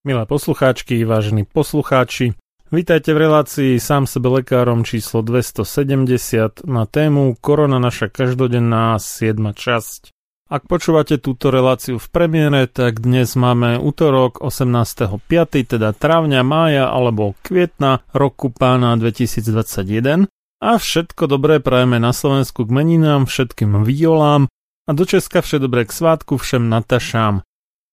Milé poslucháčky, vážení poslucháči, vítajte v relácii sám sebe lekárom číslo 270 na tému Korona naša každodenná 7. časť. Ak počúvate túto reláciu v premiére, tak dnes máme útorok 18.5., teda trávňa, mája alebo kvietna roku pána 2021 a všetko dobré prajeme na Slovensku k meninám, všetkým violám a do Česka vše dobré k svátku všem Natašám.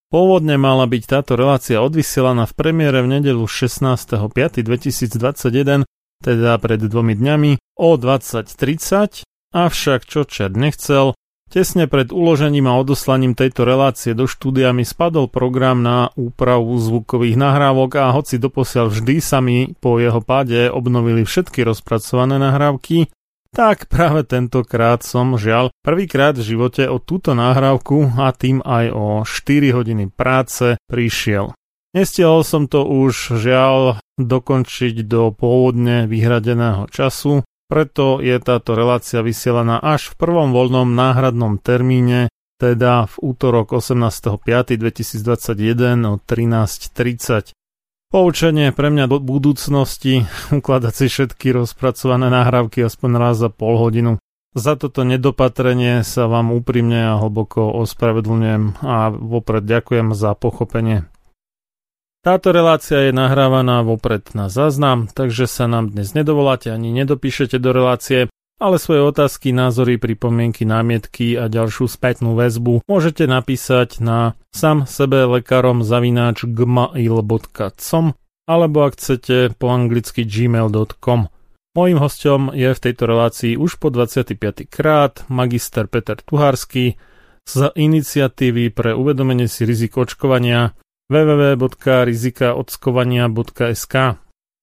Pôvodne mala byť táto relácia odvysielaná v premiére v nedelu 16.5.2021, teda pred dvomi dňami, o 20.30, avšak čo čert nechcel, tesne pred uložením a odoslaním tejto relácie do štúdia mi spadol program na úpravu zvukových nahrávok a hoci doposiaľ vždy sa mi po jeho páde obnovili všetky rozpracované nahrávky, tak práve tentokrát som žiaľ prvýkrát v živote o túto nahrávku a tým aj o 4 hodiny práce prišiel. Nestihol som to už žiaľ dokončiť do pôvodne vyhradeného času, preto je táto relácia vysielaná až v prvom voľnom náhradnom termíne, teda v útorok 18.5.2021 o 13.30. Poučenie pre mňa do budúcnosti ukladať si všetky rozpracované nahrávky aspoň raz za pol hodinu. Za toto nedopatrenie sa vám úprimne a hlboko ospravedlňujem a vopred ďakujem za pochopenie. Táto relácia je nahrávaná vopred na záznam, takže sa nám dnes nedovoláte ani nedopíšete do relácie, ale svoje otázky, názory, pripomienky, námietky a ďalšiu spätnú väzbu môžete napísať na sam sebe lekárom zavináč gmail.com alebo ak chcete po anglicky gmail.com. Mojím hostom je v tejto relácii už po 25. krát magister Peter Tuharský z iniciatívy pre uvedomenie si rizik očkovania www.rizikaodskovania.sk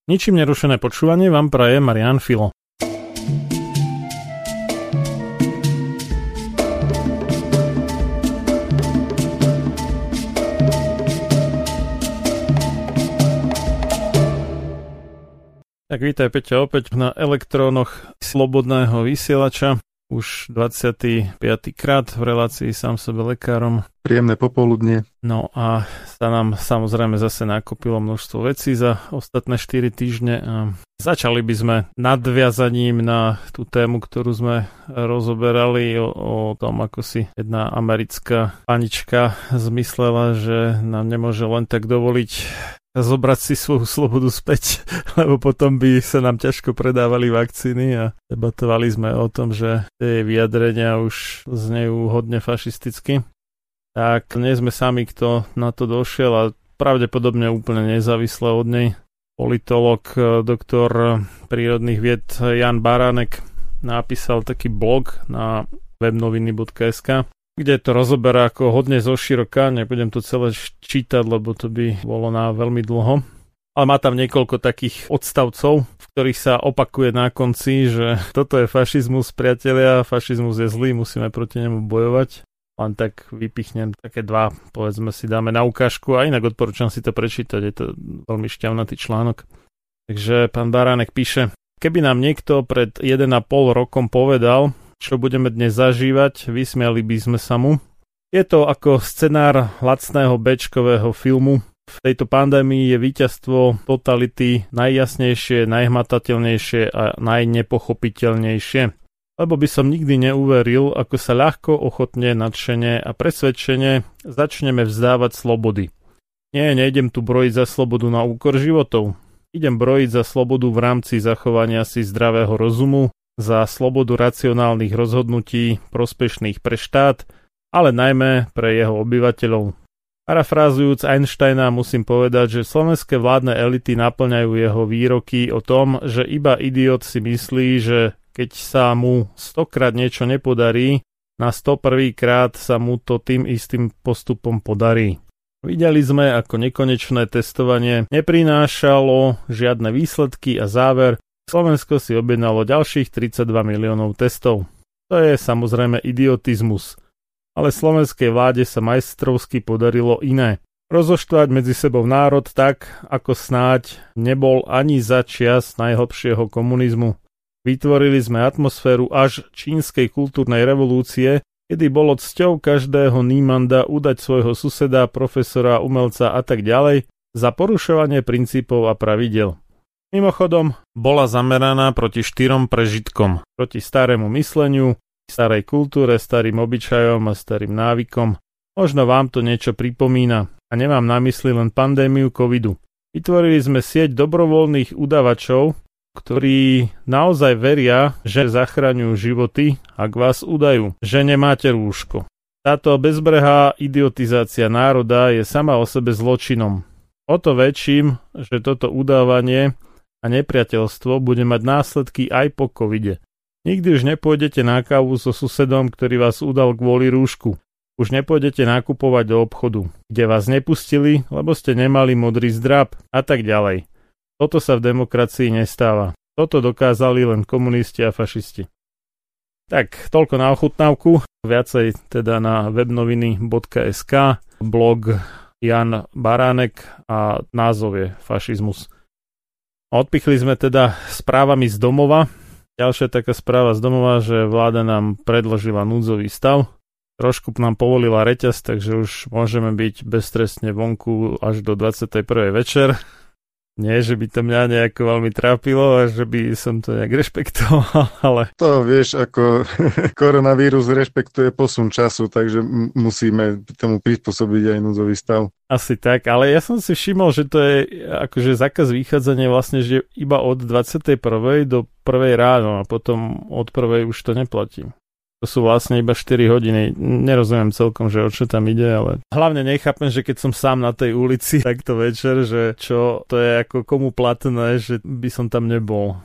Ničím nerušené počúvanie vám praje Marian Filo. Tak vítaj Peťa opäť na elektrónoch slobodného vysielača. už 25. krát v relácii sám sebe lekárom. Príjemné popoludne. No a sa nám samozrejme zase nakopilo množstvo vecí za ostatné 4 týždne a začali by sme nadviazaním na tú tému, ktorú sme rozoberali o, o tom, ako si jedna americká panička zmyslela, že nám nemôže len tak dovoliť zobrať si svoju slobodu späť, lebo potom by sa nám ťažko predávali vakcíny a debatovali sme o tom, že tie vyjadrenia už znejú hodne fašisticky. Tak nie sme sami, kto na to došiel a pravdepodobne úplne nezávisle od nej. Politolog, doktor prírodných vied Jan Baránek napísal taký blog na webnoviny.sk, kde to rozoberá ako hodne zo široka, nebudem to celé čítať, lebo to by bolo na veľmi dlho. Ale má tam niekoľko takých odstavcov, v ktorých sa opakuje na konci, že toto je fašizmus, priatelia, fašizmus je zlý, musíme proti nemu bojovať. Len tak vypichnem také dva, povedzme si dáme na ukážku a inak odporúčam si to prečítať, je to veľmi šťavnatý článok. Takže pán Baránek píše, keby nám niekto pred 1,5 rokom povedal, čo budeme dnes zažívať, vysmiali by sme sa mu. Je to ako scenár lacného bečkového filmu. V tejto pandémii je víťazstvo totality najjasnejšie, najhmatateľnejšie a najnepochopiteľnejšie. Lebo by som nikdy neuveril, ako sa ľahko, ochotne, nadšene a presvedčene začneme vzdávať slobody. Nie, nejdem tu brojiť za slobodu na úkor životov. Idem brojiť za slobodu v rámci zachovania si zdravého rozumu, za slobodu racionálnych rozhodnutí prospešných pre štát, ale najmä pre jeho obyvateľov. Parafrázujúc Einsteina musím povedať, že slovenské vládne elity naplňajú jeho výroky o tom, že iba idiot si myslí, že keď sa mu stokrát niečo nepodarí, na 101. krát sa mu to tým istým postupom podarí. Videli sme, ako nekonečné testovanie neprinášalo žiadne výsledky a záver, Slovensko si objednalo ďalších 32 miliónov testov. To je samozrejme idiotizmus. Ale slovenskej vláde sa majstrovsky podarilo iné. Rozoštvať medzi sebou národ tak, ako snáď nebol ani za čias najhlbšieho komunizmu. Vytvorili sme atmosféru až čínskej kultúrnej revolúcie, kedy bolo cťou každého nímanda udať svojho suseda, profesora, umelca a tak ďalej za porušovanie princípov a pravidel. Mimochodom, bola zameraná proti štyrom prežitkom, proti starému mysleniu, starej kultúre, starým obyčajom a starým návykom. Možno vám to niečo pripomína a nemám na mysli len pandémiu covidu. Vytvorili sme sieť dobrovoľných udavačov, ktorí naozaj veria, že zachraňujú životy, ak vás udajú, že nemáte rúško. Táto bezbrehá idiotizácia národa je sama o sebe zločinom. O to väčším, že toto udávanie a nepriateľstvo bude mať následky aj po covide. Nikdy už nepôjdete na kávu so susedom, ktorý vás udal kvôli rúšku. Už nepôjdete nakupovať do obchodu, kde vás nepustili, lebo ste nemali modrý zdrab a tak ďalej. Toto sa v demokracii nestáva. Toto dokázali len komunisti a fašisti. Tak, toľko na ochutnávku. Viacej teda na webnoviny.sk, blog Jan Baránek a názov je fašizmus. Odpichli sme teda správami z domova. Ďalšia taká správa z domova, že vláda nám predložila núdzový stav. Trošku nám povolila reťaz, takže už môžeme byť beztrestne vonku až do 21. večer. Nie, že by to mňa nejako veľmi trápilo a že by som to nejak rešpektoval, ale... To vieš, ako koronavírus rešpektuje posun času, takže musíme tomu prispôsobiť aj núdzový stav. Asi tak, ale ja som si všimol, že to je akože zákaz vychádzania vlastne, že iba od 21. do 1. ráno a potom od 1. už to neplatí. To sú vlastne iba 4 hodiny. Nerozumiem celkom, že o čo tam ide, ale hlavne nechápem, že keď som sám na tej ulici takto večer, že čo to je ako komu platné, že by som tam nebol.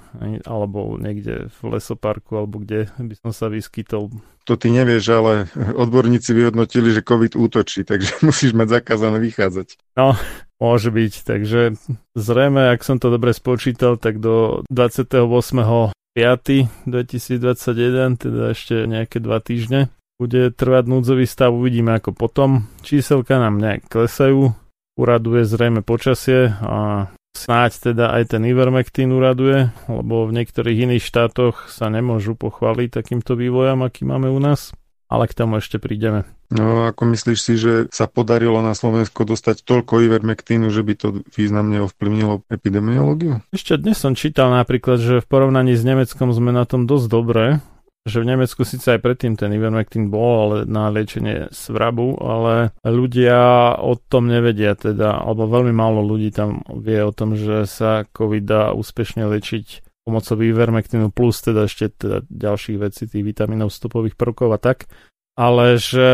Alebo niekde v lesoparku, alebo kde by som sa vyskytol. To ty nevieš, ale odborníci vyhodnotili, že COVID útočí, takže musíš mať zakázané vychádzať. No, Môže byť, takže zrejme, ak som to dobre spočítal, tak do 28. 5. 2021, teda ešte nejaké dva týždne. Bude trvať núdzový stav, uvidíme ako potom. Číselka nám nejak klesajú, uraduje zrejme počasie a Snáď teda aj ten Ivermectin uraduje, lebo v niektorých iných štátoch sa nemôžu pochváliť takýmto vývojom, aký máme u nás, ale k tomu ešte prídeme. No ako myslíš si, že sa podarilo na Slovensko dostať toľko Ivermectinu, že by to významne ovplyvnilo epidemiológiu? Ešte dnes som čítal napríklad, že v porovnaní s Nemeckom sme na tom dosť dobré, že v Nemecku síce aj predtým ten Ivermectin bol ale na liečenie svrabu, ale ľudia o tom nevedia teda, alebo veľmi málo ľudí tam vie o tom, že sa COVID dá úspešne liečiť pomocou Ivermectinu plus teda ešte teda ďalších vecí, tých vitamínov, stopových prvkov a tak ale že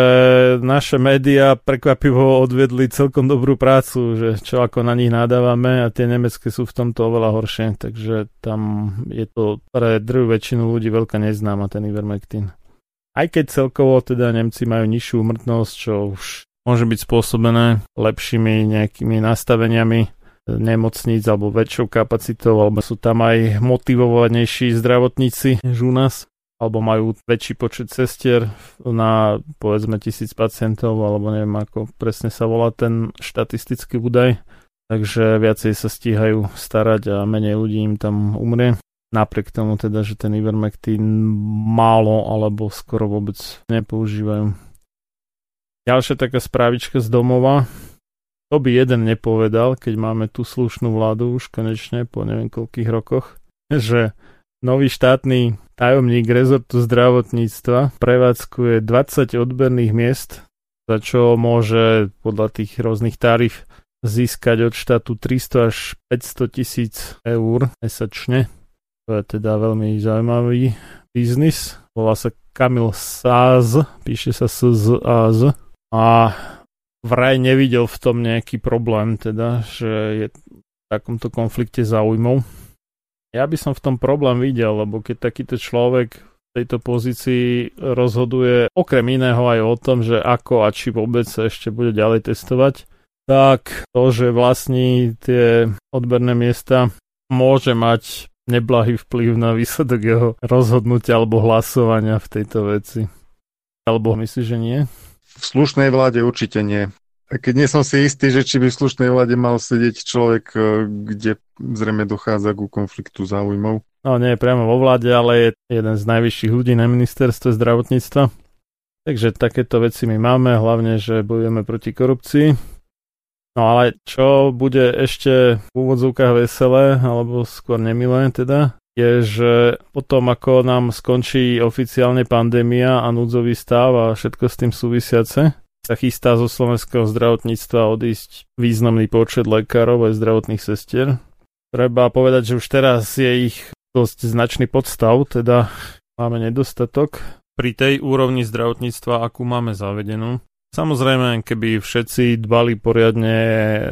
naše médiá prekvapivo odvedli celkom dobrú prácu, že čo ako na nich nadávame a tie nemecké sú v tomto oveľa horšie, takže tam je to pre druhú väčšinu ľudí veľká neznáma ten Ivermectin. Aj keď celkovo teda Nemci majú nižšiu umrtnosť, čo už môže byť spôsobené lepšími nejakými nastaveniami nemocníc alebo väčšou kapacitou, alebo sú tam aj motivovanejší zdravotníci než u nás alebo majú väčší počet cestier na povedzme tisíc pacientov, alebo neviem ako presne sa volá ten štatistický údaj, takže viacej sa stíhajú starať a menej ľudí im tam umrie. Napriek tomu teda, že ten Ivermectin málo alebo skoro vôbec nepoužívajú. Ďalšia taká správička z domova. To by jeden nepovedal, keď máme tú slušnú vládu už konečne po neviem koľkých rokoch, že nový štátny tajomník rezortu zdravotníctva prevádzkuje 20 odberných miest, za čo môže podľa tých rôznych tarif získať od štátu 300 až 500 tisíc eur mesačne. To je teda veľmi zaujímavý biznis. Volá sa Kamil Sáz, píše sa SZAZ a vraj nevidel v tom nejaký problém, teda, že je v takomto konflikte záujmov ja by som v tom problém videl, lebo keď takýto človek v tejto pozícii rozhoduje okrem iného aj o tom, že ako a či vôbec sa ešte bude ďalej testovať, tak to, že vlastní tie odberné miesta, môže mať neblahý vplyv na výsledok jeho rozhodnutia alebo hlasovania v tejto veci. Alebo myslíš, že nie? V slušnej vláde určite nie. Keď nie som si istý, že či by v slušnej vláde mal sedieť človek, e, kde zrejme dochádza ku konfliktu záujmov. No nie je priamo vo vláde, ale je jeden z najvyšších ľudí na ministerstve zdravotníctva. Takže takéto veci my máme, hlavne, že bojujeme proti korupcii. No ale čo bude ešte v úvodzovkách veselé, alebo skôr nemilé teda, je, že potom ako nám skončí oficiálne pandémia a núdzový stav a všetko s tým súvisiace, sa chystá zo slovenského zdravotníctva odísť významný počet lekárov aj zdravotných sestier. Treba povedať, že už teraz je ich dosť značný podstav, teda máme nedostatok pri tej úrovni zdravotníctva, akú máme zavedenú. Samozrejme, keby všetci dbali poriadne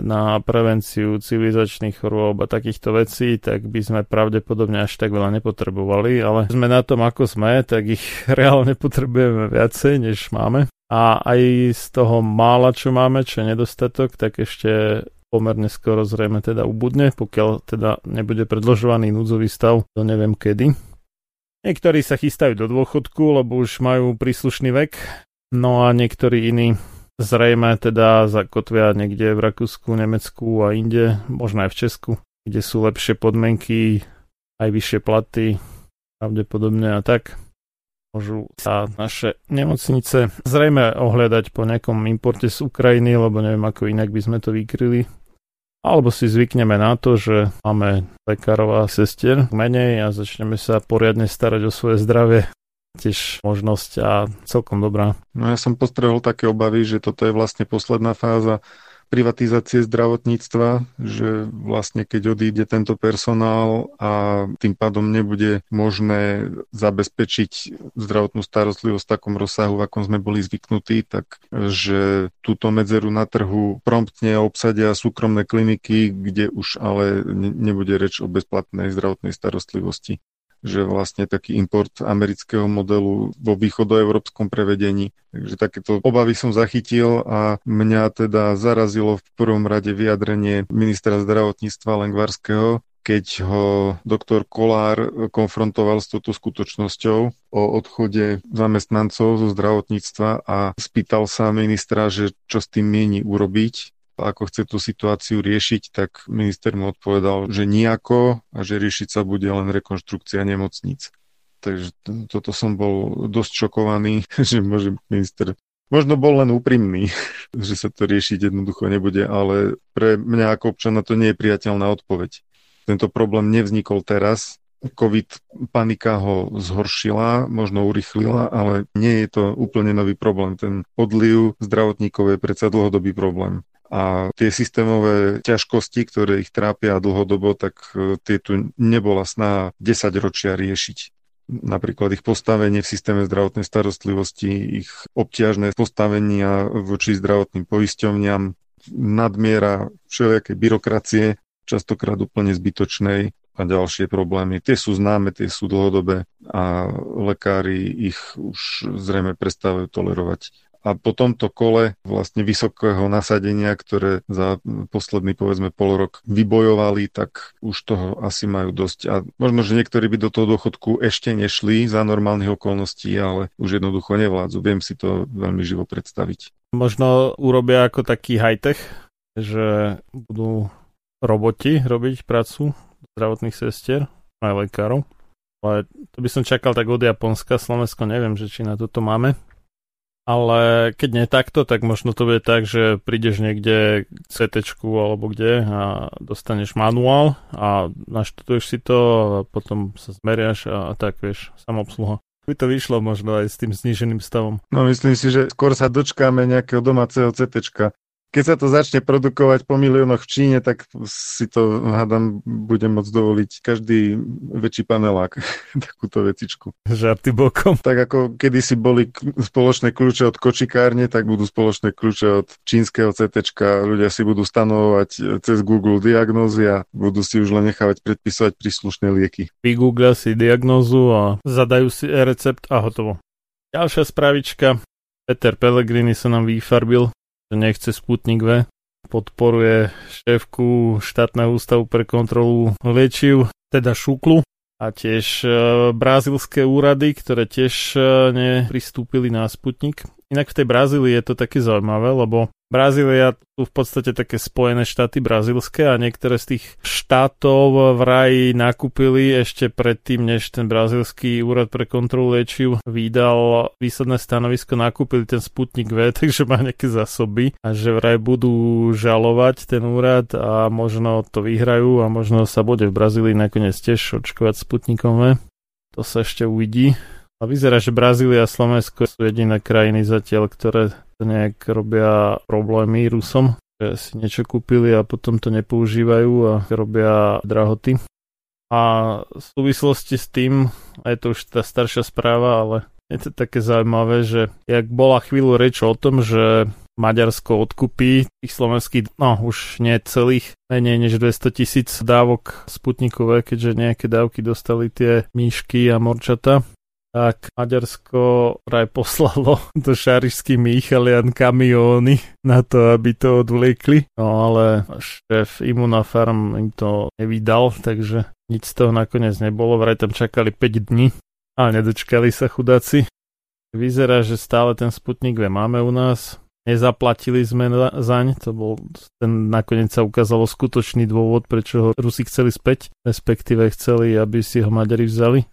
na prevenciu civilizačných chorôb a takýchto vecí, tak by sme pravdepodobne až tak veľa nepotrebovali, ale sme na tom, ako sme, tak ich reálne potrebujeme viacej, než máme. A aj z toho mála, čo máme, čo je nedostatok, tak ešte pomerne skoro zrejme teda ubudne, pokiaľ teda nebude predložovaný núdzový stav, to neviem kedy. Niektorí sa chystajú do dôchodku, lebo už majú príslušný vek, No a niektorí iní zrejme teda zakotvia niekde v Rakúsku, Nemecku a inde, možno aj v Česku, kde sú lepšie podmienky, aj vyššie platy, pravdepodobne a tak. Môžu sa naše nemocnice zrejme ohľadať po nejakom importe z Ukrajiny, lebo neviem ako inak by sme to vykryli. Alebo si zvykneme na to, že máme lekárov a sestier menej a začneme sa poriadne starať o svoje zdravie tiež možnosť a celkom dobrá. No ja som postrehol také obavy, že toto je vlastne posledná fáza privatizácie zdravotníctva, že vlastne keď odíde tento personál a tým pádom nebude možné zabezpečiť zdravotnú starostlivosť v takom rozsahu, v akom sme boli zvyknutí, tak že túto medzeru na trhu promptne obsadia súkromné kliniky, kde už ale nebude reč o bezplatnej zdravotnej starostlivosti že vlastne taký import amerického modelu vo východoeurópskom prevedení. Takže takéto obavy som zachytil a mňa teda zarazilo v prvom rade vyjadrenie ministra zdravotníctva Lengvarského, keď ho doktor Kolár konfrontoval s touto skutočnosťou o odchode zamestnancov zo zdravotníctva a spýtal sa ministra, že čo s tým mieni urobiť ako chce tú situáciu riešiť, tak minister mu odpovedal, že nejako a že riešiť sa bude len rekonštrukcia nemocníc. Takže toto som bol dosť šokovaný, že môže minister Možno bol len úprimný, že sa to riešiť jednoducho nebude, ale pre mňa ako občana to nie je priateľná odpoveď. Tento problém nevznikol teraz, COVID panika ho zhoršila, možno urychlila, ale nie je to úplne nový problém. Ten odliv zdravotníkov je predsa dlhodobý problém. A tie systémové ťažkosti, ktoré ich trápia dlhodobo, tak e, tie tu nebola snaha 10 ročia riešiť napríklad ich postavenie v systéme zdravotnej starostlivosti, ich obťažné postavenia voči zdravotným poisťovniam, nadmiera všelijaké byrokracie, častokrát úplne zbytočnej a ďalšie problémy. Tie sú známe, tie sú dlhodobé a lekári ich už zrejme prestávajú tolerovať a po tomto kole vlastne vysokého nasadenia, ktoré za posledný povedzme pol rok vybojovali, tak už toho asi majú dosť. A možno, že niektorí by do toho dôchodku ešte nešli za normálnych okolností, ale už jednoducho nevládzu. Viem si to veľmi živo predstaviť. Možno urobia ako taký high-tech, že budú roboti robiť prácu zdravotných sestier aj lekárov. Ale to by som čakal tak od Japonska, Slovensko neviem, že či na toto máme. Ale keď nie takto, tak možno to bude tak, že prídeš niekde k CT alebo kde a dostaneš manuál a naštuduješ si to a potom sa zmeriaš a, tak, vieš, samobsluha. By to vyšlo možno aj s tým zníženým stavom. No myslím si, že skôr sa dočkáme nejakého domáceho CT keď sa to začne produkovať po miliónoch v Číne, tak si to, hádam, bude môcť dovoliť každý väčší panelák, takúto vecičku. Žarty bokom. Tak ako kedysi boli spoločné kľúče od kočikárne, tak budú spoločné kľúče od čínskeho CT. Ľudia si budú stanovovať cez Google diagnózy a budú si už len nechávať predpisovať príslušné lieky. Vygooglia si diagnózu a zadajú si e-recept a hotovo. Ďalšia spravička. Peter Pellegrini sa nám vyfarbil že nechce Sputnik V. Podporuje šéfku štátneho ústavu pre kontrolu liečiv, teda Šuklu, a tiež e, brazilské úrady, ktoré tiež e, nepristúpili na Sputnik. Inak v tej Brazílii je to také zaujímavé, lebo Brazília sú v podstate také spojené štáty brazilské a niektoré z tých štátov vraj nakúpili ešte predtým, než ten brazilský úrad pre kontrolu liečiv vydal výsledné stanovisko, nakúpili ten Sputnik V, takže má nejaké zásoby a že vraj budú žalovať ten úrad a možno to vyhrajú a možno sa bude v Brazílii nakoniec tiež očkovať Sputnikom V. To sa ešte uvidí. A vyzerá, že Brazília a Slovensko sú jediné krajiny zatiaľ, ktoré nejak robia problémy Rusom, že si niečo kúpili a potom to nepoužívajú a robia drahoty. A v súvislosti s tým, a je to už tá staršia správa, ale je to také zaujímavé, že jak bola chvíľu reč o tom, že Maďarsko odkupí tých slovenských, no už nie celých, menej než 200 tisíc dávok sputnikové, keďže nejaké dávky dostali tie míšky a morčata tak Maďarsko vraj poslalo do šarišských Michalian kamióny na to, aby to odvliekli. No ale šéf Immunafarm im to nevydal, takže nič z toho nakoniec nebolo. Vraj tam čakali 5 dní, ale nedočkali sa chudáci. Vyzerá, že stále ten Sputnik V máme u nás. Nezaplatili sme zaň, to bol ten nakoniec sa ukázalo skutočný dôvod, prečo ho Rusi chceli späť, respektíve chceli, aby si ho Maďari vzali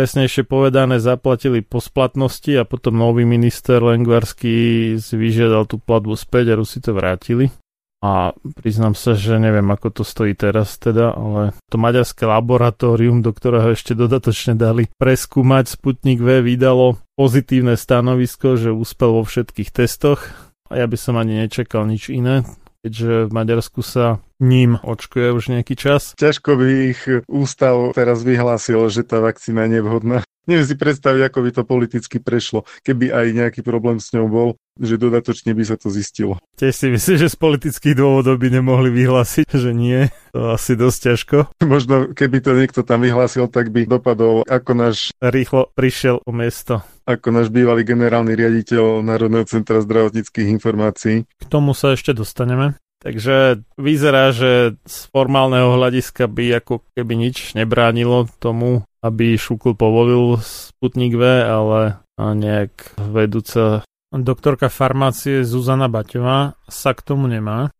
presnejšie povedané zaplatili po splatnosti a potom nový minister Lengvarský vyžiadal tú platbu späť a Rusi to vrátili. A priznám sa, že neviem, ako to stojí teraz teda, ale to maďarské laboratórium, do ktorého ešte dodatočne dali preskúmať Sputnik V, vydalo pozitívne stanovisko, že úspel vo všetkých testoch a ja by som ani nečakal nič iné keďže v Maďarsku sa ním očkuje už nejaký čas. Ťažko by ich ústav teraz vyhlásil, že tá vakcína je nevhodná. Neviem si predstaviť, ako by to politicky prešlo, keby aj nejaký problém s ňou bol, že dodatočne by sa to zistilo. Tiež si myslím, že z politických dôvodov by nemohli vyhlásiť, že nie. To asi dosť ťažko. Možno keby to niekto tam vyhlásil, tak by dopadol ako náš... Rýchlo prišiel o miesto. Ako náš bývalý generálny riaditeľ Národného centra zdravotníckých informácií. K tomu sa ešte dostaneme. Takže vyzerá, že z formálneho hľadiska by ako keby nič nebránilo tomu, aby Šukl povolil Sputnik V, ale nejak vedúca doktorka farmácie Zuzana Baťová sa k tomu nemá.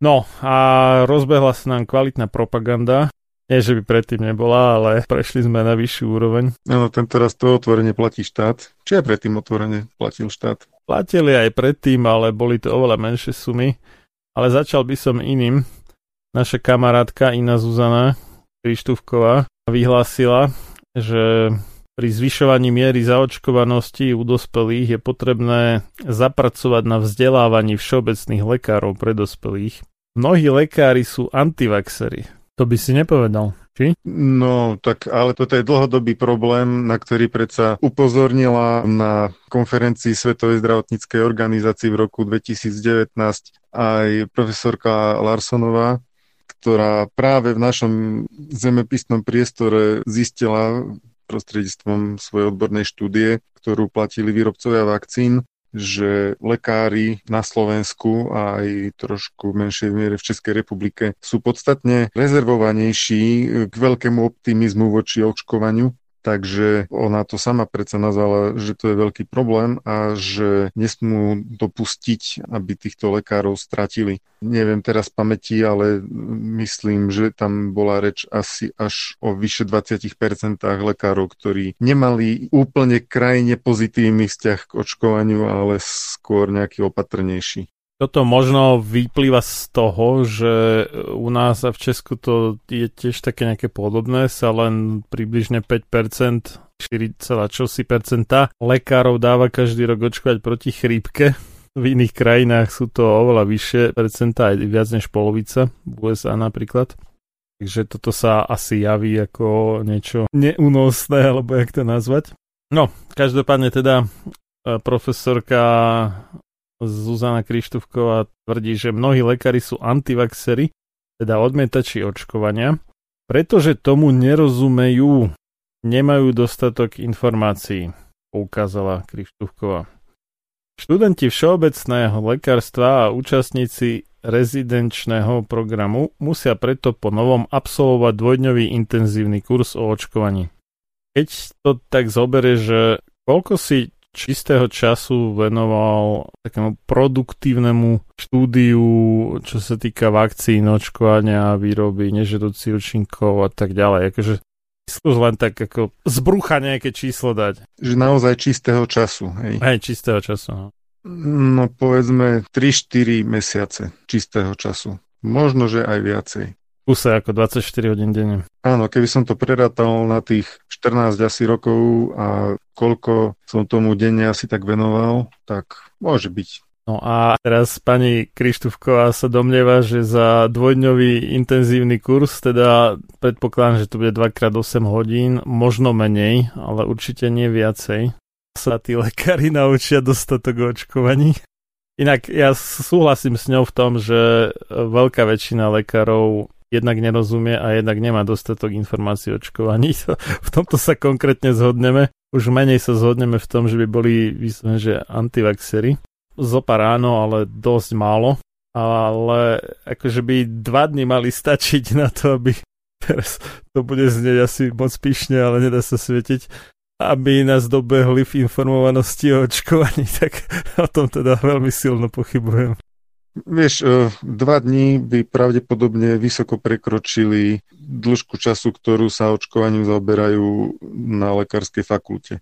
No a rozbehla sa nám kvalitná propaganda. Nie, že by predtým nebola, ale prešli sme na vyššiu úroveň. Áno, tento raz to otvorenie platí štát. Či aj predtým otvorenie platil štát? Platili aj predtým, ale boli to oveľa menšie sumy. Ale začal by som iným. Naša kamarátka Ina Zuzana Krištúvková vyhlásila, že pri zvyšovaní miery zaočkovanosti u dospelých je potrebné zapracovať na vzdelávaní všeobecných lekárov pre dospelých. Mnohí lekári sú antivaxery. To by si nepovedal. Či? No, tak ale toto je dlhodobý problém, na ktorý predsa upozornila na konferencii Svetovej zdravotníckej organizácii v roku 2019 aj profesorka Larsonová, ktorá práve v našom zemepisnom priestore zistila prostredníctvom svojej odbornej štúdie, ktorú platili výrobcovia vakcín, že lekári na Slovensku a aj trošku v menšej miere v Českej republike sú podstatne rezervovanejší k veľkému optimizmu voči očkovaniu Takže ona to sama predsa nazvala, že to je veľký problém a že nesmú dopustiť, aby týchto lekárov stratili. Neviem teraz pamäti, ale myslím, že tam bola reč asi až o vyše 20% lekárov, ktorí nemali úplne krajine pozitívny vzťah k očkovaniu, ale skôr nejaký opatrnejší. Toto možno vyplýva z toho, že u nás a v Česku to je tiež také nejaké podobné, sa len približne 5%, 4, čosi percenta lekárov dáva každý rok očkovať proti chrípke. V iných krajinách sú to oveľa vyššie percentá, aj viac než polovica, v USA napríklad. Takže toto sa asi javí ako niečo neúnosné, alebo jak to nazvať. No, každopádne teda e, profesorka Zuzana Krištúvková tvrdí, že mnohí lekári sú antivaxery, teda odmietači očkovania, pretože tomu nerozumejú, nemajú dostatok informácií, poukázala Krištúvková. Študenti všeobecného lekárstva a účastníci rezidenčného programu musia preto po novom absolvovať dvojdňový intenzívny kurz o očkovaní. Keď to tak zoberie, že koľko si čistého času venoval takému produktívnemu štúdiu, čo sa týka vakcín, očkovania, výroby, nežedúci účinkov a tak ďalej. Akože skús len tak ako z brucha nejaké číslo dať. Že naozaj čistého času, hej? Hej, čistého času, no. No povedzme 3-4 mesiace čistého času. Možno, že aj viacej kuse ako 24 hodín denne. Áno, keby som to prerátal na tých 14 asi rokov a koľko som tomu denne asi tak venoval, tak môže byť. No a teraz pani Krištúvková sa domnieva, že za dvojdňový intenzívny kurz, teda predpokladám, že to bude 2x8 hodín, možno menej, ale určite nie viacej, sa tí lekári naučia dostatok očkovaní. Inak ja súhlasím s ňou v tom, že veľká väčšina lekárov jednak nerozumie a jednak nemá dostatok informácií o očkovaní. v tomto sa konkrétne zhodneme. Už menej sa zhodneme v tom, že by boli vyslovene, že antivaxery. Zopár áno, ale dosť málo. Ale akože by dva dny mali stačiť na to, aby teraz to bude znieť asi moc píšne, ale nedá sa svietiť, aby nás dobehli v informovanosti o očkovaní, tak o tom teda veľmi silno pochybujem. Vieš, e, dva dní by pravdepodobne vysoko prekročili dĺžku času, ktorú sa očkovaním zaoberajú na lekárskej fakulte.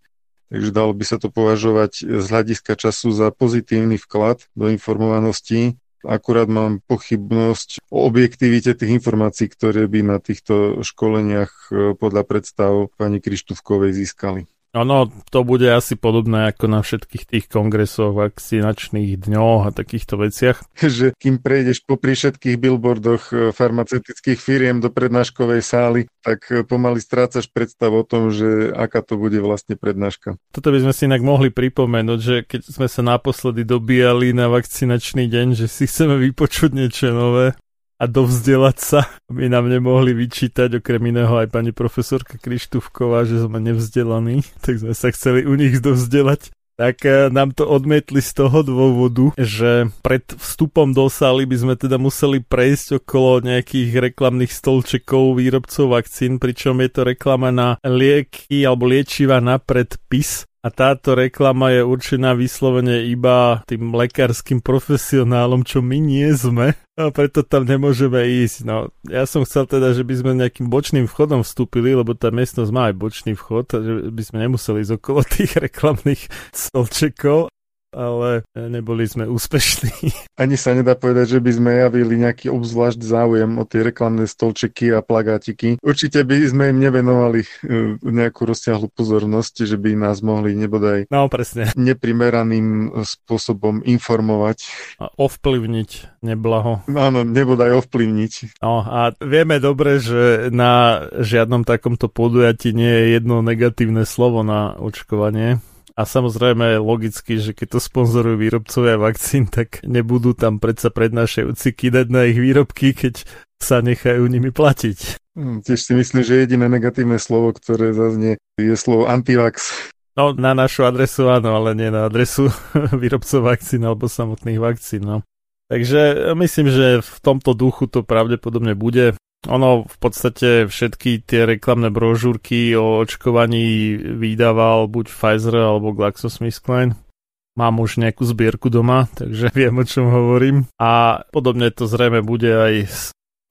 Takže dalo by sa to považovať z hľadiska času za pozitívny vklad do informovanosti. Akurát mám pochybnosť o objektivite tých informácií, ktoré by na týchto školeniach e, podľa predstav pani Krištúvkovej získali. Ono to bude asi podobné ako na všetkých tých kongresoch, vakcinačných dňoch a takýchto veciach. Že kým prejdeš popri všetkých billboardoch e, farmaceutických firiem do prednáškovej sály, tak e, pomaly strácaš predstav o tom, že aká to bude vlastne prednáška. Toto by sme si inak mohli pripomenúť, že keď sme sa naposledy dobíjali na vakcinačný deň, že si chceme vypočuť niečo nové, a dovzdelať sa, aby nám nemohli vyčítať okrem iného aj pani profesorka Krištúvková, že sme nevzdelaní, tak sme sa chceli u nich dovzdelať. Tak eh, nám to odmietli z toho dôvodu, že pred vstupom do sály by sme teda museli prejsť okolo nejakých reklamných stolčekov výrobcov vakcín, pričom je to reklama na lieky alebo liečiva na predpis A táto reklama je určená vyslovene iba tým lekárskym profesionálom, čo my nie sme. A preto tam nemôžeme ísť. No, ja som chcel teda, že by sme nejakým bočným vchodom vstúpili, lebo tá miestnosť má aj bočný vchod, že by sme nemuseli ísť okolo tých reklamných stolčekov ale neboli sme úspešní. Ani sa nedá povedať, že by sme javili nejaký obzvlášť záujem o tie reklamné stolčeky a plagátiky. Určite by sme im nevenovali e, nejakú rozsiahlu pozornosť, že by nás mohli nebodaj no, presne. neprimeraným spôsobom informovať. A ovplyvniť neblaho. Áno, nebodaj ovplyvniť. No a vieme dobre, že na žiadnom takomto podujatí nie je jedno negatívne slovo na očkovanie. A samozrejme logicky, že keď to sponzorujú výrobcovia vakcín, tak nebudú tam predsa prednášajúci kydať na ich výrobky, keď sa nechajú nimi platiť. Hm, tiež si myslím, že jediné negatívne slovo, ktoré zaznie, je slovo antivax. No, na našu adresu áno, ale nie na adresu výrobcov vakcín alebo samotných vakcín. No. Takže myslím, že v tomto duchu to pravdepodobne bude. Ono v podstate všetky tie reklamné brožúrky o očkovaní vydával buď Pfizer alebo GlaxoSmithKline. Mám už nejakú zbierku doma, takže viem, o čom hovorím. A podobne to zrejme bude aj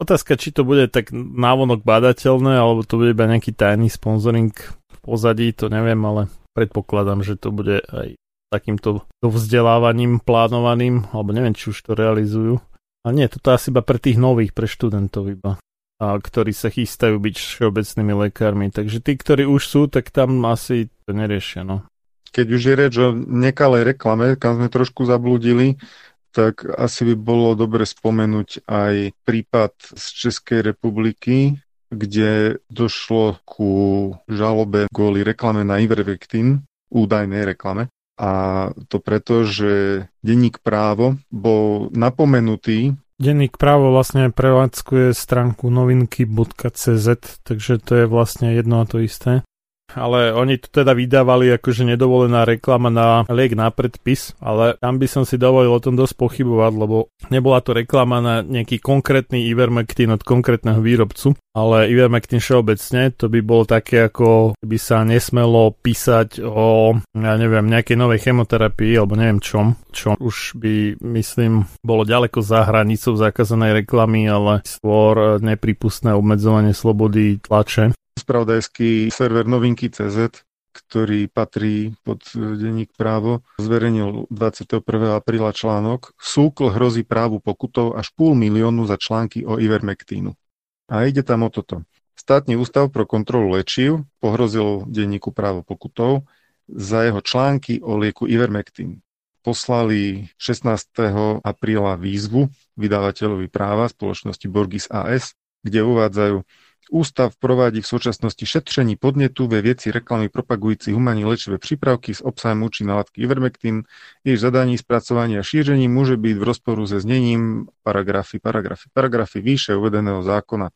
Otázka, či to bude tak návonok badateľné, alebo to bude iba nejaký tajný sponsoring v pozadí, to neviem, ale predpokladám, že to bude aj takýmto vzdelávaním plánovaným, alebo neviem, či už to realizujú. A nie, toto asi iba pre tých nových, pre študentov iba a ktorí sa chystajú byť všeobecnými lekármi. Takže tí, ktorí už sú, tak tam asi to neriešia. No. Keď už je reč o nekalej reklame, kam sme trošku zabludili, tak asi by bolo dobre spomenúť aj prípad z Českej republiky, kde došlo ku žalobe kvôli reklame na Ivermectin, údajnej reklame. A to preto, že denník právo bol napomenutý Denník právo vlastne prevádzkuje stránku novinky.cz, takže to je vlastne jedno a to isté ale oni to teda vydávali akože nedovolená reklama na liek na predpis, ale tam by som si dovolil o tom dosť pochybovať, lebo nebola to reklama na nejaký konkrétny Ivermectin od konkrétneho výrobcu, ale Ivermectin všeobecne, to by bolo také ako by sa nesmelo písať o, ja neviem, nejakej novej chemoterapii alebo neviem čom, čo už by, myslím, bolo ďaleko za hranicou zakázanej reklamy, ale skôr nepripustné obmedzovanie slobody tlače spravodajský server novinky.cz, ktorý patrí pod denník právo, zverejnil 21. apríla článok Súkl hrozí právu pokutou až pol miliónu za články o Ivermectínu. A ide tam o toto. Státny ústav pro kontrolu lečiv pohrozil denníku právo pokutou za jeho články o lieku Ivermectin. Poslali 16. apríla výzvu vydávateľovi práva spoločnosti Borgis AS, kde uvádzajú Ústav provádí v súčasnosti šetření podnetu ve věci reklamy propagující humanní léčivé přípravky s obsahem účinné látky Ivermectin. Jej zadání, spracování a šíření může být v rozporu se zněním paragrafy, paragrafy, paragrafy výše uvedeného zákona.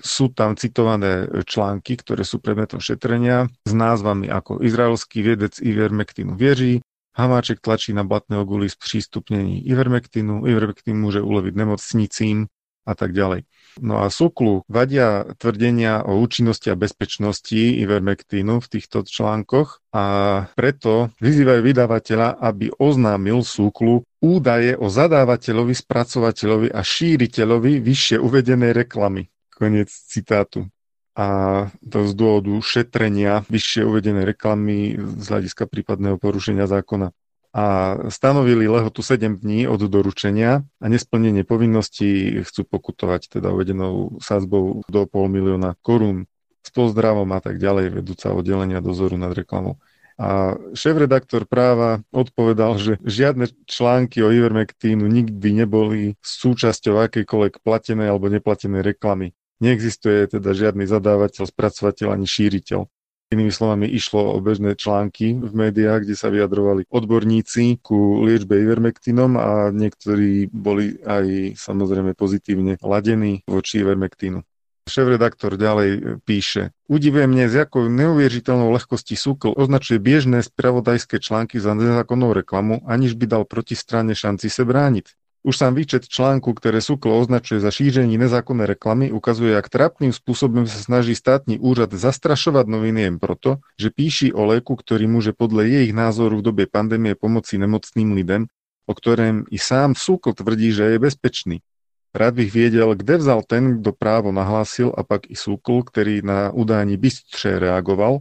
Sú tam citované články, ktoré sú predmetom šetrenia s názvami ako Izraelský viedec Ivermectinu vieří, Hamáček tlačí na blatné oguly spřístupnení Ivermectinu, Ivermectin môže uleviť nemocnicím a tak ďalej. No a Suklu vadia tvrdenia o účinnosti a bezpečnosti Ivermectinu v týchto článkoch a preto vyzývajú vydavateľa, aby oznámil Suklu údaje o zadávateľovi, spracovateľovi a šíriteľovi vyššie uvedenej reklamy. Konec citátu. A to z dôvodu šetrenia vyššie uvedenej reklamy z hľadiska prípadného porušenia zákona a stanovili lehotu 7 dní od doručenia a nesplnenie povinností chcú pokutovať teda uvedenou sázbou do pol milióna korún s pozdravom a tak ďalej vedúca oddelenia dozoru nad reklamou. A šéf-redaktor práva odpovedal, že žiadne články o Ivermectínu nikdy neboli súčasťou akejkoľvek platenej alebo neplatenej reklamy. Neexistuje teda žiadny zadávateľ, spracovateľ ani šíriteľ. Inými slovami išlo o bežné články v médiách, kde sa vyjadrovali odborníci ku liečbe Ivermectinom a niektorí boli aj samozrejme pozitívne ladení voči Ivermectinu. Šéf-redaktor ďalej píše, udivuje mne, z jakou neuvěřiteľnou lehkostí Súkl označuje bežné spravodajské články za nezákonnou reklamu, aniž by dal protistranne šanci se brániť. Už sám výčet článku, ktoré Suklo označuje za šíření nezákonnej reklamy, ukazuje, jak trapným spôsobom sa snaží státny úřad zastrašovať noviny jen proto, že píši o léku, ktorý môže podľa jejich názoru v dobe pandémie pomoci nemocným lidem, o ktorém i sám Sukl tvrdí, že je bezpečný. Rád bych věděl, kde vzal ten, kdo právo nahlásil a pak i Sukl, který na udání bystře reagoval,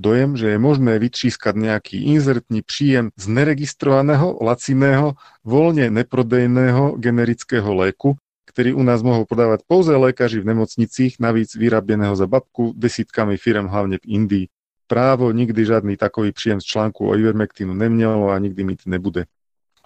dojem, že je možné vytřískať nejaký inzertný príjem z neregistrovaného, laciného, voľne neprodejného generického léku, ktorý u nás mohol podávať pouze lékaři v nemocnicích, navíc vyráběného za babku desítkami firm hlavne v Indii. Právo nikdy žiadny takový príjem z článku o Ivermectinu nemělo a nikdy mít nebude.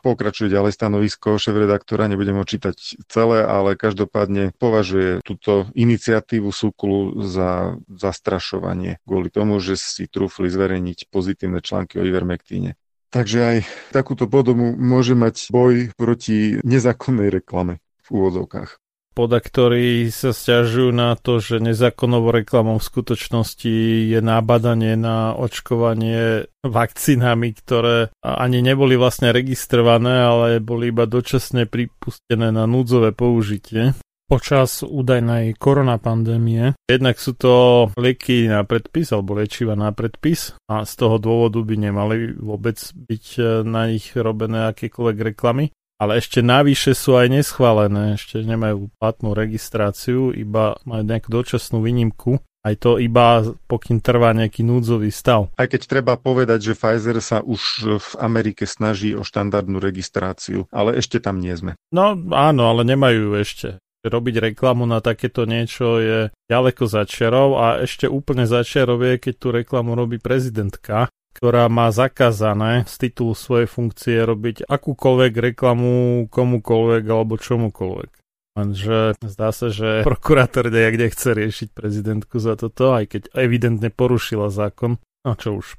Pokračuje ďalej stanovisko šéf-redaktora, nebudem ho čítať celé, ale každopádne považuje túto iniciatívu Suklu za zastrašovanie kvôli tomu, že si trúfli zverejniť pozitívne články o Ivermectine. Takže aj takúto podobu môže mať boj proti nezákonnej reklame v úvodzovkách poda, ktorí sa stiažujú na to, že nezákonnou reklamou v skutočnosti je nábadanie na očkovanie vakcínami, ktoré ani neboli vlastne registrované, ale boli iba dočasne pripustené na núdzové použitie počas údajnej koronapandémie. Jednak sú to lieky na predpis alebo liečiva na predpis a z toho dôvodu by nemali vôbec byť na nich robené akékoľvek reklamy ale ešte navyše sú aj neschválené, ešte nemajú platnú registráciu, iba majú nejakú dočasnú výnimku. Aj to iba pokým trvá nejaký núdzový stav. Aj keď treba povedať, že Pfizer sa už v Amerike snaží o štandardnú registráciu, ale ešte tam nie sme. No áno, ale nemajú ešte. Robiť reklamu na takéto niečo je ďaleko za čerov a ešte úplne za čerov je, keď tú reklamu robí prezidentka ktorá má zakázané z titulu svojej funkcie robiť akúkoľvek reklamu komukoľvek alebo čomukoľvek. Lenže zdá sa, že prokurátor nejak nechce riešiť prezidentku za toto, aj keď evidentne porušila zákon. A čo už.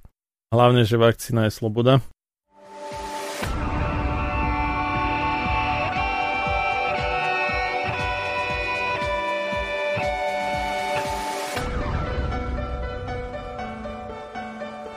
Hlavne, že vakcína je sloboda.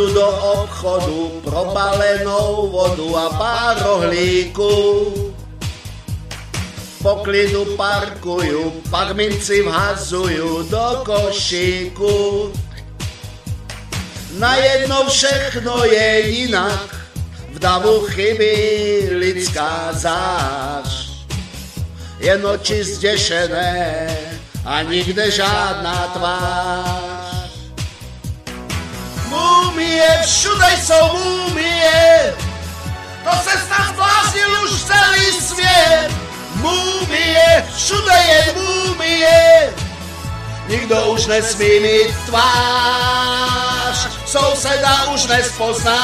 Zajdu do obchodu probalenou vodu a pár rohlíku. Po klidu parkujú, pak minci vhazujú do košíku. Na jedno všechno je jinak, v davu chybí lidská zář. Jen oči zdešené a nikde žádná tvář. Múmie, všude jsou múmie, to se snad zbláznil už celý svět. Múmie, všude je múmie, nikdo už nesmí mít tvář, souseda už nespoznáš,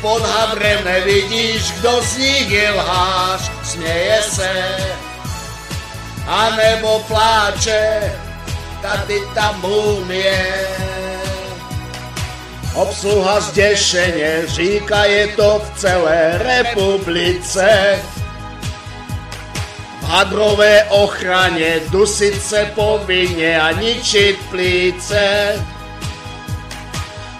pod hadrem nevidíš, kdo z nich je lhář, směje se, a nebo pláče, tady ta múmie. Obsluha zdešenie, říká je to v celé republice. V hadrové ochraně dusit se povinně a ničit plíce.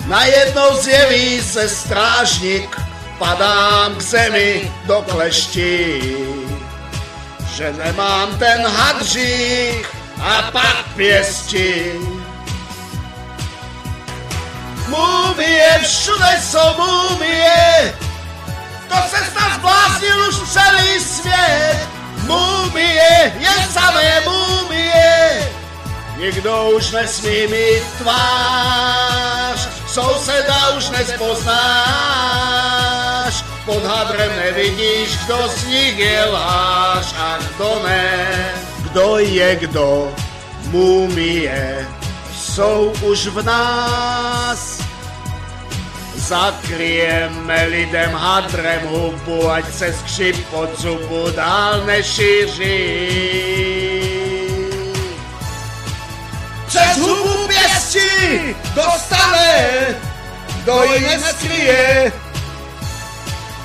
Najednou zjeví se strážnik, padám k zemi do kleští, že nemám ten hadřík a pak pěstí. Múmie, všude jsou múmie, to se snad zbláznil už celý svět. Múmie, je samé múmie, nikdo už nesmí mít tvář, souseda už nespoznáš, pod hadrem nevidíš, kdo z nich je láž a kdo ne, kdo je kdo, múmie jsou už v nás. Zakryjeme lidem hadrem hubu, ať se skřip pod zubu dál nešíří. Přes hubu pěstí dostane, kdo ji neskryje.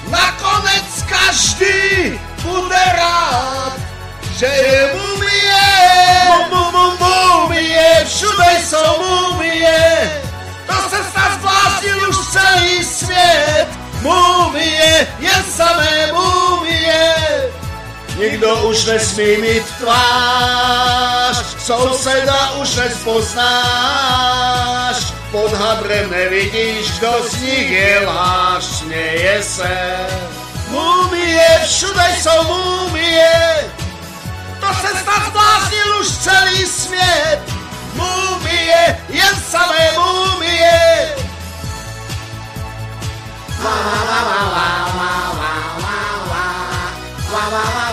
Nakonec každý bude rád, že je mumie. Mumie, všude jsou mumie. To se snad zbláznil už celý svět. Mumie, jen samé mumie. Nikdo už nesmí mít tvář, souseda už nespoznáš. Pod hadrem nevidíš, kdo z nich je láž, směje se. Mumie, všude jsou mumie, to se snad zbláznil už celý svět. Mumie, jen samé mumie. La, la, la, la, la, la, la, la, la. La, la,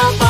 pa, pa.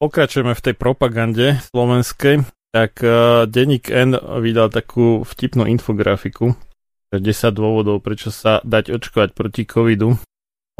Pokračujeme v tej propagande slovenskej, tak uh, Denník N vydal takú vtipnú infografiku, 10 dôvodov, prečo sa dať očkovať proti covidu.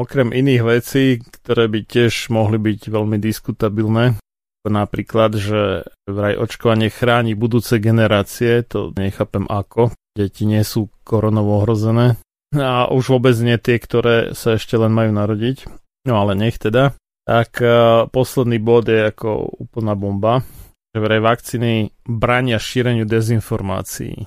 Okrem iných vecí, ktoré by tiež mohli byť veľmi diskutabilné, Napríklad, že vraj očkovanie chráni budúce generácie, to nechápem ako. Deti nie sú koronovo ohrozené. A už vôbec nie tie, ktoré sa ešte len majú narodiť. No ale nech teda. Tak uh, posledný bod je ako úplná bomba, že vraj vakcíny brania šíreniu dezinformácií.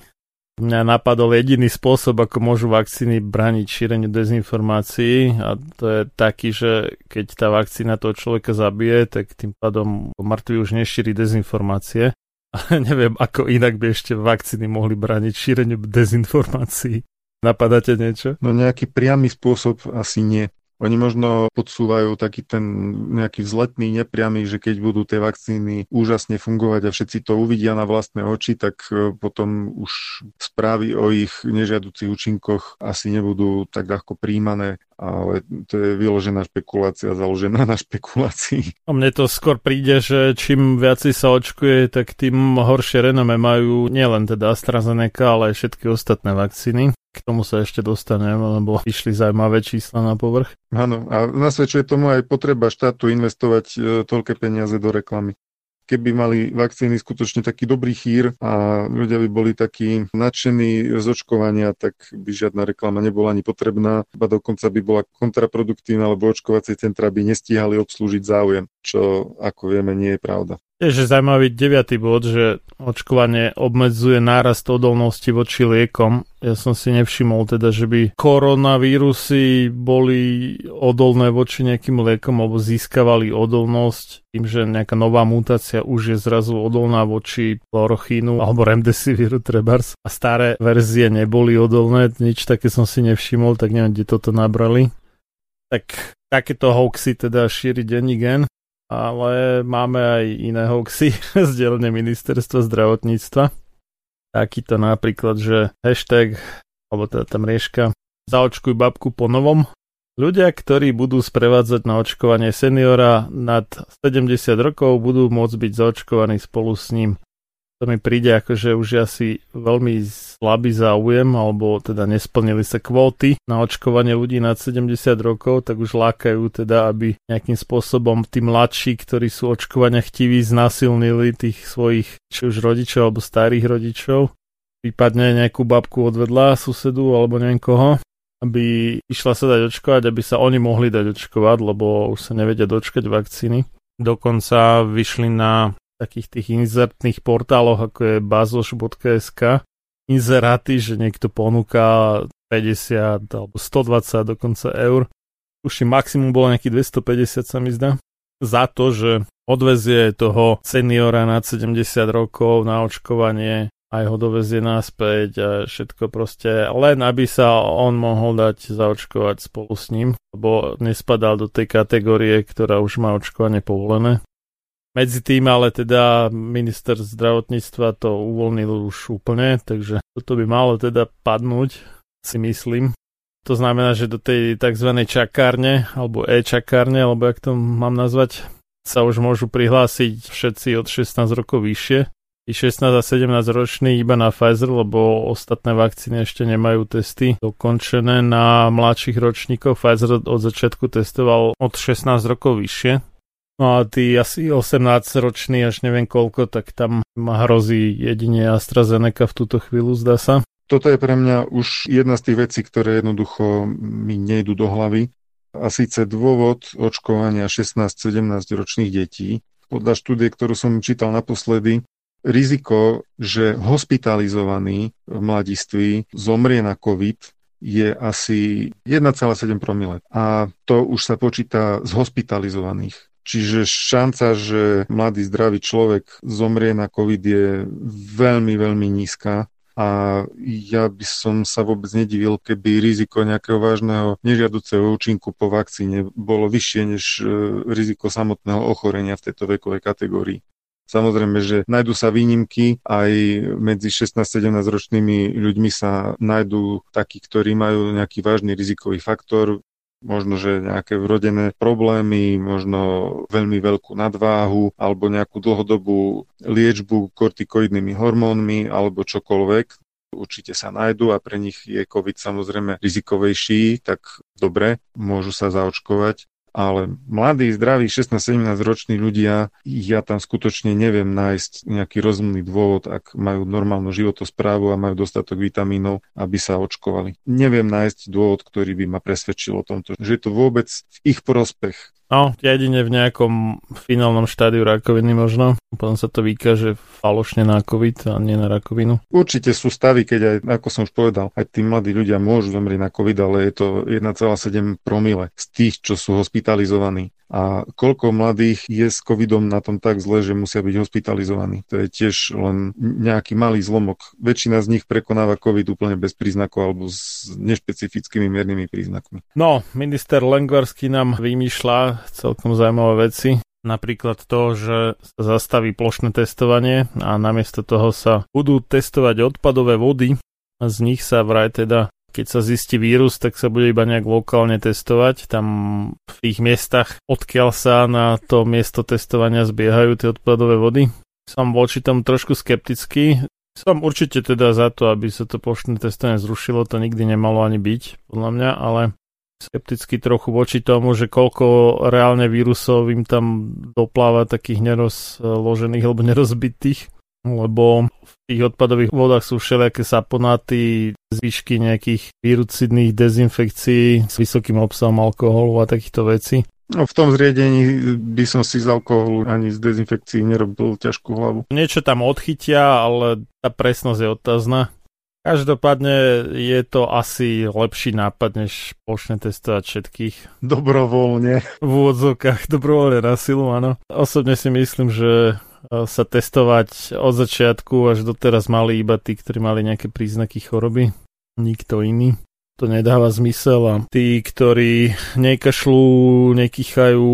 Mňa napadol jediný spôsob, ako môžu vakcíny braniť šíreniu dezinformácií a to je taký, že keď tá vakcína toho človeka zabije, tak tým pádom mŕtvy už nešíri dezinformácie. Ale neviem, ako inak by ešte vakcíny mohli braniť šíreniu dezinformácií. Napadáte niečo? No nejaký priamy spôsob asi nie. Oni možno podsúvajú taký ten nejaký vzletný, nepriamy, že keď budú tie vakcíny úžasne fungovať a všetci to uvidia na vlastné oči, tak e, potom už správy o ich nežiaducich účinkoch asi nebudú tak ľahko príjmané ale to je vyložená špekulácia, založená na špekulácii. A mne to skôr príde, že čím viac sa očkuje, tak tým horšie renome majú nielen teda AstraZeneca, ale aj všetky ostatné vakcíny. K tomu sa ešte dostanem, lebo išli zaujímavé čísla na povrch. Áno, a nasvedčuje tomu aj potreba štátu investovať e, toľké peniaze do reklamy keby mali vakcíny skutočne taký dobrý chýr a ľudia by boli takí nadšení z očkovania, tak by žiadna reklama nebola ani potrebná, a dokonca by bola kontraproduktívna, lebo očkovacie centra by nestíhali obslúžiť záujem, čo ako vieme nie je pravda. Je, že zaujímavý deviatý bod, že očkovanie obmedzuje nárast odolnosti voči liekom. Ja som si nevšimol teda, že by koronavírusy boli odolné voči nejakým liekom alebo získavali odolnosť tým, že nejaká nová mutácia už je zrazu odolná voči chlorochínu alebo remdesiviru trebars a staré verzie neboli odolné, nič také som si nevšimol, tak neviem, kde toto nabrali. Tak takéto hoaxy teda šíri denní gen ale máme aj iné hoaxy z dielne ministerstva zdravotníctva. Takýto napríklad, že hashtag, alebo teda tá mriežka, zaočkuj babku po novom. Ľudia, ktorí budú sprevádzať na očkovanie seniora nad 70 rokov, budú môcť byť zaočkovaní spolu s ním to mi príde ako, že už asi veľmi slabý záujem, alebo teda nesplnili sa kvóty na očkovanie ľudí nad 70 rokov, tak už lákajú teda, aby nejakým spôsobom tí mladší, ktorí sú očkovania chtiví, znasilnili tých svojich či už rodičov alebo starých rodičov. Prípadne nejakú babku odvedla susedu alebo neviem koho, aby išla sa dať očkovať, aby sa oni mohli dať očkovať, lebo už sa nevedia dočkať vakcíny. Dokonca vyšli na takých tých inzertných portáloch, ako je bazoš.sk, inzeráty, že niekto ponúka 50 alebo 120 dokonca eur. Už maximum bolo nejaký 250 sa mi zdá. Za to, že odvezie toho seniora nad 70 rokov na očkovanie aj ho dovezie naspäť a všetko proste, len aby sa on mohol dať zaočkovať spolu s ním, lebo nespadal do tej kategórie, ktorá už má očkovanie povolené. Medzi tým ale teda minister zdravotníctva to uvoľnil už úplne, takže toto by malo teda padnúť, si myslím. To znamená, že do tej tzv. čakárne, alebo e-čakárne, alebo jak to mám nazvať, sa už môžu prihlásiť všetci od 16 rokov vyššie. I 16 a 17 roční iba na Pfizer, lebo ostatné vakcíny ešte nemajú testy dokončené na mladších ročníkov. Pfizer od začiatku testoval od 16 rokov vyššie, No a tí asi 18-roční, až neviem koľko, tak tam ma hrozí jedine AstraZeneca v túto chvíľu, zdá sa. Toto je pre mňa už jedna z tých vecí, ktoré jednoducho mi nejdu do hlavy. A síce dôvod očkovania 16-17 ročných detí. Podľa štúdie, ktorú som čítal naposledy, riziko, že hospitalizovaný mladiství zomrie na COVID je asi 1,7 promile. A to už sa počíta z hospitalizovaných. Čiže šanca, že mladý zdravý človek zomrie na COVID je veľmi, veľmi nízka. A ja by som sa vôbec nedivil, keby riziko nejakého vážneho nežiaduceho účinku po vakcíne bolo vyššie než e, riziko samotného ochorenia v tejto vekovej kategórii. Samozrejme, že nájdú sa výnimky, aj medzi 16-17 ročnými ľuďmi sa nájdú takí, ktorí majú nejaký vážny rizikový faktor, možno, že nejaké vrodené problémy, možno veľmi veľkú nadváhu alebo nejakú dlhodobú liečbu kortikoidnými hormónmi alebo čokoľvek. Určite sa nájdu a pre nich je COVID samozrejme rizikovejší, tak dobre, môžu sa zaočkovať ale mladí, zdraví, 16-17 roční ľudia, ja tam skutočne neviem nájsť nejaký rozumný dôvod, ak majú normálnu životosprávu a majú dostatok vitamínov, aby sa očkovali. Neviem nájsť dôvod, ktorý by ma presvedčil o tomto, že je to vôbec v ich prospech No, jedine v nejakom finálnom štádiu rakoviny možno. Potom sa to vykáže falošne na COVID a nie na rakovinu. Určite sú stavy, keď aj, ako som už povedal, aj tí mladí ľudia môžu zomrieť na COVID, ale je to 1,7 promile z tých, čo sú hospitalizovaní. A koľko mladých je s covidom na tom tak zle, že musia byť hospitalizovaní. To je tiež len nejaký malý zlomok. Väčšina z nich prekonáva covid úplne bez príznakov alebo s nešpecifickými miernymi príznakmi. No, minister Lengvarský nám vymýšľa celkom zaujímavé veci. Napríklad to, že sa zastaví plošné testovanie a namiesto toho sa budú testovať odpadové vody z nich sa vraj teda keď sa zistí vírus, tak sa bude iba nejak lokálne testovať. Tam v tých miestach, odkiaľ sa na to miesto testovania zbiehajú tie odpadové vody. Som voči tomu trošku skeptický. Som určite teda za to, aby sa to plošné testovanie zrušilo, to nikdy nemalo ani byť, podľa mňa, ale skepticky trochu voči tomu, že koľko reálne vírusov im tam dopláva takých nerozložených alebo nerozbitých lebo v tých odpadových vodách sú všelijaké saponáty, zvyšky nejakých virucidných dezinfekcií s vysokým obsahom alkoholu a takýchto vecí. No, v tom zriedení by som si z alkoholu ani z dezinfekcií nerobil ťažkú hlavu. Niečo tam odchytia, ale tá presnosť je otázna. Každopádne je to asi lepší nápad, než plošne testovať všetkých. Dobrovoľne. V úvodzovkách dobrovoľne na silu, áno. Osobne si myslím, že sa testovať od začiatku až doteraz mali iba tí, ktorí mali nejaké príznaky choroby. Nikto iný. To nedáva zmysel a tí, ktorí nekašľú, nekychajú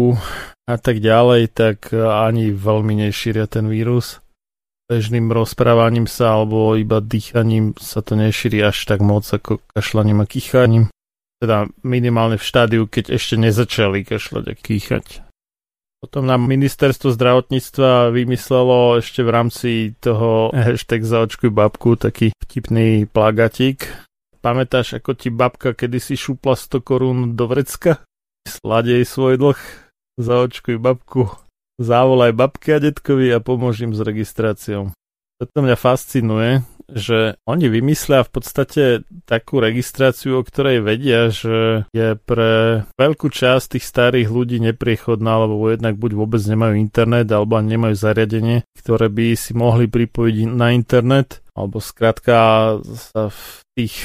a tak ďalej, tak ani veľmi nešíria ten vírus. Bežným rozprávaním sa alebo iba dýchaním sa to nešíri až tak moc ako kašľaním a kýchaním. Teda minimálne v štádiu, keď ešte nezačali kašľať a kýchať. Potom nám ministerstvo zdravotníctva vymyslelo ešte v rámci toho hashtag zaočkuj babku taký vtipný plagatík. Pamätáš, ako ti babka kedysi šupla 100 korún do vrecka? Sladej svoj dlh, zaočkuj babku, závolaj babke a detkovi a pomôž im s registráciou. Toto mňa fascinuje, že oni vymyslia v podstate takú registráciu, o ktorej vedia, že je pre veľkú časť tých starých ľudí nepriechodná, lebo jednak buď vôbec nemajú internet, alebo nemajú zariadenie, ktoré by si mohli pripojiť na internet, alebo skrátka sa v tých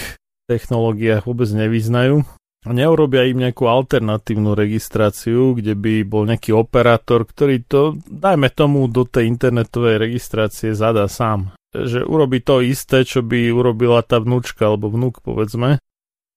technológiách vôbec nevyznajú neurobia im nejakú alternatívnu registráciu, kde by bol nejaký operátor, ktorý to, dajme tomu, do tej internetovej registrácie zadá sám že urobí to isté, čo by urobila tá vnúčka alebo vnúk, povedzme.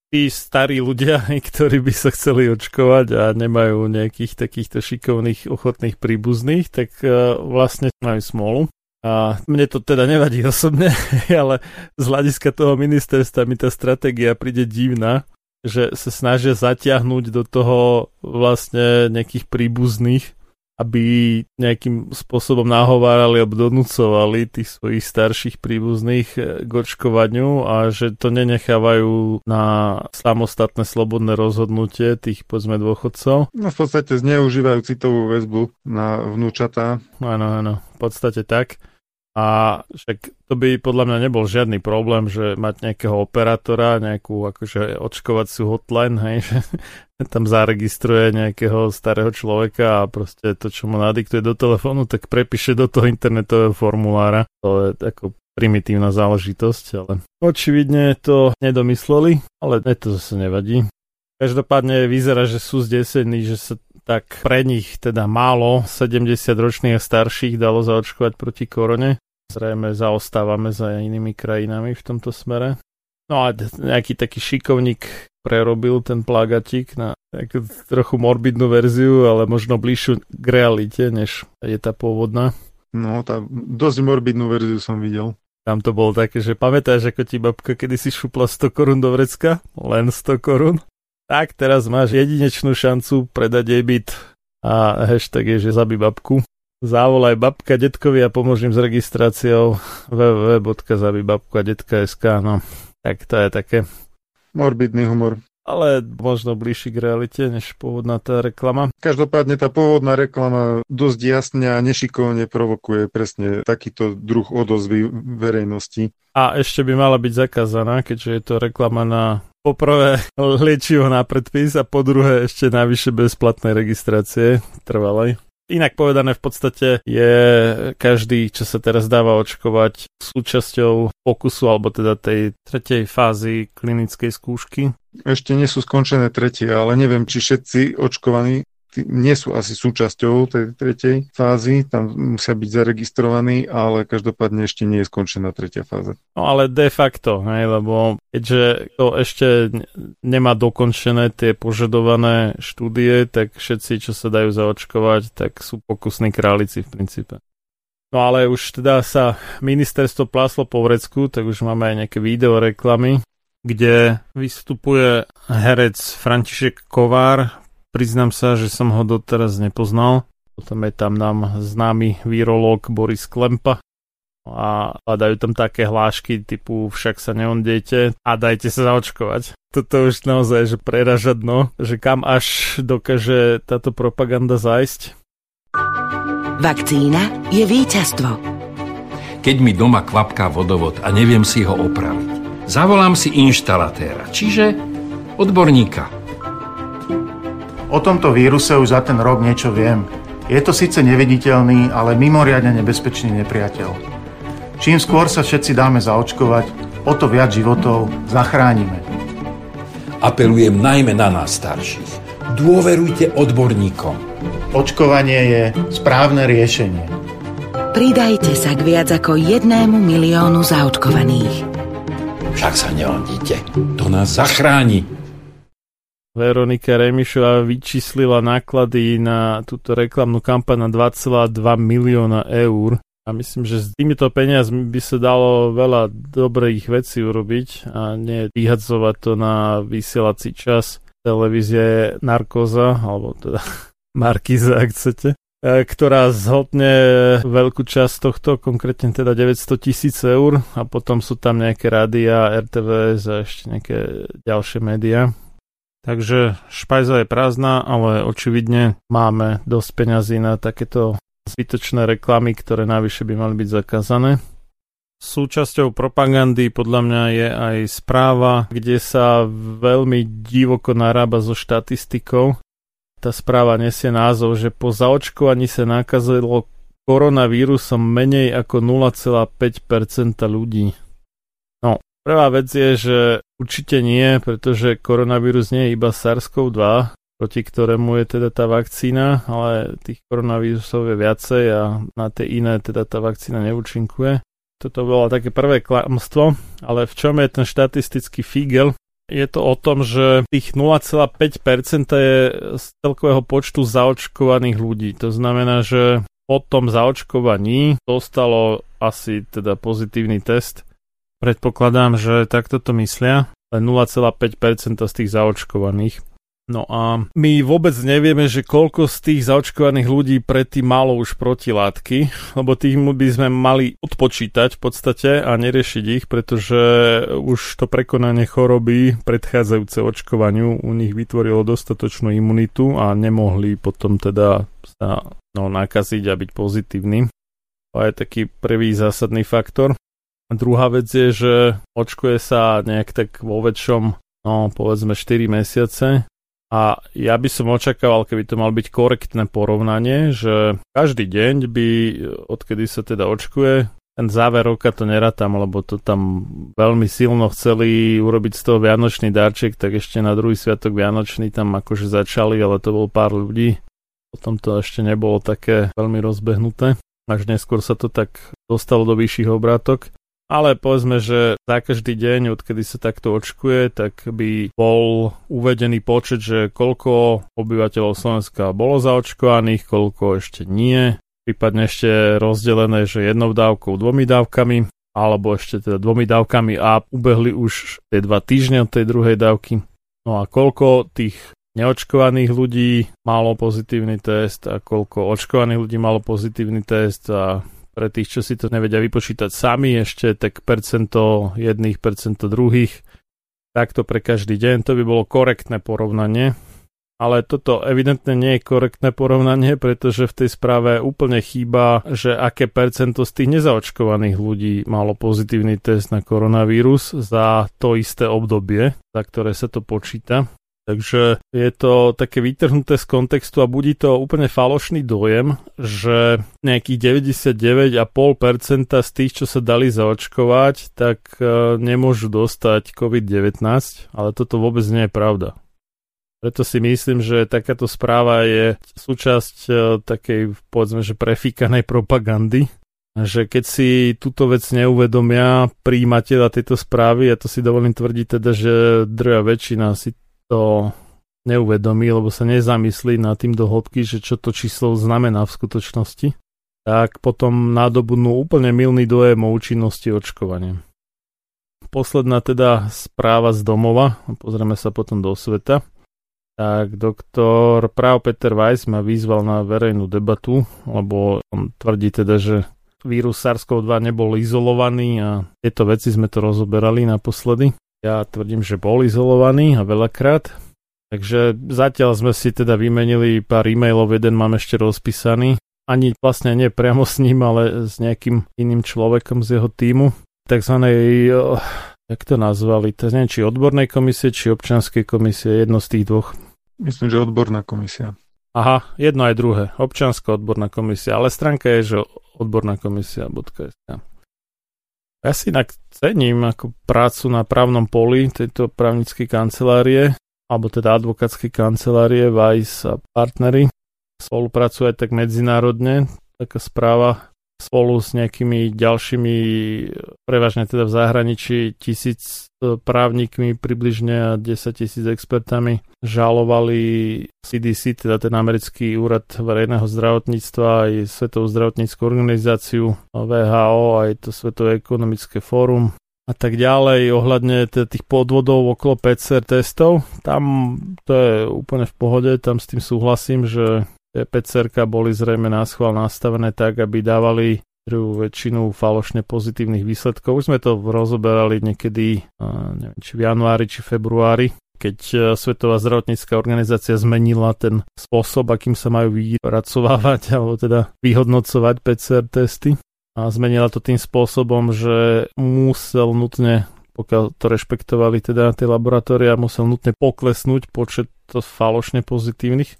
Tí starí ľudia, ktorí by sa chceli očkovať a nemajú nejakých takýchto šikovných, ochotných príbuzných, tak uh, vlastne majú smolu. A mne to teda nevadí osobne, ale z hľadiska toho ministerstva mi tá stratégia príde divná, že sa snažia zatiahnuť do toho vlastne nejakých príbuzných, aby nejakým spôsobom nahovárali alebo donúcovali tých svojich starších príbuzných eh, k očkovaniu a že to nenechávajú na samostatné slobodné rozhodnutie tých povedzme dôchodcov. No v podstate zneužívajú citovú väzbu na vnúčatá. Áno, áno, v podstate tak. A však to by podľa mňa nebol žiadny problém, že mať nejakého operátora, nejakú akože očkovaciu hotline, hej, že tam zaregistruje nejakého starého človeka a proste to, čo mu nadiktuje do telefónu, tak prepíše do toho internetového formulára. To je ako primitívna záležitosť, ale očividne to nedomysleli, ale to zase nevadí. Každopádne vyzerá, že sú zdesení, že sa tak pre nich teda málo 70 ročných a starších dalo zaočkovať proti korone. Zrejme zaostávame za inými krajinami v tomto smere. No a nejaký taký šikovník prerobil ten plagatik na takú trochu morbidnú verziu, ale možno bližšiu k realite, než je tá pôvodná. No, tá dosť morbidnú verziu som videl. Tam to bolo také, že pamätáš, ako ti babka kedy si šupla 100 korún do vrecka? Len 100 korún? Tak teraz máš jedinečnú šancu predať jej byt. A hashtag je, že zabi babku. Závolaj babka detkovi a pomôž im s registráciou www.zabibabka.detka.sk no. Tak to je také. Morbidný humor ale možno bližší k realite než pôvodná tá reklama. Každopádne tá pôvodná reklama dosť jasne a nešikovne provokuje presne takýto druh odozvy verejnosti. A ešte by mala byť zakázaná, keďže je to reklama na poprvé liečivo na predpis a po druhé ešte najvyššie bezplatnej registrácie trvalej. Inak povedané v podstate je každý, čo sa teraz dáva očkovať súčasťou pokusu alebo teda tej tretej fázy klinickej skúšky. Ešte nie sú skončené tretie, ale neviem, či všetci očkovaní nie sú asi súčasťou tej tretej fázy, tam musia byť zaregistrovaní, ale každopádne ešte nie je skončená tretia fáza. No ale de facto, hej, lebo keďže to ešte nemá dokončené tie požadované štúdie, tak všetci, čo sa dajú zaočkovať, tak sú pokusní králici v princípe. No ale už teda sa ministerstvo pláslo po vrecku, tak už máme aj nejaké video reklamy, kde vystupuje herec František Kovár Priznám sa, že som ho doteraz nepoznal. Potom je tam nám známy virológ Boris Klempa a dajú tam také hlášky typu však sa neondejte a dajte sa zaočkovať. Toto už naozaj že preraža dno, že kam až dokáže táto propaganda zájsť. Vakcína je víťazstvo. Keď mi doma kvapká vodovod a neviem si ho opraviť, zavolám si inštalatéra, čiže odborníka – O tomto víruse už za ten rok niečo viem. Je to síce neviditeľný, ale mimoriadne nebezpečný nepriateľ. Čím skôr sa všetci dáme zaočkovať, o to viac životov zachránime. Apelujem najmä na nás starších. Dôverujte odborníkom. Očkovanie je správne riešenie. Pridajte sa k viac ako jednému miliónu zaočkovaných. Však sa neondíte. To nás zachráni. Veronika Remišová vyčíslila náklady na túto reklamnú kampaň na 2,2 milióna eur. A myslím, že s týmito peniazmi by sa dalo veľa dobrých vecí urobiť a nie vyhadzovať to na vysielací čas televízie Narkoza, alebo teda Markiza, ak chcete e, ktorá zhodne veľkú časť tohto, konkrétne teda 900 tisíc eur a potom sú tam nejaké rádia, RTVS a ešte nejaké ďalšie médiá. Takže špajza je prázdna, ale očividne máme dosť peňazí na takéto zbytočné reklamy, ktoré navyše by mali byť zakázané. Súčasťou propagandy podľa mňa je aj správa, kde sa veľmi divoko narába so štatistikou. Tá správa nesie názov, že po zaočkovaní sa nakazilo koronavírusom menej ako 0,5% ľudí. Prvá vec je, že určite nie, pretože koronavírus nie je iba SARS-CoV-2, proti ktorému je teda tá vakcína, ale tých koronavírusov je viacej a na tie iné teda tá vakcína neúčinkuje. Toto bolo také prvé klamstvo, ale v čom je ten štatistický fígel? Je to o tom, že tých 0,5% je z celkového počtu zaočkovaných ľudí. To znamená, že po tom zaočkovaní dostalo asi teda pozitívny test Predpokladám, že takto to myslia, len 0,5% z tých zaočkovaných. No a my vôbec nevieme, že koľko z tých zaočkovaných ľudí predtým malo už protilátky, lebo tých by sme mali odpočítať v podstate a neriešiť ich, pretože už to prekonanie choroby predchádzajúce očkovaniu u nich vytvorilo dostatočnú imunitu a nemohli potom teda sa no, nakaziť a byť pozitívny. To je taký prvý zásadný faktor. A druhá vec je, že očkuje sa nejak tak vo väčšom, no povedzme 4 mesiace. A ja by som očakával, keby to mal byť korektné porovnanie, že každý deň by, odkedy sa teda očkuje, ten záver roka to nerátam, lebo to tam veľmi silno chceli urobiť z toho vianočný darček, tak ešte na druhý sviatok vianočný tam akože začali, ale to bol pár ľudí. Potom to ešte nebolo také veľmi rozbehnuté. Až neskôr sa to tak dostalo do vyšších obrátok. Ale povedzme, že za každý deň, odkedy sa takto očkuje, tak by bol uvedený počet, že koľko obyvateľov Slovenska bolo zaočkovaných, koľko ešte nie, prípadne ešte rozdelené, že jednou dávkou, dvomi dávkami, alebo ešte teda dvomi dávkami a ubehli už tie dva týždne od tej druhej dávky. No a koľko tých neočkovaných ľudí malo pozitívny test a koľko očkovaných ľudí malo pozitívny test a pre tých, čo si to nevedia vypočítať sami ešte, tak percento jedných, percento druhých, takto pre každý deň, to by bolo korektné porovnanie. Ale toto evidentne nie je korektné porovnanie, pretože v tej správe úplne chýba, že aké percento z tých nezaočkovaných ľudí malo pozitívny test na koronavírus za to isté obdobie, za ktoré sa to počíta. Takže je to také vytrhnuté z kontextu a budí to úplne falošný dojem, že nejakých 99,5% z tých, čo sa dali zaočkovať, tak e, nemôžu dostať COVID-19, ale toto vôbec nie je pravda. Preto si myslím, že takáto správa je súčasť uh, takej, povedzme, že prefíkanej propagandy, že keď si túto vec neuvedomia príjimateľa tejto správy, ja to si dovolím tvrdiť teda, že drvia väčšina si to neuvedomí, lebo sa nezamyslí na tým do hĺbky, že čo to číslo znamená v skutočnosti, tak potom nádobudnú úplne milný dojem o účinnosti očkovania. Posledná teda správa z domova, pozrieme sa potom do sveta tak doktor práv Peter Weiss ma vyzval na verejnú debatu, lebo on tvrdí teda, že vírus SARS-CoV-2 nebol izolovaný a tieto veci sme to rozoberali naposledy. Ja tvrdím, že bol izolovaný a veľakrát. Takže zatiaľ sme si teda vymenili pár e-mailov, jeden mám ešte rozpísaný. Ani vlastne nie priamo s ním, ale s nejakým iným človekom z jeho týmu. Takzvanej jak to nazvali, to neviem, či odbornej komisie, či občianskej komisie, jedno z tých dvoch. Myslím, že odborná komisia. Aha, jedno aj druhé. Občianská odborná komisia. Ale stránka je, že odborná komisia.sk. Ja si inak cením ako prácu na právnom poli tejto právnickej kancelárie, alebo teda advokátskej kancelárie Vice a partnery. Spolupracujú aj tak medzinárodne. Taká správa spolu s nejakými ďalšími, prevažne teda v zahraničí, tisíc právnikmi približne a 10 tisíc expertami žalovali CDC, teda ten americký úrad verejného zdravotníctva, aj Svetovú zdravotníckú organizáciu, VHO, aj to Svetové ekonomické fórum a tak ďalej ohľadne tých podvodov okolo PCR testov. Tam to je úplne v pohode, tam s tým súhlasím, že pcr boli zrejme na schvál nastavené tak, aby dávali väčšinu falošne pozitívnych výsledkov. Už sme to rozoberali niekedy, neviem, či v januári, či februári, keď e, Svetová zdravotnícká organizácia zmenila ten spôsob, akým sa majú vypracovávať alebo teda vyhodnocovať PCR testy. A zmenila to tým spôsobom, že musel nutne pokiaľ to rešpektovali teda tie laboratória, musel nutne poklesnúť počet falošne pozitívnych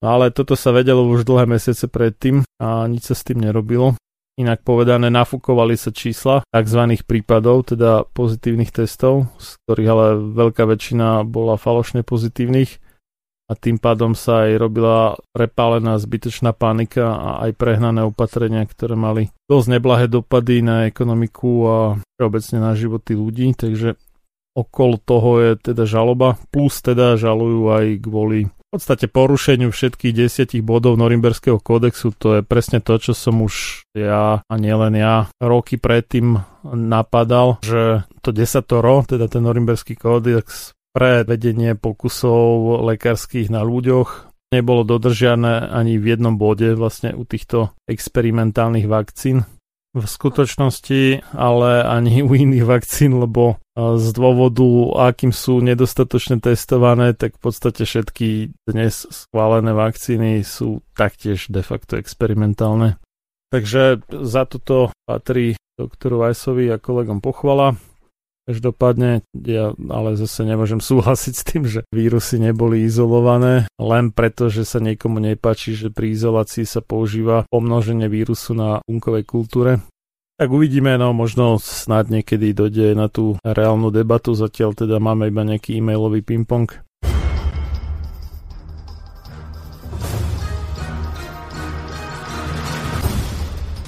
No ale toto sa vedelo už dlhé mesiace predtým a nič sa s tým nerobilo. Inak povedané, nafúkovali sa čísla tzv. prípadov, teda pozitívnych testov, z ktorých ale veľká väčšina bola falošne pozitívnych a tým pádom sa aj robila prepálená zbytočná panika a aj prehnané opatrenia, ktoré mali dosť neblahé dopady na ekonomiku a obecne na životy ľudí, takže okolo toho je teda žaloba, plus teda žalujú aj kvôli v podstate porušeniu všetkých desiatich bodov Norimberského kódexu, to je presne to, čo som už ja a nielen ja roky predtým napadal, že to desatoro, teda ten Norimberský kódex pre vedenie pokusov lekárskych na ľuďoch nebolo dodržiané ani v jednom bode vlastne u týchto experimentálnych vakcín v skutočnosti, ale ani u iných vakcín, lebo z dôvodu, akým sú nedostatočne testované, tak v podstate všetky dnes schválené vakcíny sú taktiež de facto experimentálne. Takže za toto patrí doktoru Vajsovi a kolegom pochvala. Každopádne ja ale zase nemôžem súhlasiť s tým, že vírusy neboli izolované, len preto, že sa niekomu nepáči, že pri izolácii sa používa pomnoženie vírusu na bunkovej kultúre. Tak uvidíme, no možno snad niekedy dojde na tú reálnu debatu, zatiaľ teda máme iba nejaký e-mailový ping-pong.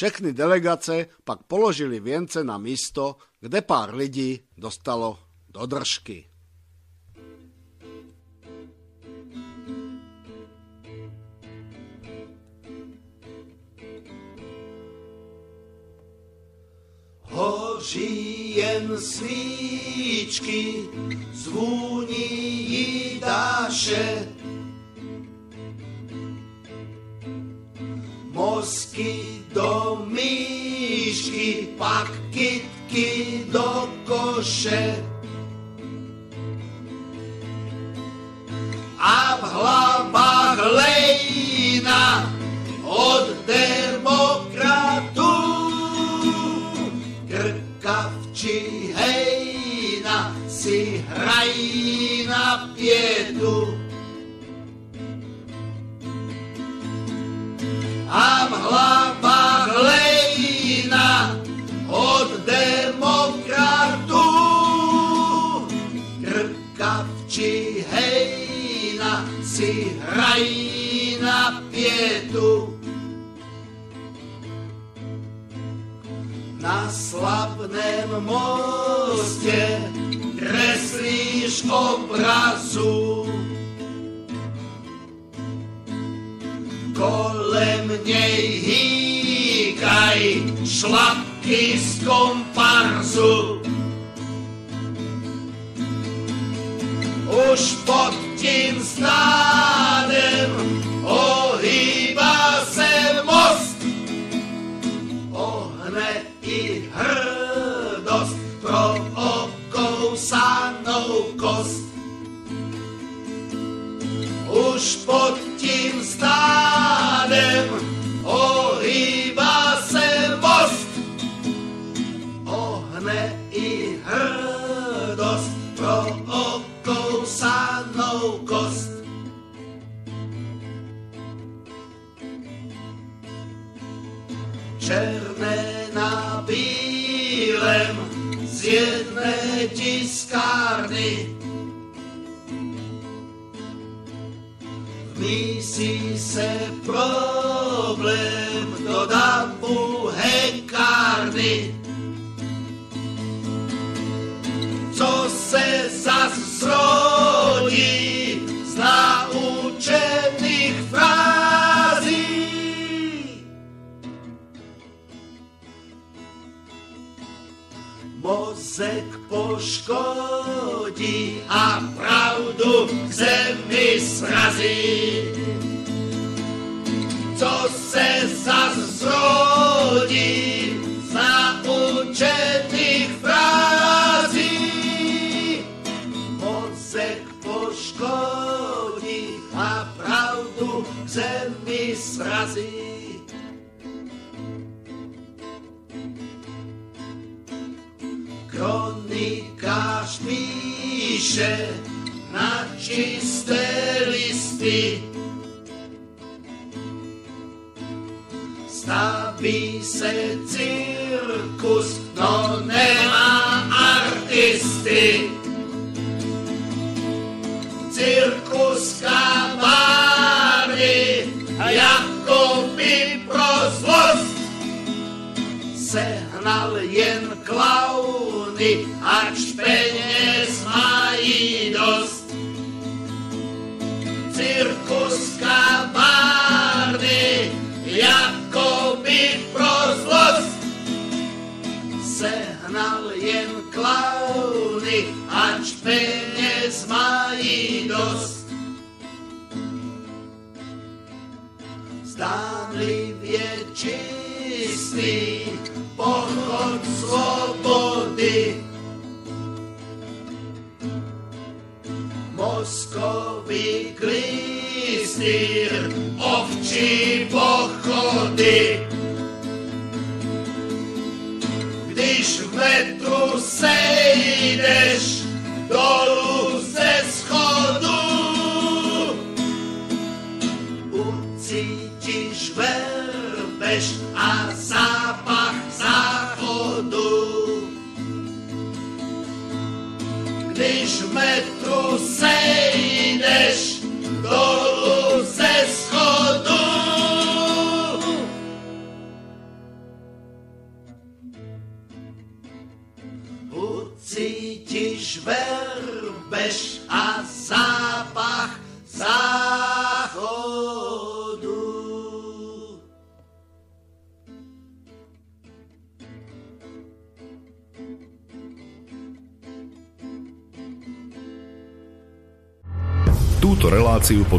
Všechny delegace pak položili vience na místo, kde pár lidí dostalo do držky. Hoří jen svíčky, zvůní jídáše, mozky do myšky, pak kytky do koše. A v hlavách lejna od demokratů krkavči hejna si hrají na pětu. A v hlavách od demokratů. Krkavči hejna si hrají na pětu. Na slavném mostě kreslíš obrazu kolem nej hýkaj šlapky z komparzu. Už pod tím stádem ohýba se most, ohne i hrdost pro okousanou kost. Už pod tím stádem ohýba se most. Ohne i hrdost pro okousanou kost. Černé na bílem z jedné tiskárny Mísí se problém do davu hekárny. Co se zas zrodí z naučených frází? Mozek poškodí a pravdu k zemi srazí. Co se zas zrodí z naučených frází? Mozek poškodí a pravdu k zemi srazí. Kronikář píše na čisté listy. Staví se cirkus, no nemá artisty. Cirkus kavárny, jako by sehnal jen klauny, ač peněz mají dost. Cirkus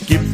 gelmiş gibi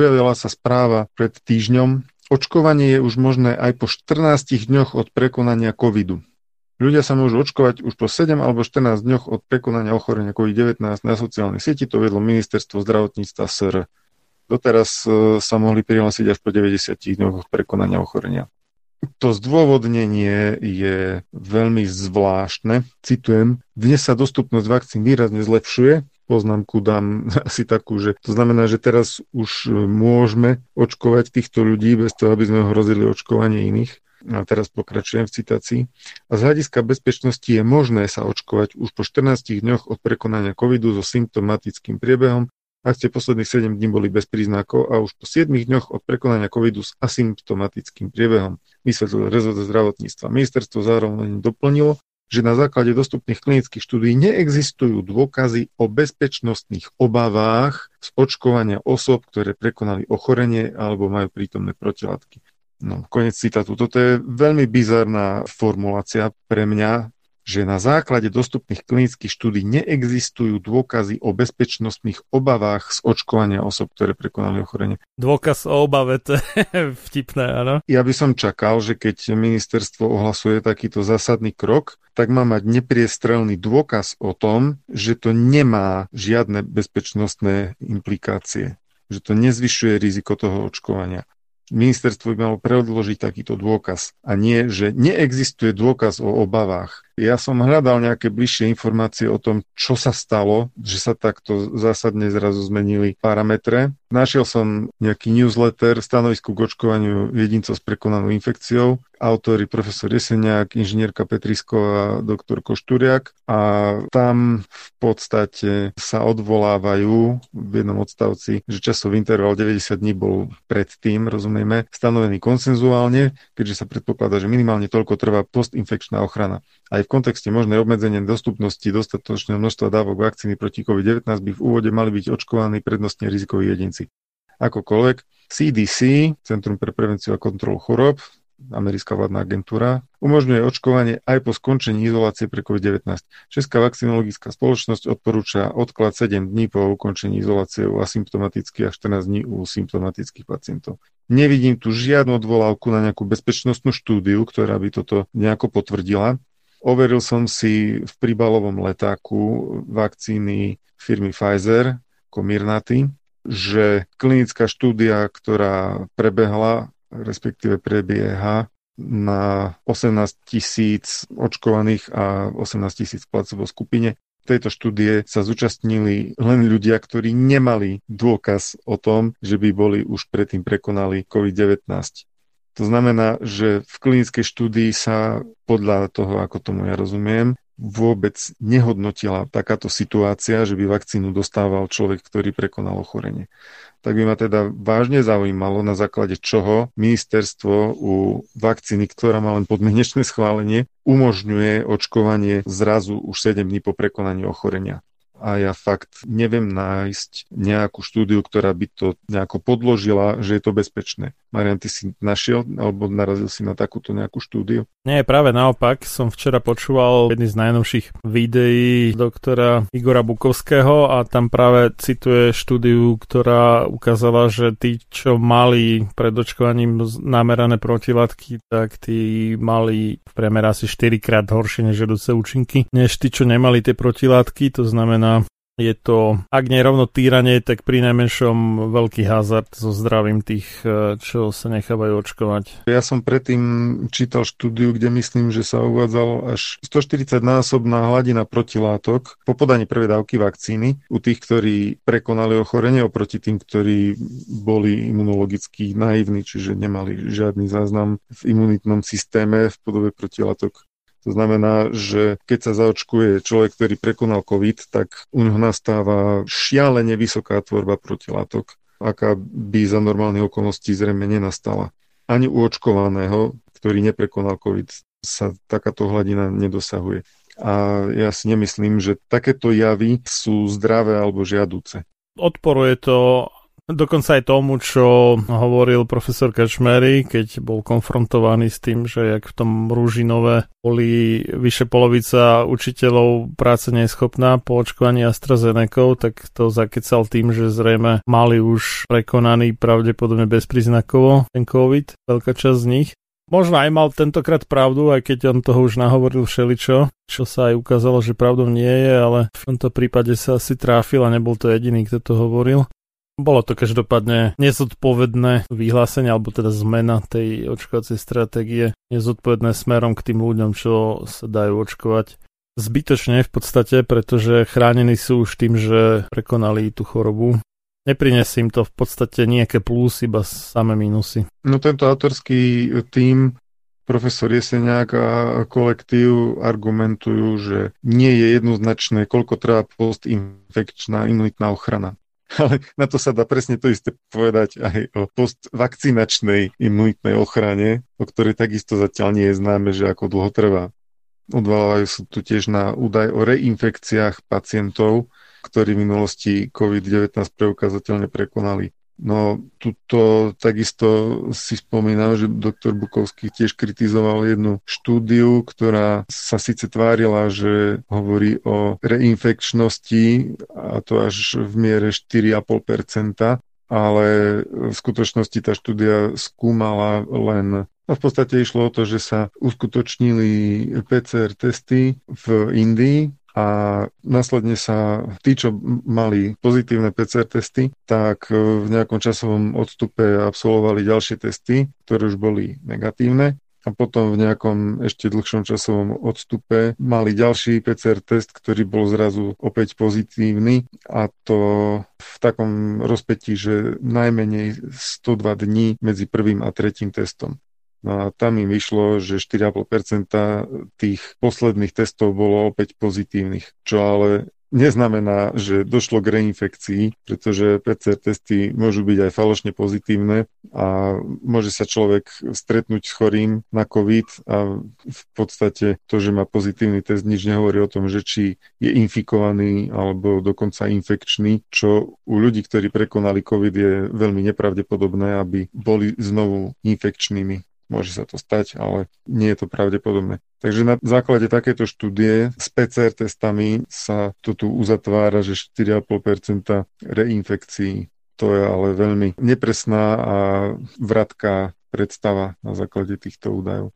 Objavila sa správa pred týždňom. Očkovanie je už možné aj po 14 dňoch od prekonania covidu. Ľudia sa môžu očkovať už po 7 alebo 14 dňoch od prekonania ochorenia COVID-19 na sociálnej sieti, to vedlo ministerstvo zdravotníctva SR. Doteraz e, sa mohli prihlásiť až po 90 dňoch od prekonania ochorenia. To zdôvodnenie je veľmi zvláštne. Citujem, dnes sa dostupnosť vakcín výrazne zlepšuje, poznámku dám asi takú, že to znamená, že teraz už e, môžeme očkovať týchto ľudí bez toho, aby sme hrozili očkovanie iných. A teraz pokračujem v citácii. A z hľadiska bezpečnosti je možné sa očkovať už po 14 dňoch od prekonania covidu so symptomatickým priebehom, ak ste posledných 7 dní boli bez príznakov a už po 7 dňoch od prekonania covidu s asymptomatickým priebehom, vysvetlil rezort zdravotníctva. Ministerstvo zároveň doplnilo, že na základe dostupných klinických štúdí neexistujú dôkazy o bezpečnostných obavách z očkovania osob, ktoré prekonali ochorenie alebo majú prítomné protilátky. No, konec citátu. Toto je veľmi bizarná formulácia pre mňa, že na základe dostupných klinických štúdí neexistujú dôkazy o bezpečnostných obavách z očkovania osob, ktoré prekonali ochorenie. Dôkaz o obave, to je vtipné, áno? Ja by som čakal, že keď ministerstvo ohlasuje takýto zásadný krok, tak má mať nepriestrelný dôkaz o tom, že to nemá žiadne bezpečnostné implikácie že to nezvyšuje riziko toho očkovania ministerstvo by malo predložiť takýto dôkaz a nie, že neexistuje dôkaz o obavách. Ja som hľadal nejaké bližšie informácie o tom, čo sa stalo, že sa takto zásadne zrazu zmenili parametre. Našiel som nejaký newsletter stanovisku k očkovaniu jedincov s prekonanou infekciou. Autori profesor Jeseniak, inžinierka Petrisková doktor Košturiak a tam v podstate sa odvolávajú v jednom odstavci, že časový interval 90 dní bol predtým, rozumieme, stanovený konsenzuálne, keďže sa predpokladá, že minimálne toľko trvá postinfekčná ochrana. Aj v kontexte možnej obmedzenia dostupnosti dostatočného množstva dávok vakcíny proti COVID-19 by v úvode mali byť očkovaní prednostne rizikoví jedinci. Akokoľvek, CDC, Centrum pre prevenciu a kontrolu chorob, americká vládna agentúra, umožňuje očkovanie aj po skončení izolácie pre COVID-19. Česká vakcinologická spoločnosť odporúča odklad 7 dní po ukončení izolácie u asymptomatických a 14 dní u symptomatických pacientov. Nevidím tu žiadnu odvolávku na nejakú bezpečnostnú štúdiu, ktorá by toto nejako potvrdila. Overil som si v príbalovom letáku vakcíny firmy Pfizer, Comirnaty, že klinická štúdia, ktorá prebehla, respektíve prebieha na 18 tisíc očkovaných a 18 tisíc placebo skupine, v tejto štúdie sa zúčastnili len ľudia, ktorí nemali dôkaz o tom, že by boli už predtým prekonali COVID-19. To znamená, že v klinickej štúdii sa podľa toho, ako tomu ja rozumiem, vôbec nehodnotila takáto situácia, že by vakcínu dostával človek, ktorý prekonal ochorenie. Tak by ma teda vážne zaujímalo, na základe čoho ministerstvo u vakcíny, ktorá má len podmienečné schválenie, umožňuje očkovanie zrazu už 7 dní po prekonaní ochorenia a ja fakt neviem nájsť nejakú štúdiu, ktorá by to nejako podložila, že je to bezpečné. Marian, ty si našiel alebo narazil si na takúto nejakú štúdiu? Nie, práve naopak. Som včera počúval jedný z najnovších videí doktora Igora Bukovského a tam práve cituje štúdiu, ktorá ukázala, že tí, čo mali pred očkovaním namerané protilátky, tak tí mali v priemere asi 4 krát horšie nežedúce účinky, než tí, čo nemali tie protilátky. To znamená, je to, ak nie rovno týranie, tak pri najmenšom veľký hazard so zdravím tých, e, čo sa nechávajú očkovať. Ja som predtým čítal štúdiu, kde myslím, že sa uvádzalo až 140 násobná hladina protilátok po podaní prvej dávky vakcíny u tých, ktorí prekonali ochorenie oproti tým, ktorí boli imunologicky naivní, čiže nemali žiadny záznam v imunitnom systéme v podobe protilátok To znamená, že keď sa zaočkuje človek, ktorý prekonal COVID, tak u neho nastáva šialene vysoká tvorba protilátok, aká by za normálnych okolností zrejme nenastala. Ani u očkovaného, ktorý neprekonal COVID, sa takáto hladina nedosahuje. A ja si nemyslím, že takéto javy sú zdravé alebo žiaduce. Odporuje to Dokonca aj tomu, čo hovoril profesor Kačmery, keď bol konfrontovaný s tým, že jak v tom Rúžinové boli vyše polovica učiteľov práce neschopná po očkovaní AstraZeneca, tak to zakecal tým, že zrejme mali už prekonaný pravdepodobne bezpríznakovo ten COVID, veľká časť z nich. Možno aj mal tentokrát pravdu, aj keď on toho už nahovoril všeličo, čo sa aj ukázalo, že pravdou nie je, ale v tomto prípade sa asi tráfil a nebol to jediný, kto to hovoril. Bolo to každopádne nezodpovedné vyhlásenie, alebo teda zmena tej očkovacej stratégie, nezodpovedné smerom k tým ľuďom, čo sa dajú očkovať. Zbytočne v podstate, pretože chránení sú už tým, že prekonali tú chorobu. Neprinesie im to v podstate nejaké plus, iba samé minusy. No tento autorský tím profesor Jeseniak a kolektív argumentujú, že nie je jednoznačné, koľko trvá postinfekčná imunitná ochrana. Ale na to sa dá presne to isté povedať aj o postvakcinačnej imunitnej ochrane, o ktorej takisto zatiaľ nie je známe, že ako dlho trvá. Odvolávajú sa tu tiež na údaj o reinfekciách pacientov, ktorí v minulosti COVID-19 preukázateľne prekonali. No, tuto takisto si spomínam, že doktor Bukovský tiež kritizoval jednu štúdiu, ktorá sa síce tvárila, že hovorí o reinfekčnosti, a to až v miere 4,5%, ale v skutočnosti tá štúdia skúmala len No v podstate išlo o to, že sa uskutočnili PCR testy v Indii a následne sa tí, čo mali pozitívne PCR testy, tak e, v nejakom časovom odstupe absolvovali ďalšie testy, ktoré už boli negatívne a potom v nejakom ešte dlhšom časovom odstupe mali ďalší PCR test, ktorý bol zrazu opäť pozitívny a to v takom rozpetí, že najmenej 102 dní medzi prvým a tretím testom. No a tam im vyšlo, že 4,5% tých posledných testov bolo opäť pozitívnych, čo ale neznamená, že došlo k reinfekcii, pretože PCR testy môžu byť aj falošne pozitívne a môže sa človek stretnúť s chorým na COVID a v podstate to, že má pozitívny test, nič nehovorí o tom, že či je infikovaný alebo dokonca infekčný, čo u ľudí, ktorí prekonali COVID je veľmi nepravdepodobné, aby boli znovu infekčnými. Môže sa to stať, ale nie je to pravdepodobné. Takže na základe takéto štúdie s PCR testami sa to tu uzatvára, že 4,5% reinfekcií. To je ale veľmi nepresná a vratká predstava na základe týchto údajov.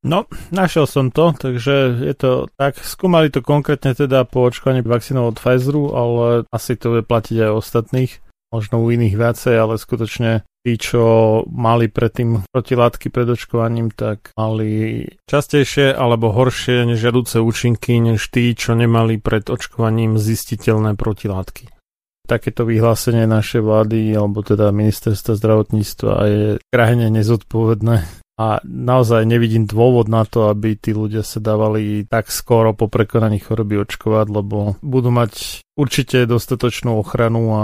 No, našiel som to, takže je to tak. Skúmali to konkrétne teda po očkovaní vakcínov od Pfizeru, ale asi to bude platiť aj ostatných možno u iných viacej, ale skutočne tí, čo mali predtým protilátky pred očkovaním, tak mali častejšie alebo horšie nežiaduce účinky, než tí, čo nemali pred očkovaním zistiteľné protilátky. Takéto vyhlásenie našej vlády, alebo teda ministerstva zdravotníctva je krajine nezodpovedné a naozaj nevidím dôvod na to, aby tí ľudia sa dávali tak skoro po prekonaní choroby očkovať, lebo budú mať určite dostatočnú ochranu a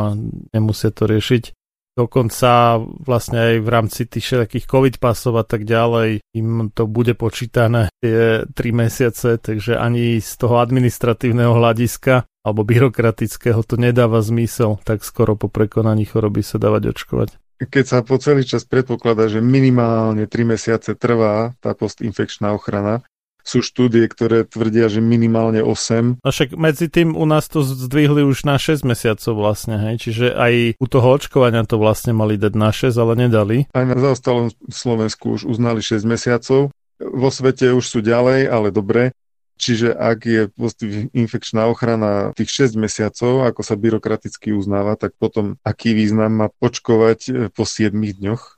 nemusia to riešiť. Dokonca vlastne aj v rámci tých všetkých covid pasov a tak ďalej im to bude počítané tie 3 mesiace, takže ani z toho administratívneho hľadiska alebo byrokratického to nedáva zmysel tak skoro po prekonaní choroby sa dávať očkovať. Keď sa po celý čas predpokladá, že minimálne 3 mesiace trvá tá postinfekčná ochrana, sú štúdie, ktoré tvrdia, že minimálne 8. A však medzi tým u nás to zdvihli už na 6 mesiacov vlastne, hej? čiže aj u toho očkovania to vlastne mali dať na 6, ale nedali. Aj na zaostalom Slovensku už uznali 6 mesiacov. Vo svete už sú ďalej, ale dobre. Čiže ak je infekčná ochrana tých 6 mesiacov, ako sa byrokraticky uznáva, tak potom aký význam má očkovať e, po 7 dňoch?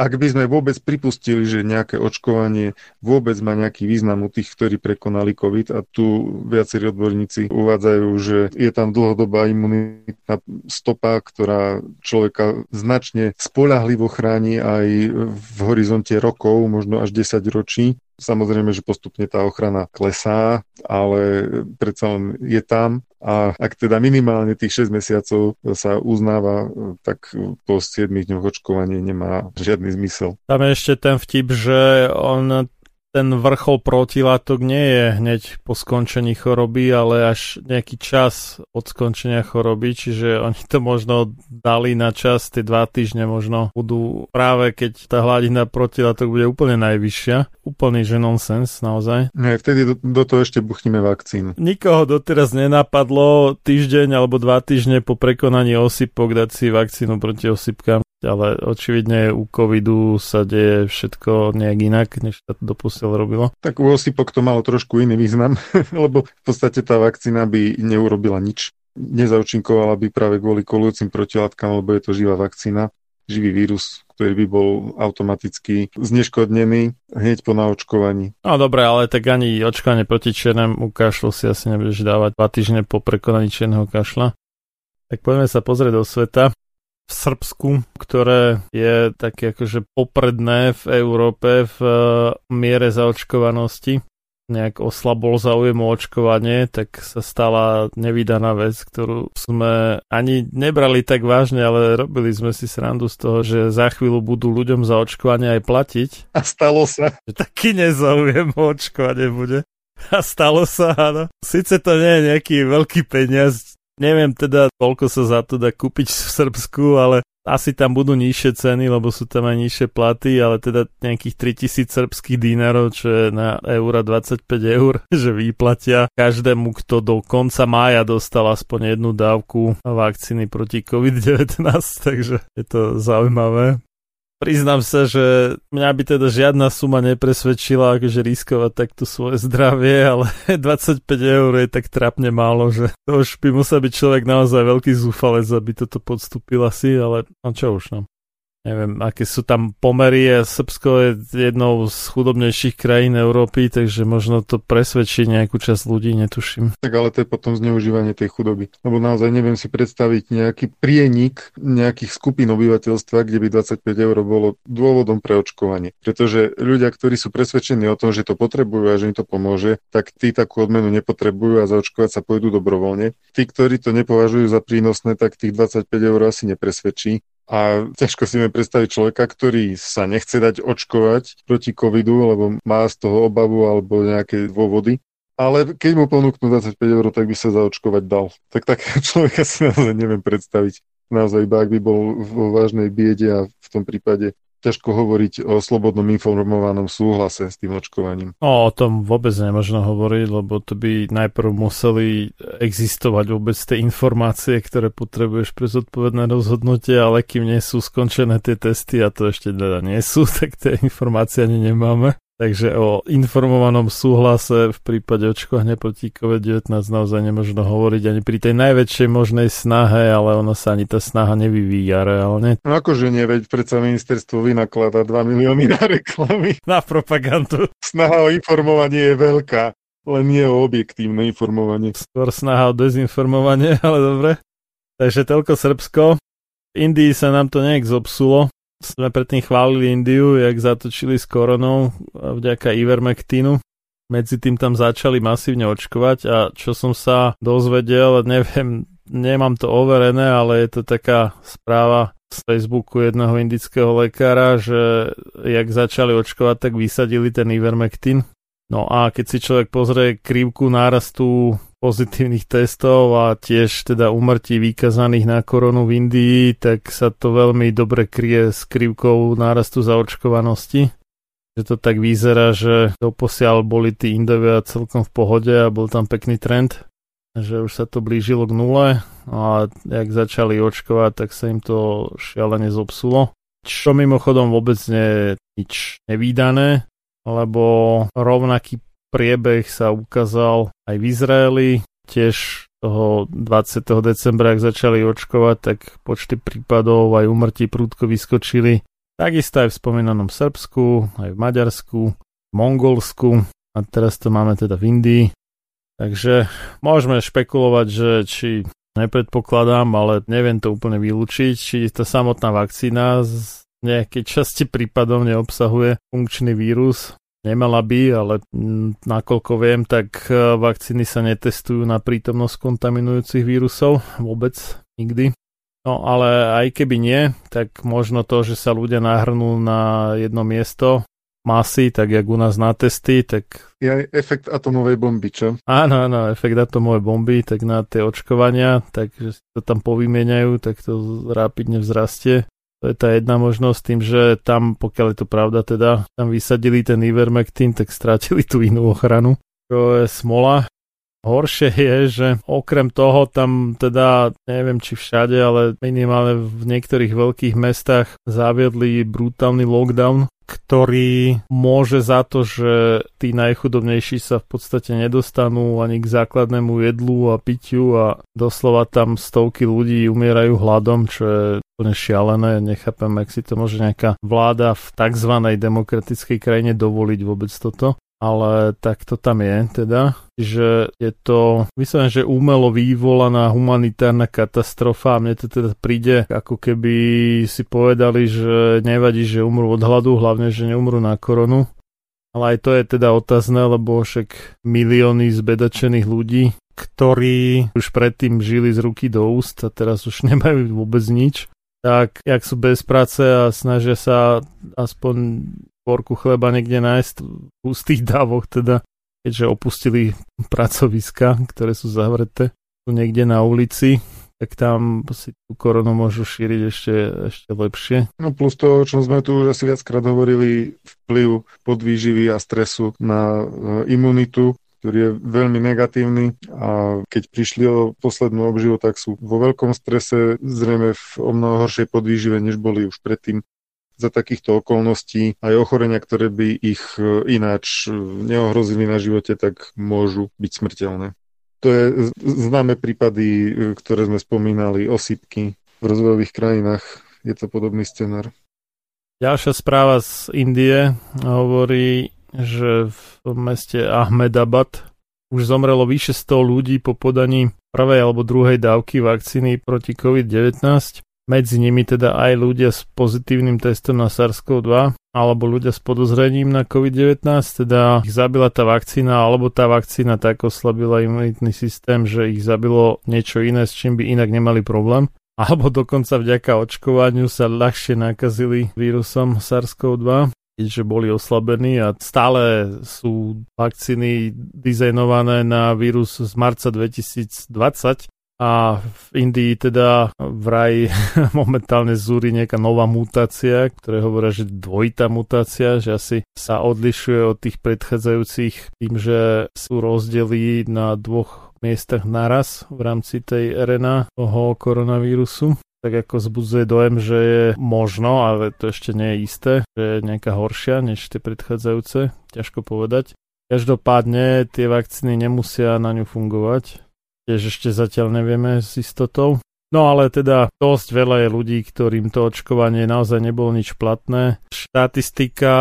Ak by sme vôbec pripustili, že nejaké očkovanie vôbec má nejaký význam u tých, ktorí prekonali COVID a tu viacerí odborníci uvádzajú, že je tam dlhodobá imunitná stopa, ktorá človeka značne spolahlivo chráni aj v horizonte rokov, možno až 10 ročí, Samozrejme, že postupne tá ochrana klesá, ale predsa len je tam a ak teda minimálne tých 6 mesiacov sa uznáva, tak po 7 dňoch očkovanie nemá žiadny zmysel. Tam je ešte ten vtip, že on ten vrchol protilátok nie je hneď po skončení choroby, ale až nejaký čas od skončenia choroby, čiže oni to možno dali na čas, tie dva týždne možno budú práve keď tá hladina protilátok bude úplne najvyššia. Úplný že nonsens, naozaj. Nie, vtedy do, do toho ešte buchníme vakcínu. Nikoho doteraz nenapadlo týždeň alebo dva týždne po prekonaní osypok dať si vakcínu proti osypkám ale očividne u covidu sa deje všetko nejak inak, než sa to doposiaľ robilo. Tak u osypok to malo trošku iný význam, lebo v podstate tá vakcína by neurobila nič. Nezaučinkovala by práve kvôli kolujúcim protilátkam, lebo je to živá vakcína, živý vírus, ktorý by bol automaticky zneškodnený hneď po naočkovaní. No dobre, ale tak ani očkovanie proti čiernemu kašlu si asi nebudeš dávať dva týždne po prekonaní čierneho kašla. Tak poďme sa pozrieť do sveta v Srbsku, ktoré je také akože popredné v Európe v e, miere zaočkovanosti nejak oslabol záujem o očkovanie, tak sa stala nevydaná vec, ktorú sme ani nebrali tak vážne, ale robili sme si srandu z toho, že za chvíľu budú ľuďom za očkovanie aj platiť. A stalo sa. Že taký nezáujem o očkovanie bude. A stalo sa, áno. Sice to nie je nejaký veľký peniaz, Neviem teda, koľko sa za to dá kúpiť v Srbsku, ale asi tam budú nižšie ceny, lebo sú tam aj nižšie platy, ale teda nejakých 3000 srbských dinárov, čo je na eura 25 eur, že vyplatia každému, kto do konca mája dostal aspoň jednu dávku vakcíny proti COVID-19, takže je to zaujímavé. Priznám sa, že mňa by teda žiadna suma nepresvedčila, akože riskovať takto svoje zdravie, ale 25 eur je tak trapne málo, že to už by musel byť človek naozaj veľký zúfalec, aby toto podstúpil asi, ale no čo už no neviem, aké sú tam pomery a Srbsko je jednou z chudobnejších krajín Európy, takže možno to presvedčí nejakú časť ľudí, netuším. Tak ale to je potom zneužívanie tej chudoby. Lebo naozaj neviem si predstaviť nejaký prienik nejakých skupín obyvateľstva, kde by 25 eur bolo dôvodom pre očkovanie. Pretože ľudia, ktorí sú presvedčení o tom, že to potrebujú a že im to pomôže, tak tí takú odmenu nepotrebujú a zaočkovať sa pôjdu dobrovoľne. Tí, ktorí to nepovažujú za prínosné, tak tých 25 eur asi nepresvedčí a ťažko si mi predstaviť človeka, ktorý sa nechce dať očkovať proti covidu, lebo má z toho obavu alebo nejaké dôvody. Ale keď mu ponúknú 25 eur, tak by sa zaočkovať dal. Tak takého človeka si naozaj neviem predstaviť. Naozaj iba ak by bol vo vážnej biede a v tom prípade ťažko hovoriť o slobodnom informovanom súhlase s tým očkovaním. O, o tom vôbec nemôžno hovoriť, lebo to by najprv museli existovať vôbec tie informácie, ktoré potrebuješ pre zodpovedné rozhodnutie, ale kým nie sú skončené tie testy a to ešte teda nie sú, tak tie informácie ani nemáme. Takže o informovanom súhlase v prípade očkovania proti COVID-19 naozaj nemožno hovoriť ani pri tej najväčšej možnej snahe, ale ono sa ani tá snaha nevyvíja reálne. No akože nie, veď predsa ministerstvo vynakladá 2 milióny na reklamy. Na propagandu. Snaha o informovanie je veľká, len nie o objektívne informovanie. Skôr snaha o dezinformovanie, ale dobre. Takže toľko Srbsko. V Indii sa nám to nejak zobsulo, sme predtým chválili Indiu, jak zatočili s koronou vďaka Ivermectinu. Medzi tým tam začali masívne očkovať a čo som sa dozvedel, neviem, nemám to overené, ale je to taká správa z Facebooku jedného indického lekára, že jak začali očkovať, tak vysadili ten Ivermectin. No a keď si človek pozrie krivku nárastu pozitívnych testov a tiež teda umrtí vykazaných na koronu v Indii, tak sa to veľmi dobre kryje s krivkou nárastu zaočkovanosti. Že to tak vyzerá, že doposiaľ boli tí Indovia celkom v pohode a bol tam pekný trend, že už sa to blížilo k nule a jak začali očkovať, tak sa im to šialene zopsulo. Čo mimochodom vôbec nie nič nevýdané, lebo rovnaký priebeh sa ukázal aj v Izraeli, tiež toho 20. decembra, ak začali očkovať, tak počty prípadov aj umrtí prúdko vyskočili. Takisto aj v spomínanom Srbsku, aj v Maďarsku, v Mongolsku a teraz to máme teda v Indii. Takže môžeme špekulovať, že či nepredpokladám, ale neviem to úplne vylúčiť, či tá samotná vakcína z nejakej časti prípadov neobsahuje funkčný vírus, Nemala by, ale mm, nakoľko viem, tak e, vakcíny sa netestujú na prítomnosť kontaminujúcich vírusov vôbec nikdy. No ale aj keby nie, tak možno to, že sa ľudia nahrnú na jedno miesto masy, tak jak u nás na testy, tak... Je aj efekt atomovej bomby, čo? Áno, áno, efekt atomovej bomby, tak na tie očkovania, takže si to tam povymieňajú, tak to rapidne vzrastie. To je tá jedna možnosť tým, že tam, pokiaľ je to pravda teda, tam vysadili ten Ivermectin, tak strátili tú inú ochranu. To je smola. Horšie je, že okrem toho tam teda, neviem či všade, ale minimálne v niektorých veľkých mestách zaviedli brutálny lockdown, ktorý môže za to, že tí najchudobnejší sa v podstate nedostanú ani k základnému jedlu a pitiu a doslova tam stovky ľudí umierajú hladom, čo je úplne šialené. Nechápem, ak si to môže nejaká vláda v tzv. demokratickej krajine dovoliť vôbec toto ale tak to tam je teda, že je to myslím, že umelo vyvolaná humanitárna katastrofa a mne to teda príde ako keby si povedali, že nevadí, že umrú od hladu, hlavne, že neumrú na koronu. Ale aj to je teda otázne, lebo však milióny zbedačených ľudí, ktorí už predtým žili z ruky do úst a teraz už nemajú vôbec nič, tak jak sú bez práce a snažia sa aspoň porku chleba niekde nájsť v pustých dávoch teda, keďže opustili pracoviska, ktoré sú zavreté, sú niekde na ulici, tak tam si tú koronu môžu šíriť ešte, ešte lepšie. No plus to, o čom sme tu už asi viackrát hovorili, vplyv podvýživy a stresu na e, imunitu, ktorý je veľmi negatívny a keď prišli o poslednú obživu, tak sú vo veľkom strese, zrejme v o mnoho horšej podvýžive, než boli už predtým za takýchto okolností aj ochorenia, ktoré by ich e, ináč e, neohrozili na živote, tak môžu byť smrteľné. To je známe prípady, e, ktoré sme spomínali, osýpky v rozvojových krajinách. Je to podobný scenár. Ďalšia správa z Indie hovorí, že v meste Ahmedabad už zomrelo vyše 100 ľudí po podaní prvej alebo druhej dávky vakcíny proti COVID-19 medzi nimi teda aj ľudia s pozitívnym testom na SARS-CoV-2 alebo ľudia s podozrením na COVID-19, teda ich zabila tá vakcína alebo tá vakcína tak oslabila imunitný systém, že ich zabilo niečo iné, s čím by inak nemali problém. Alebo dokonca vďaka očkovaniu sa ľahšie nakazili vírusom SARS-CoV-2 keďže boli oslabení a stále sú vakcíny dizajnované na vírus z marca 2020 a v Indii teda vraj momentálne zúri nejaká nová mutácia, ktoré hovoria, že dvojitá mutácia, že asi sa odlišuje od tých predchádzajúcich tým, že sú rozdiely na dvoch miestach naraz v rámci tej RNA toho koronavírusu tak ako zbudzuje dojem, že je možno, ale to ešte nie je isté, že je nejaká horšia než tie predchádzajúce, ťažko povedať. Každopádne tie vakcíny nemusia na ňu fungovať, tiež ešte zatiaľ nevieme s istotou. No ale teda dosť veľa je ľudí, ktorým to očkovanie naozaj nebolo nič platné. Štatistika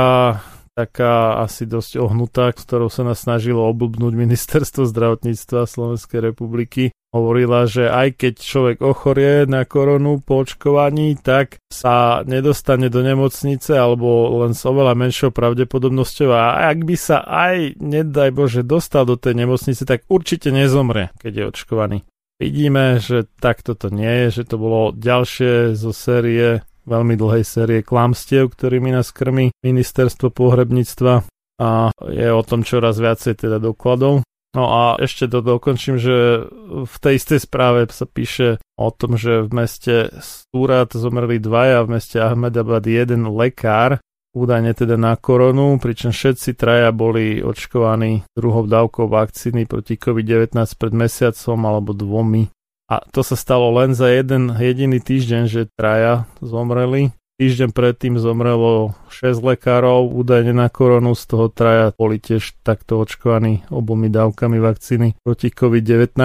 taká asi dosť ohnutá, s ktorou sa nás snažilo oblbnúť ministerstvo zdravotníctva Slovenskej republiky. Hovorila, že aj keď človek ochorie na koronu po očkovaní, tak sa nedostane do nemocnice alebo len s oveľa menšou pravdepodobnosťou a ak by sa aj, nedaj Bože, dostal do tej nemocnice, tak určite nezomre, keď je očkovaný. Vidíme, že takto to nie je, že to bolo ďalšie zo série veľmi dlhej série klamstiev, ktorými nás krmi ministerstvo pohrebníctva a je o tom čoraz viacej teda dokladov. No a ešte to dokončím, že v tej istej správe sa píše o tom, že v meste Súrat zomreli dvaja, v meste Ahmedabad jeden lekár, údajne teda na koronu, pričom všetci traja boli očkovaní druhou dávkou vakcíny proti COVID-19 pred mesiacom alebo dvomi. A to sa stalo len za jeden jediný týždeň, že traja zomreli. Týždeň predtým zomrelo 6 lekárov, údajne na koronu, z toho traja boli tiež takto očkovaní obomi dávkami vakcíny proti COVID-19.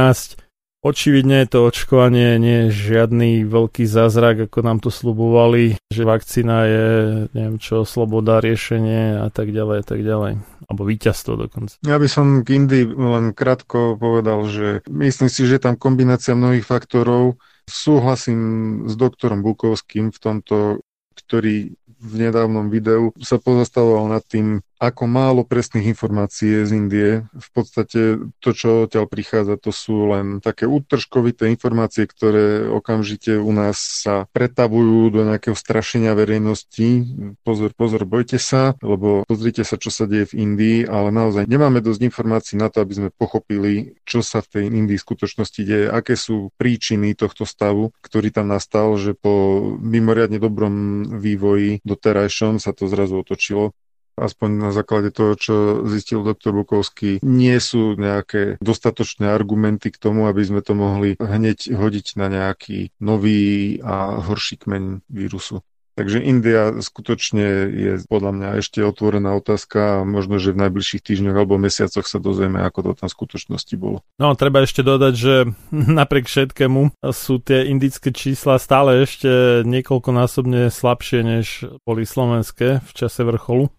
Očividne to očkovanie nie je žiadny veľký zázrak, ako nám to slubovali, že vakcína je, neviem čo, sloboda, riešenie a tak ďalej a tak ďalej. Alebo víťazstvo dokonca. Ja by som k Indii len krátko povedal, že myslím si, že tam kombinácia mnohých faktorov. Súhlasím s doktorom Bukovským v tomto, ktorý v nedávnom videu sa pozastavoval nad tým, ako málo presných informácií je z Indie. V podstate to, čo odtiaľ prichádza, to sú len také útržkovité informácie, ktoré okamžite u nás sa pretavujú do nejakého strašenia verejnosti. Pozor, pozor, bojte sa, lebo pozrite sa, čo sa deje v Indii, ale naozaj nemáme dosť informácií na to, aby sme pochopili, čo sa v tej Indii skutočnosti deje, aké sú príčiny tohto stavu, ktorý tam nastal, že po mimoriadne dobrom vývoji doterajšom sa to zrazu otočilo aspoň na základe toho, čo zistil doktor Bukovský, nie sú nejaké dostatočné argumenty k tomu, aby sme to mohli hneď hodiť na nejaký nový a horší kmeň vírusu. Takže India skutočne je podľa mňa ešte otvorená otázka a možno, že v najbližších týždňoch alebo mesiacoch sa dozvieme, ako to tam v skutočnosti bolo. No, treba ešte dodať, že napriek všetkému sú tie indické čísla stále ešte niekoľkonásobne slabšie, než boli slovenské v čase vrcholu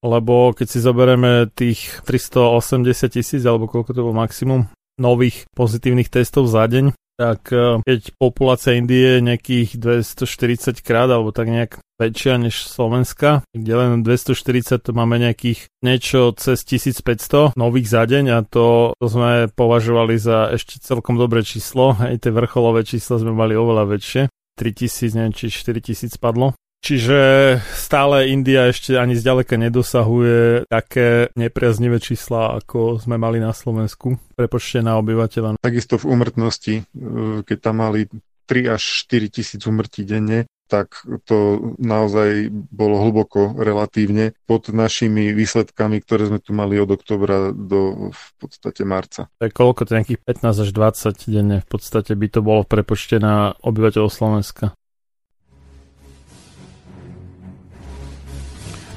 lebo keď si zoberieme tých 380 tisíc, alebo koľko to bol maximum nových pozitívnych testov za deň, tak e, keď populácia Indie je nejakých 240 krát, alebo tak nejak väčšia než Slovenska, kde len 240 to máme nejakých niečo cez 1500 nových za deň a to, to sme považovali za ešte celkom dobré číslo, aj tie vrcholové čísla sme mali oveľa väčšie. 3000, neviem, či 4000 padlo. Čiže stále India ešte ani zďaleka nedosahuje také nepriaznivé čísla, ako sme mali na Slovensku, prepočte na obyvateľa. Takisto v úmrtnosti, e, keď tam mali 3 až 4 tisíc úmrtí denne, tak to naozaj bolo hlboko relatívne pod našimi výsledkami, ktoré sme tu mali od oktobra do v podstate marca. Tak koľko to nejakých 15 až 20 denne v podstate by to bolo v prepočte na obyvateľov Slovenska?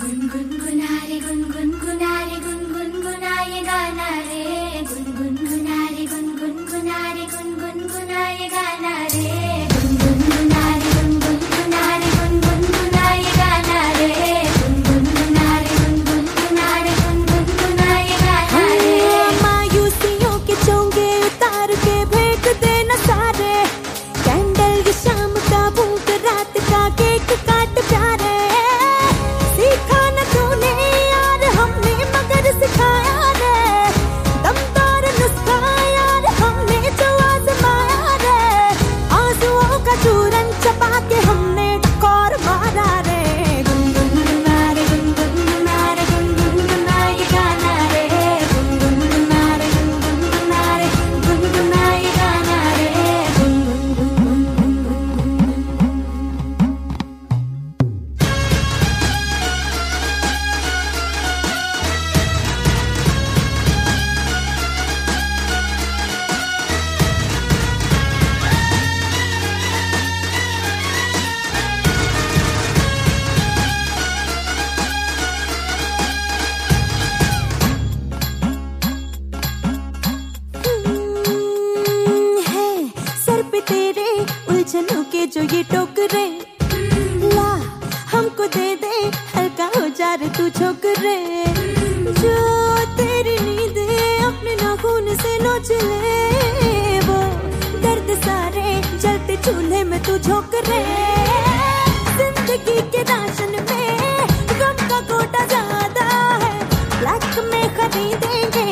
गुनगुनारे गुनगुनारे गुनगुनाए गाना रे गुनगुनारे गुनगुनारे गुनगुनाए गाना रे जो ये टोकरे। ला, हमको दे दे, हल्का हो जा रे तू छोकरे। जो तेरी नींद अपने नाखून से नोच ले। वो दर्द सारे जलते चूल्हे में तू झोंक रे ज़िंदगी के राशन में गम का कोटा ज़्यादा है। में खरीदेंगे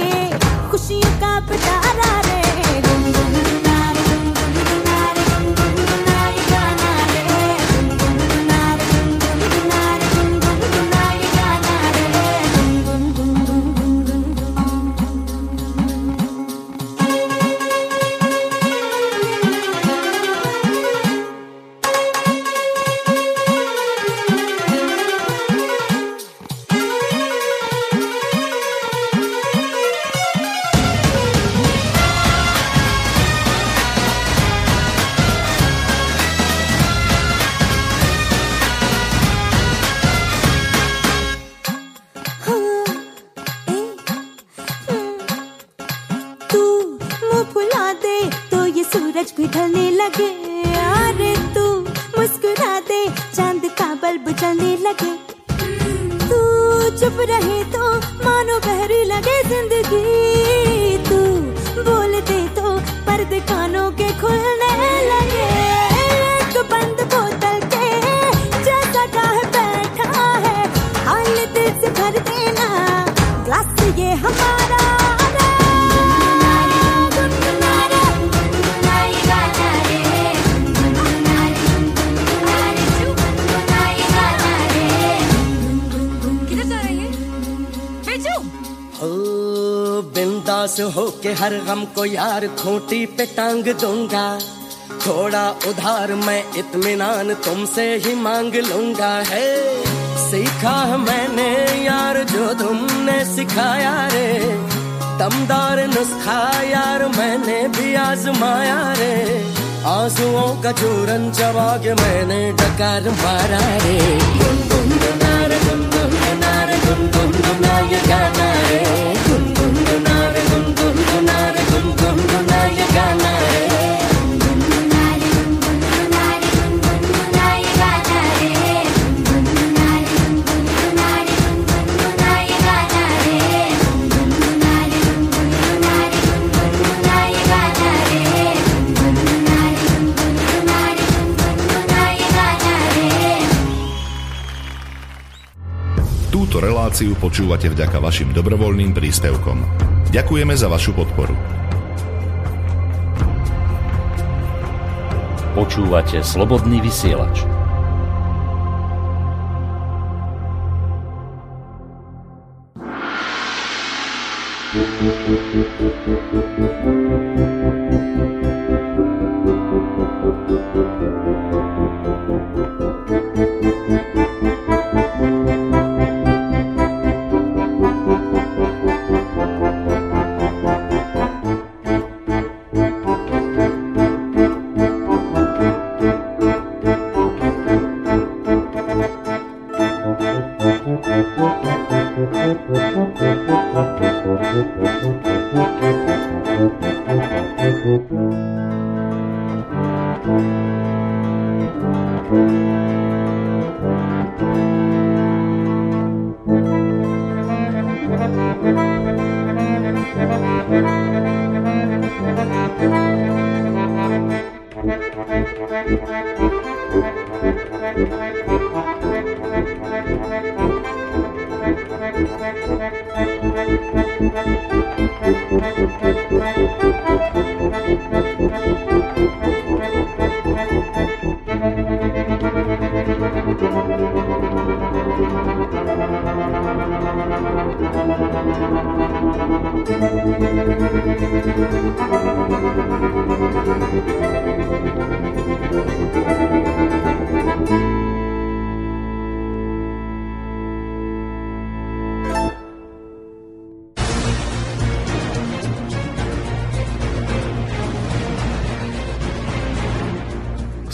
हर गम को यार खूंटी पे टांग दूँगा। थोड़ा उधार मैं इत्मीनान तुमसे ही मांग लूँगा। है, सीखा मैंने यार जो तुमने सिखाया रे। दमदार नुस्खा यार मैंने भी आजमाया रे। आंसुओं का चूरन चबा के मैंने डकार मारा रे। गुनगुना रे गुनगुना रे गुनगुना ये गाना रे। गुनगुना reláciu počúvate vďaka vašim dobrovoľným príspevkom. Ďakujeme za vašu podporu. Počúvate Slobodný vysielač.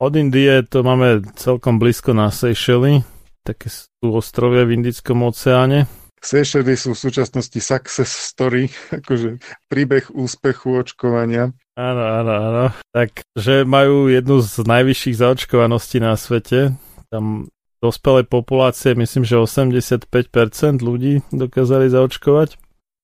Od Indie to máme celkom blízko na Seychely, také sú ostrovia v Indickom oceáne. Seychely sú v súčasnosti success story, akože príbeh úspechu očkovania. Áno, áno, áno. Takže majú jednu z najvyšších zaočkovaností na svete. Tam dospelej populácie, myslím, že 85% ľudí dokázali zaočkovať.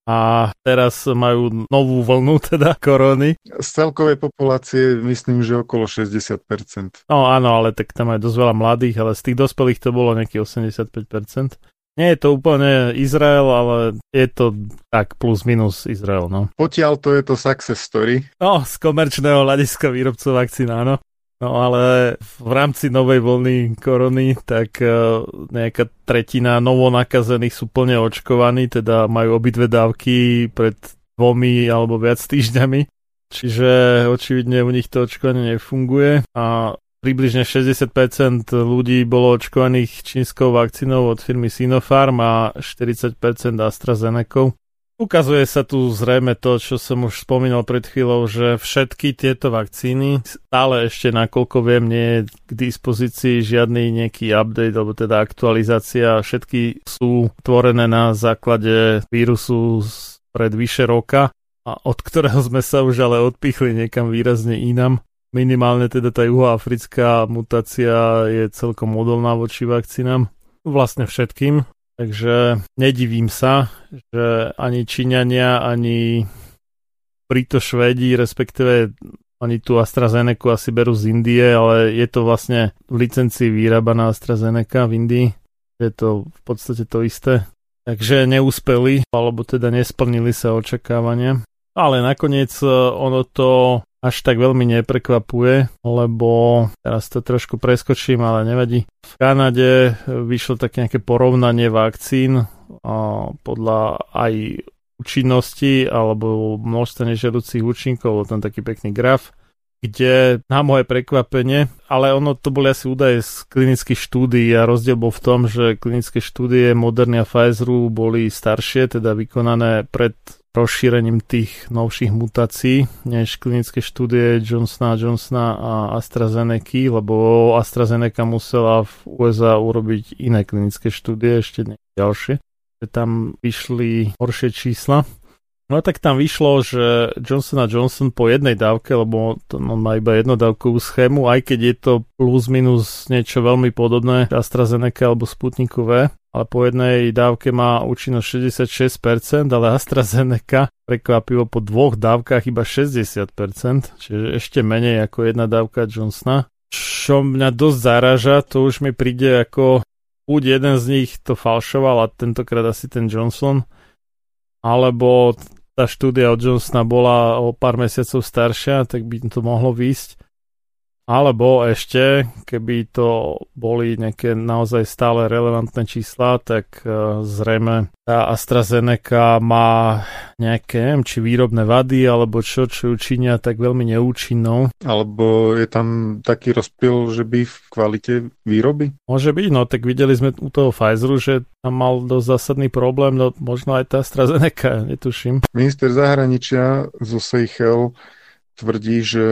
A teraz majú novú vlnu, teda korony. Z celkovej populácie myslím, že okolo 60%. No áno, ale tak tam aj dosť veľa mladých, ale z tých dospelých to bolo nejakých 85%. Nie je to úplne Izrael, ale je to tak plus minus Izrael, no. Potiaľ to je to success story. No, z komerčného hľadiska výrobcov vakcín, áno. No ale v rámci novej vlny korony, tak uh, nejaká tretina novonakazených sú plne očkovaní, teda majú obidve dávky pred dvomi alebo viac týždňami. čiže očividne u nich to očkovanie nefunguje a približne 60% ľudí bolo očkovaných čínskou vakcínou od firmy Sinopharm a 40% AstraZeneca. Ukazuje sa tu zrejme to, čo som už spomínal pred chvíľou, že všetky tieto vakcíny stále ešte, nakoľko viem, nie je k dispozícii žiadny nejaký update alebo teda aktualizácia. Všetky sú tvorené na základe vírusu pred vyše roka a od ktorého sme sa už ale odpichli niekam výrazne inam. Minimálne teda tá juhoafrická mutácia je celkom odolná voči vakcínám. Vlastne všetkým. Takže nedivím sa, že ani Číňania, ani Brito Švédi, respektíve oni tu AstraZeneca asi berú z Indie, ale je to vlastne v licencii vyrábaná AstraZeneca v Indii. Je to v podstate to isté. Takže neúspeli, alebo teda nesplnili sa očakávania. Ale nakoniec e, ono to až tak veľmi neprekvapuje, lebo teraz to trošku preskočím, ale nevadí. V Kanade vyšlo také nejaké porovnanie vakcín podľa aj účinnosti alebo množstva nežiaducich účinkov, bol tam taký pekný graf, kde na moje prekvapenie, ale ono to boli asi údaje z klinických štúdií a rozdiel bol v tom, že klinické štúdie Moderna a Pfizeru boli staršie, teda vykonané pred rozšírením tých novších mutácií než klinické štúdie Johnsona Johnsona a AstraZeneca, lebo AstraZeneca musela v USA urobiť iné klinické štúdie, ešte ďalšie. Tam vyšli horšie čísla. No tak tam vyšlo, že Johnson Johnson po jednej dávke, lebo on má iba jednodávkovú schému, aj keď je to plus minus niečo veľmi podobné AstraZeneca alebo Sputniku V, ale po jednej dávke má účinnosť 66%, ale AstraZeneca prekvapivo po dvoch dávkach iba 60%, čiže ešte menej ako jedna dávka Johnsona. Čo mňa dosť zaraža, to už mi príde ako buď jeden z nich to falšoval a tentokrát asi ten Johnson, alebo tá štúdia od Johnsona bola o pár mesiacov staršia, tak by to mohlo výjsť. Alebo ešte, keby to boli nejaké naozaj stále relevantné čísla, tak uh, zrejme tá AstraZeneca má nejaké, neviem, či výrobné vady, alebo čo, čo ju činia tak veľmi neúčinnou. Alebo je tam taký rozpil, že by v kvalite výroby? Môže byť, no tak videli sme u toho Pfizeru, že tam mal dosť zásadný problém, no možno aj tá AstraZeneca, netuším. Minister zahraničia zo Seychelles tvrdí, že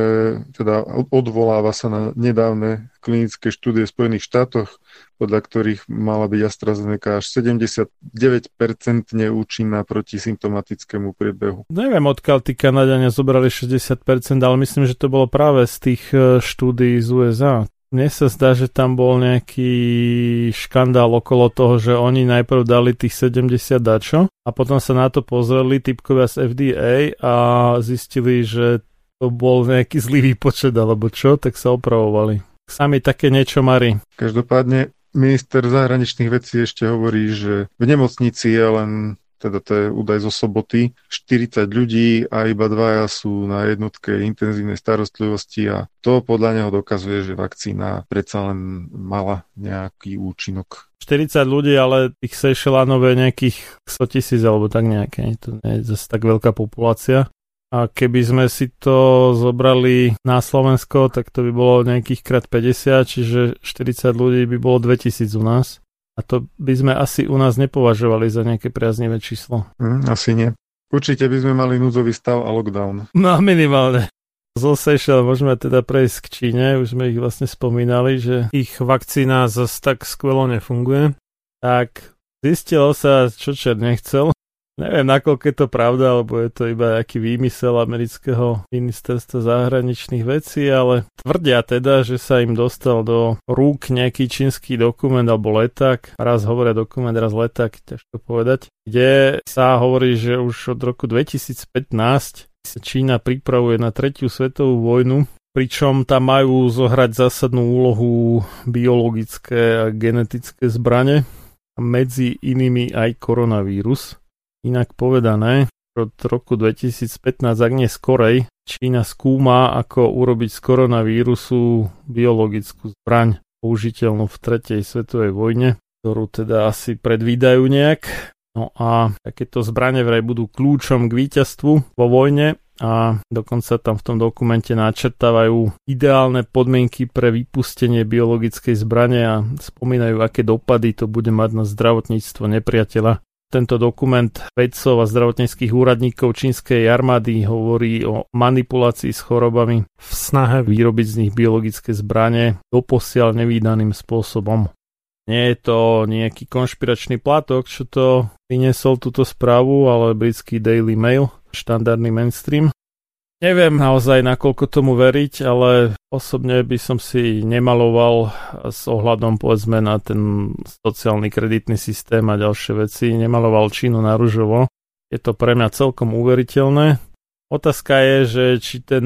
teda odvoláva sa na nedávne klinické štúdie v Spojených štátoch, podľa ktorých mala byť AstraZeneca až 79% neúčinná proti symptomatickému priebehu. Neviem, odkiaľ tí Kanadiania zobrali 60%, ale myslím, že to bolo práve z tých e, štúdií z USA. Mne sa zdá, že tam bol nejaký škandál okolo toho, že oni najprv dali tých 70 dačo a potom sa na to pozreli typkovia z FDA a zistili, že to bol nejaký zlý výpočet alebo čo, tak sa opravovali. Sami také niečo mari. Každopádne minister zahraničných vecí ešte hovorí, že v nemocnici je len teda to je údaj zo soboty, 40 ľudí a iba dvaja sú na jednotke intenzívnej starostlivosti a to podľa neho dokazuje, že vakcína predsa len mala nejaký účinok. 40 ľudí, ale tých Seychellanov je nejakých 100 tisíc alebo tak nejaké. To nie je zase tak veľká populácia. A keby sme si to zobrali na Slovensko, tak to by bolo nejakých krát 50, čiže 40 ľudí by bolo 2000 u nás. A to by sme asi u nás nepovažovali za nejaké priaznivé číslo. Mm, asi nie. Určite by sme mali núdzový stav a lockdown. No minimálne. Zo Seychelles môžeme teda prejsť k Číne, už sme ich vlastne spomínali, že ich vakcína zase tak skvelo nefunguje. Tak zistilo sa, čo čer nechcel, Neviem, nakoľko je to pravda, alebo je to iba aký výmysel amerického ministerstva zahraničných vecí, ale tvrdia teda, že sa im dostal do rúk nejaký čínsky dokument alebo leták. Raz hovoria dokument, raz leták, ťažko povedať. Kde sa hovorí, že už od roku 2015 sa Čína pripravuje na tretiu svetovú vojnu, pričom tam majú zohrať zásadnú úlohu biologické a genetické zbrane, medzi inými aj koronavírus. Inak povedané, od roku 2015, ak nie skorej, Čína skúma, ako urobiť z koronavírusu biologickú zbraň použiteľnú v tretej svetovej vojne, ktorú teda asi predvídajú nejak. No a takéto zbranie vraj budú kľúčom k víťazstvu vo vojne a dokonca tam v tom dokumente načrtávajú ideálne podmienky pre vypustenie biologickej zbrane a spomínajú, aké dopady to bude mať na zdravotníctvo nepriateľa. Tento dokument vedcov a zdravotníckých úradníkov čínskej armády hovorí o manipulácii s chorobami v snahe vyrobiť z nich biologické zbranie doposiaľ nevýdaným spôsobom. Nie je to nejaký konšpiračný plátok, čo to vyniesol túto správu, ale britský Daily Mail, štandardný mainstream. Neviem naozaj, nakoľko tomu veriť, ale osobne by som si nemaloval s ohľadom povedzme na ten sociálny kreditný systém a ďalšie veci, nemaloval Čínu na ružovo. Je to pre mňa celkom uveriteľné. Otázka je, že či ten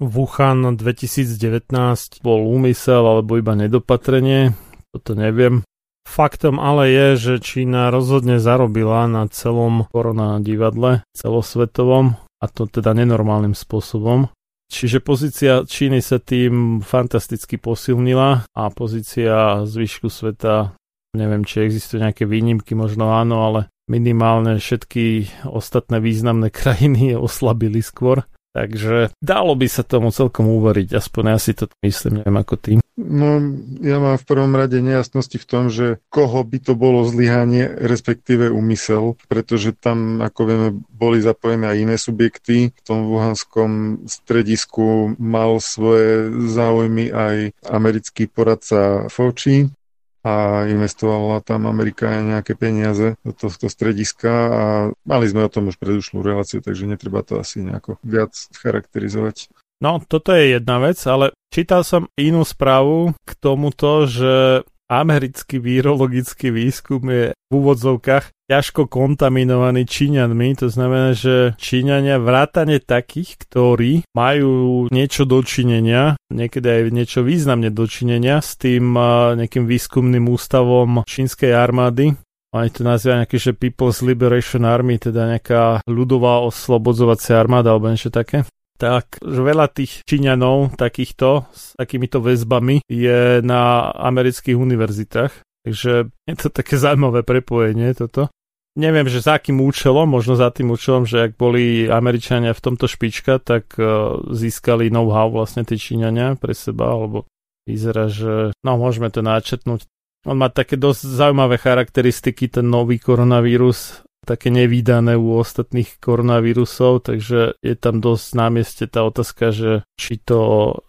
Wuhan 2019 bol úmysel alebo iba nedopatrenie, toto neviem. Faktom ale je, že Čína rozhodne zarobila na celom korona divadle celosvetovom a to teda nenormálnym spôsobom. Čiže pozícia Číny sa tým fantasticky posilnila a pozícia zvyšku sveta, neviem, či existujú nejaké výnimky, možno áno, ale minimálne všetky ostatné významné krajiny oslabili skôr. Takže dalo by sa tomu celkom uveriť, aspoň ja si to myslím, neviem ako ty. No, ja mám v prvom rade nejasnosti v tom, že koho by to bolo zlyhanie, respektíve úmysel, pretože tam, ako vieme, boli zapojené aj iné subjekty. V tom wuhanskom stredisku mal svoje záujmy aj americký poradca Fauci, a investovala tam Amerika nejaké peniaze do tohto strediska a mali sme o tom už predušlú reláciu, takže netreba to asi nejako viac charakterizovať. No, toto je jedna vec, ale čítal som inú správu k tomuto, že americký vírologický výskum je v úvodzovkách ťažko kontaminovaný Číňanmi, to znamená, že Číňania vrátane takých, ktorí majú niečo dočinenia, niekedy aj niečo významne dočinenia s tým nejakým výskumným ústavom čínskej armády, oni to nazývajú nejaké, že People's Liberation Army, teda nejaká ľudová oslobodzovacia armáda alebo niečo také tak veľa tých Číňanov takýchto s takýmito väzbami je na amerických univerzitách. Takže je to také zaujímavé prepojenie toto. Neviem, že za akým účelom, možno za tým účelom, že ak boli Američania v tomto špička, tak uh, získali know-how vlastne tie Číňania pre seba, alebo vyzerá, že no môžeme to načetnúť. On má také dosť zaujímavé charakteristiky, ten nový koronavírus, také nevýdané u ostatných koronavírusov, takže je tam dosť na mieste tá otázka, že či to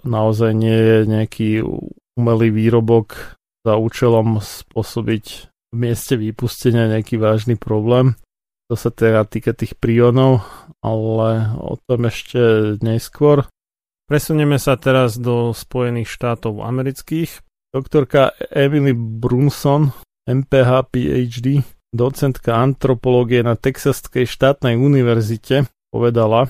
naozaj nie je nejaký umelý výrobok za účelom spôsobiť v mieste vypustenia nejaký vážny problém. To sa teda týka tých prionov, ale o tom ešte neskôr. Presunieme sa teraz do Spojených štátov amerických. Doktorka Emily Brunson, MPH PhD, docentka antropológie na Texaskej štátnej univerzite, povedala,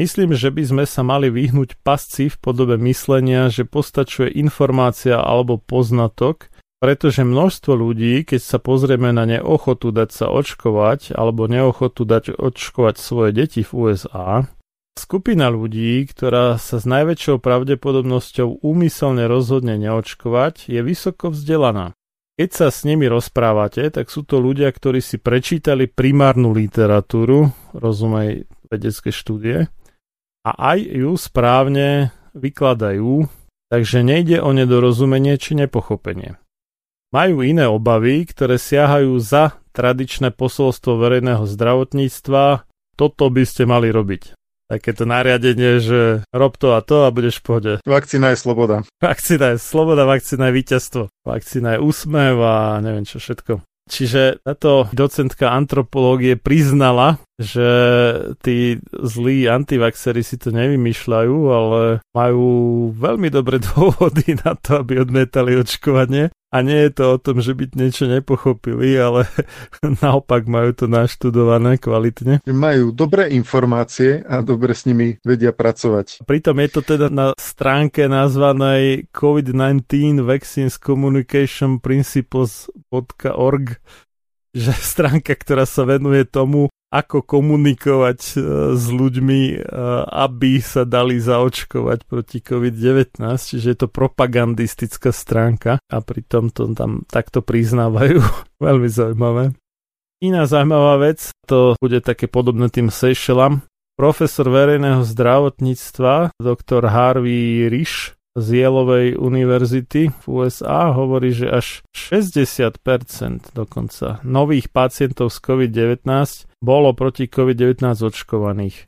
Myslím, že by sme sa mali vyhnúť pasci v podobe myslenia, že postačuje informácia alebo poznatok, pretože množstvo ľudí, keď sa pozrieme na neochotu dať sa očkovať alebo neochotu dať očkovať svoje deti v USA, skupina ľudí, ktorá sa s najväčšou pravdepodobnosťou úmyselne rozhodne neočkovať, je vysoko vzdelaná. Keď sa s nimi rozprávate, tak sú to ľudia, ktorí si prečítali primárnu literatúru, rozumej vedecké štúdie, a aj ju správne vykladajú, takže nejde o nedorozumenie či nepochopenie. Majú iné obavy, ktoré siahajú za tradičné posolstvo verejného zdravotníctva, toto by ste mali robiť takéto nariadenie, že rob to a to a budeš v pohode. Vakcína je sloboda. Vakcína je sloboda, vakcína je víťazstvo. Vakcína je úsmev a neviem čo všetko. Čiže táto docentka antropológie priznala, že tí zlí antivaxery si to nevymýšľajú, ale majú veľmi dobré dôvody na to, aby odmietali očkovanie a nie je to o tom, že by niečo nepochopili, ale naopak majú to naštudované kvalitne. Majú dobré informácie a dobre s nimi vedia pracovať. Pritom je to teda na stránke nazvanej COVID-19 Vaccines Communication Principles.org že stránka, ktorá sa venuje tomu, ako komunikovať e, s ľuďmi, e, aby sa dali zaočkovať proti COVID-19, čiže je to propagandistická stránka a pritom to tam takto priznávajú. Veľmi zaujímavé. Iná zaujímavá vec, to bude také podobné tým Seychellam. Profesor verejného zdravotníctva, doktor Harvey Risch z Jelovej univerzity v USA hovorí, že až 60% dokonca nových pacientov z COVID-19 bolo proti COVID-19 očkovaných.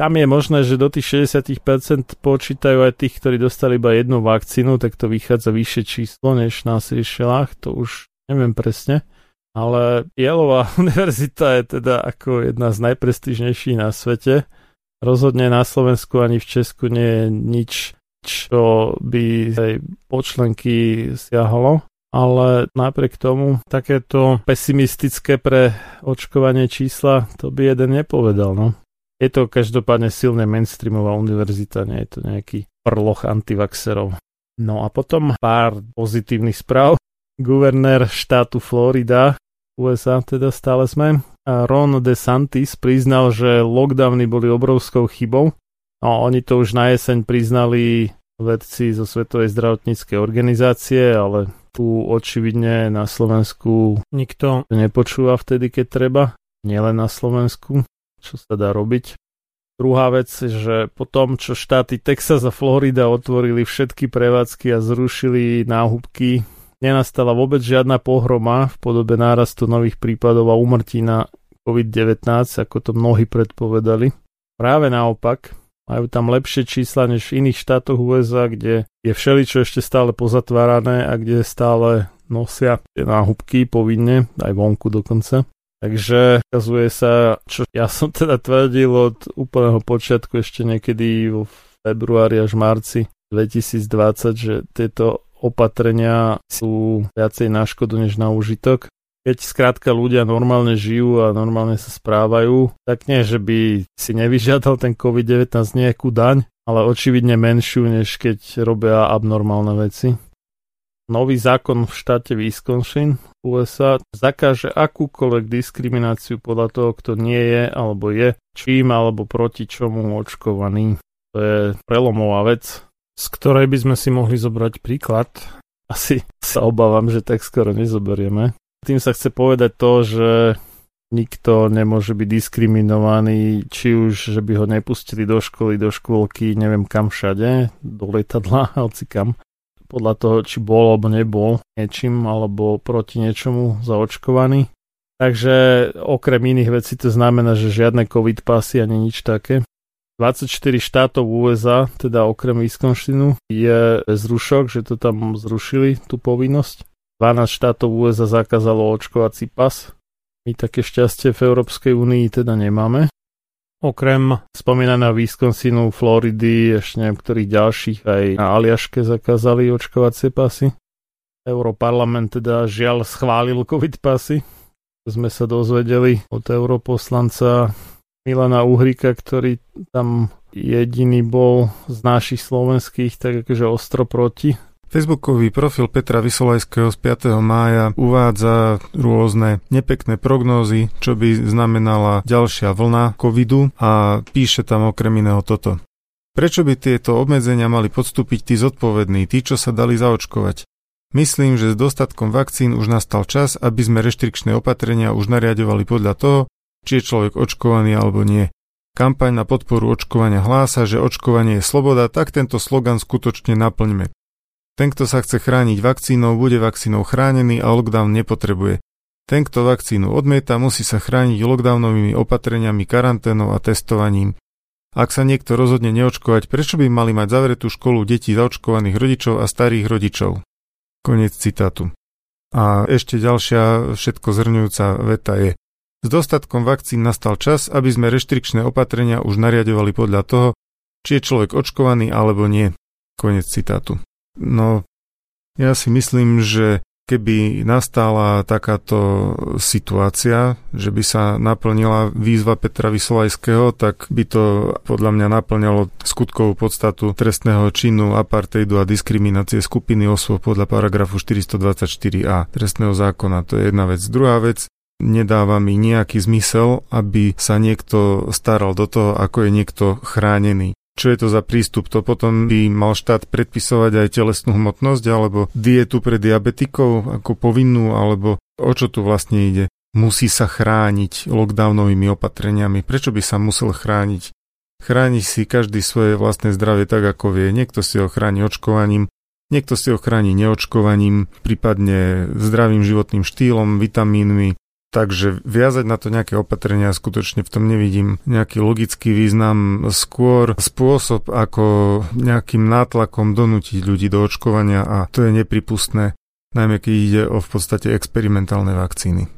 Tam je možné, že do tých 60% počítajú aj tých, ktorí dostali iba jednu vakcínu, tak to vychádza vyššie číslo než na Seychellách, to už neviem presne. Ale Jelová univerzita je teda ako jedna z najprestižnejších na svete. Rozhodne na Slovensku ani v Česku nie je nič, čo by aj počlenky siahalo. Ale napriek tomu takéto pesimistické pre očkovanie čísla to by jeden nepovedal. No. Je to každopádne silne mainstreamová univerzita, nie je to nejaký prloch antivaxerov. No a potom pár pozitívnych správ. Guvernér štátu Florida, USA teda stále sme, Ron DeSantis priznal, že lockdowny boli obrovskou chybou. No, oni to už na jeseň priznali vedci zo Svetovej zdravotníckej organizácie, ale tu očividne na Slovensku nikto nepočúva vtedy, keď treba. Nielen na Slovensku čo sa dá robiť. Druhá vec, že po tom, čo štáty Texas a Florida otvorili všetky prevádzky a zrušili náhubky, nenastala vôbec žiadna pohroma v podobe nárastu nových prípadov a umrtí na COVID-19, ako to mnohí predpovedali. Práve naopak, majú tam lepšie čísla než v iných štátoch USA, kde je všeličo ešte stále pozatvárané a kde stále nosia tie náhubky povinne, aj vonku dokonca. Takže ukazuje sa, čo ja som teda tvrdil od úplného počiatku ešte niekedy v februári až marci 2020, že tieto opatrenia sú viacej na škodu než na užitok. Keď skrátka ľudia normálne žijú a normálne sa správajú, tak nie, že by si nevyžiadal ten COVID-19 nejakú daň, ale očividne menšiu, než keď robia abnormálne veci nový zákon v štáte Wisconsin USA zakáže akúkoľvek diskrimináciu podľa toho, kto nie je alebo je čím alebo proti čomu očkovaný. To je prelomová vec, z ktorej by sme si mohli zobrať príklad. Asi sa obávam, že tak skoro nezoberieme. Tým sa chce povedať to, že nikto nemôže byť diskriminovaný, či už, že by ho nepustili do školy, do škôlky, neviem kam všade, do letadla, hoci kam podľa toho, či bol alebo nebol niečím alebo proti niečomu zaočkovaný. Takže okrem iných vecí to znamená, že žiadne COVID pasy ani nič také. 24 štátov USA, teda okrem Wisconsinu, je zrušok, že to tam zrušili, tú povinnosť. 12 štátov USA zakázalo očkovací pas. My také šťastie v Európskej únii teda nemáme. Okrem spomínaného Wisconsinu, Floridy, ešte neviem ktorých ďalších, aj na Aliaške zakázali očkovacie pasy. Europarlament teda žiaľ schválil covid pasy. Sme sa dozvedeli od europoslanca Milana Uhrika, ktorý tam jediný bol z našich slovenských, tak akože ostro proti Facebookový profil Petra Vysolajského z 5. mája uvádza rôzne nepekné prognózy, čo by znamenala ďalšia vlna covidu a píše tam okrem iného toto. Prečo by tieto obmedzenia mali podstúpiť tí zodpovední, tí, čo sa dali zaočkovať? Myslím, že s dostatkom vakcín už nastal čas, aby sme reštrikčné opatrenia už nariadovali podľa toho, či je človek očkovaný alebo nie. Kampaň na podporu očkovania hlása, že očkovanie je sloboda, tak tento slogan skutočne naplňme. Ten, kto sa chce chrániť vakcínou, bude vakcínou chránený a lockdown nepotrebuje. Ten, kto vakcínu odmieta, musí sa chrániť lockdownovými opatreniami, karanténou a testovaním. Ak sa niekto rozhodne neočkovať, prečo by mali mať zavretú školu detí zaočkovaných rodičov a starých rodičov? Konec citátu. A ešte ďalšia všetko zhrňujúca veta je S dostatkom vakcín nastal čas, aby sme reštrikčné opatrenia už nariadovali podľa toho, či je človek očkovaný alebo nie. Konec citátu. No, ja si myslím, že keby nastala takáto situácia, že by sa naplnila výzva Petra Vysolajského, tak by to podľa mňa naplňalo skutkovú podstatu trestného činu apartheidu a diskriminácie skupiny osôb podľa paragrafu 424a trestného zákona. To je jedna vec. Druhá vec, nedáva mi nejaký zmysel, aby sa niekto staral do toho, ako je niekto chránený čo je to za prístup. To potom by mal štát predpisovať aj telesnú hmotnosť alebo dietu pre diabetikov ako povinnú, alebo o čo tu vlastne ide. Musí sa chrániť lockdownovými opatreniami. Prečo by sa musel chrániť chráni si každý svoje vlastné zdravie tak, ako vie. Niekto si ho chráni očkovaním, niekto si ho chráni neočkovaním, prípadne zdravým životným štýlom, vitamínmi, Takže viazať na to nejaké opatrenia, skutočne v tom nevidím nejaký logický význam, skôr spôsob, ako nejakým nátlakom donútiť ľudí do očkovania a to je nepripustné, najmä keď ide o v podstate experimentálne vakcíny.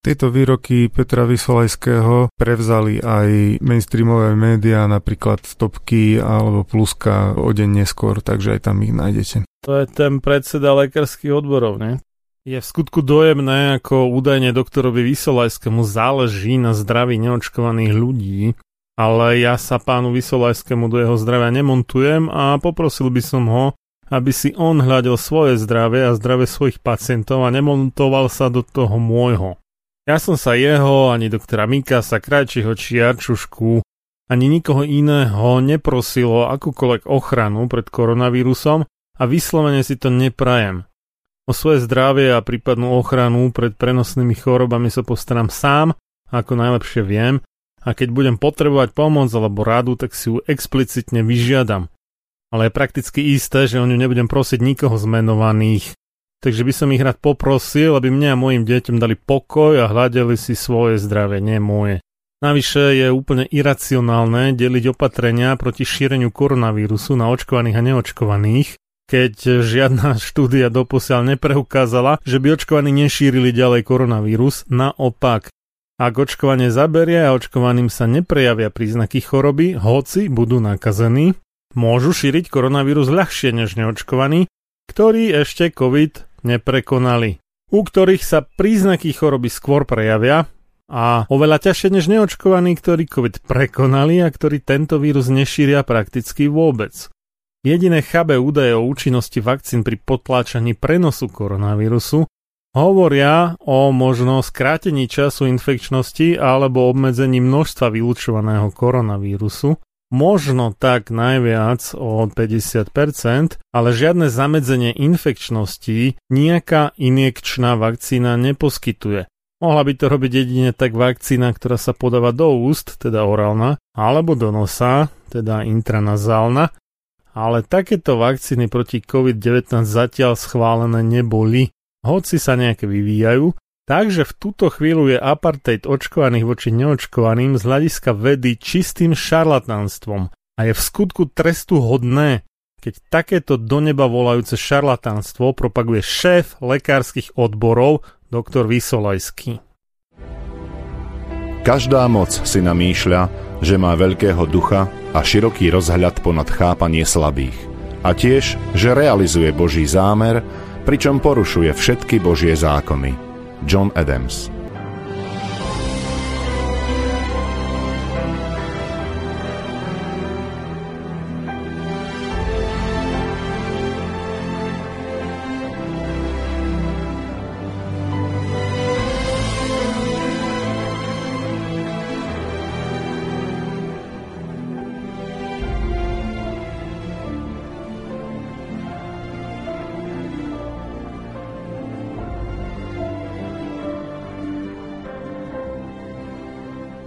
Tieto výroky Petra Vysolajského prevzali aj mainstreamové médiá, napríklad Stopky alebo Pluska o deň neskôr, takže aj tam ich nájdete. To je ten predseda lekárskych odborov, ne? Je v skutku dojemné, ako údajne doktorovi Vysolajskému záleží na zdraví neočkovaných ľudí, ale ja sa pánu Vysolajskému do jeho zdravia nemontujem a poprosil by som ho, aby si on hľadil svoje zdravie a zdravie svojich pacientov a nemontoval sa do toho môjho. Ja som sa jeho, ani doktora Mikasa, Krajčího či Jarčušku, ani nikoho iného neprosil o akúkoľvek ochranu pred koronavírusom a vyslovene si to neprajem. O svoje zdravie a prípadnú ochranu pred prenosnými chorobami sa postaram sám, ako najlepšie viem, a keď budem potrebovať pomoc alebo radu, tak si ju explicitne vyžiadam. Ale je prakticky isté, že o ňu nebudem prosiť nikoho z menovaných, Takže by som ich rád poprosil, aby mne a mojim deťom dali pokoj a hľadeli si svoje zdravie, nie moje. Navyše je úplne iracionálne deliť opatrenia proti šíreniu koronavírusu na očkovaných a neočkovaných, keď žiadna štúdia doposiaľ nepreukázala, že by očkovaní nešírili ďalej koronavírus, naopak. Ak očkovanie zaberie a očkovaným sa neprejavia príznaky choroby, hoci budú nakazení, môžu šíriť koronavírus ľahšie než neočkovaní, ktorí ešte COVID neprekonali, u ktorých sa príznaky choroby skôr prejavia a oveľa ťažšie než neočkovaní, ktorí COVID prekonali a ktorí tento vírus nešíria prakticky vôbec. Jediné chabé údaje o účinnosti vakcín pri potláčaní prenosu koronavírusu hovoria o možno skrátení času infekčnosti alebo obmedzení množstva vylúčovaného koronavírusu, možno tak najviac o 50%, ale žiadne zamedzenie infekčnosti nejaká injekčná vakcína neposkytuje. Mohla by to robiť jedine tak vakcína, ktorá sa podáva do úst, teda orálna, alebo do nosa, teda intranazálna, ale takéto vakcíny proti COVID-19 zatiaľ schválené neboli, hoci sa nejaké vyvíjajú Takže v túto chvíľu je apartheid očkovaných voči neočkovaným z hľadiska vedy čistým šarlatánstvom a je v skutku trestu hodné, keď takéto do neba volajúce šarlatánstvo propaguje šéf lekárskych odborov doktor Vysolajský. Každá moc si namýšľa, že má veľkého ducha a široký rozhľad ponad chápanie slabých. A tiež, že realizuje Boží zámer, pričom porušuje všetky Božie zákony. John Adams.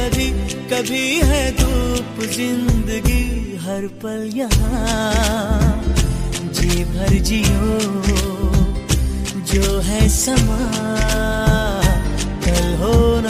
कभी कभी है धूप ज़िंदगी हर पल यहाँ। जी भर जियो जो है समा, कल हो ना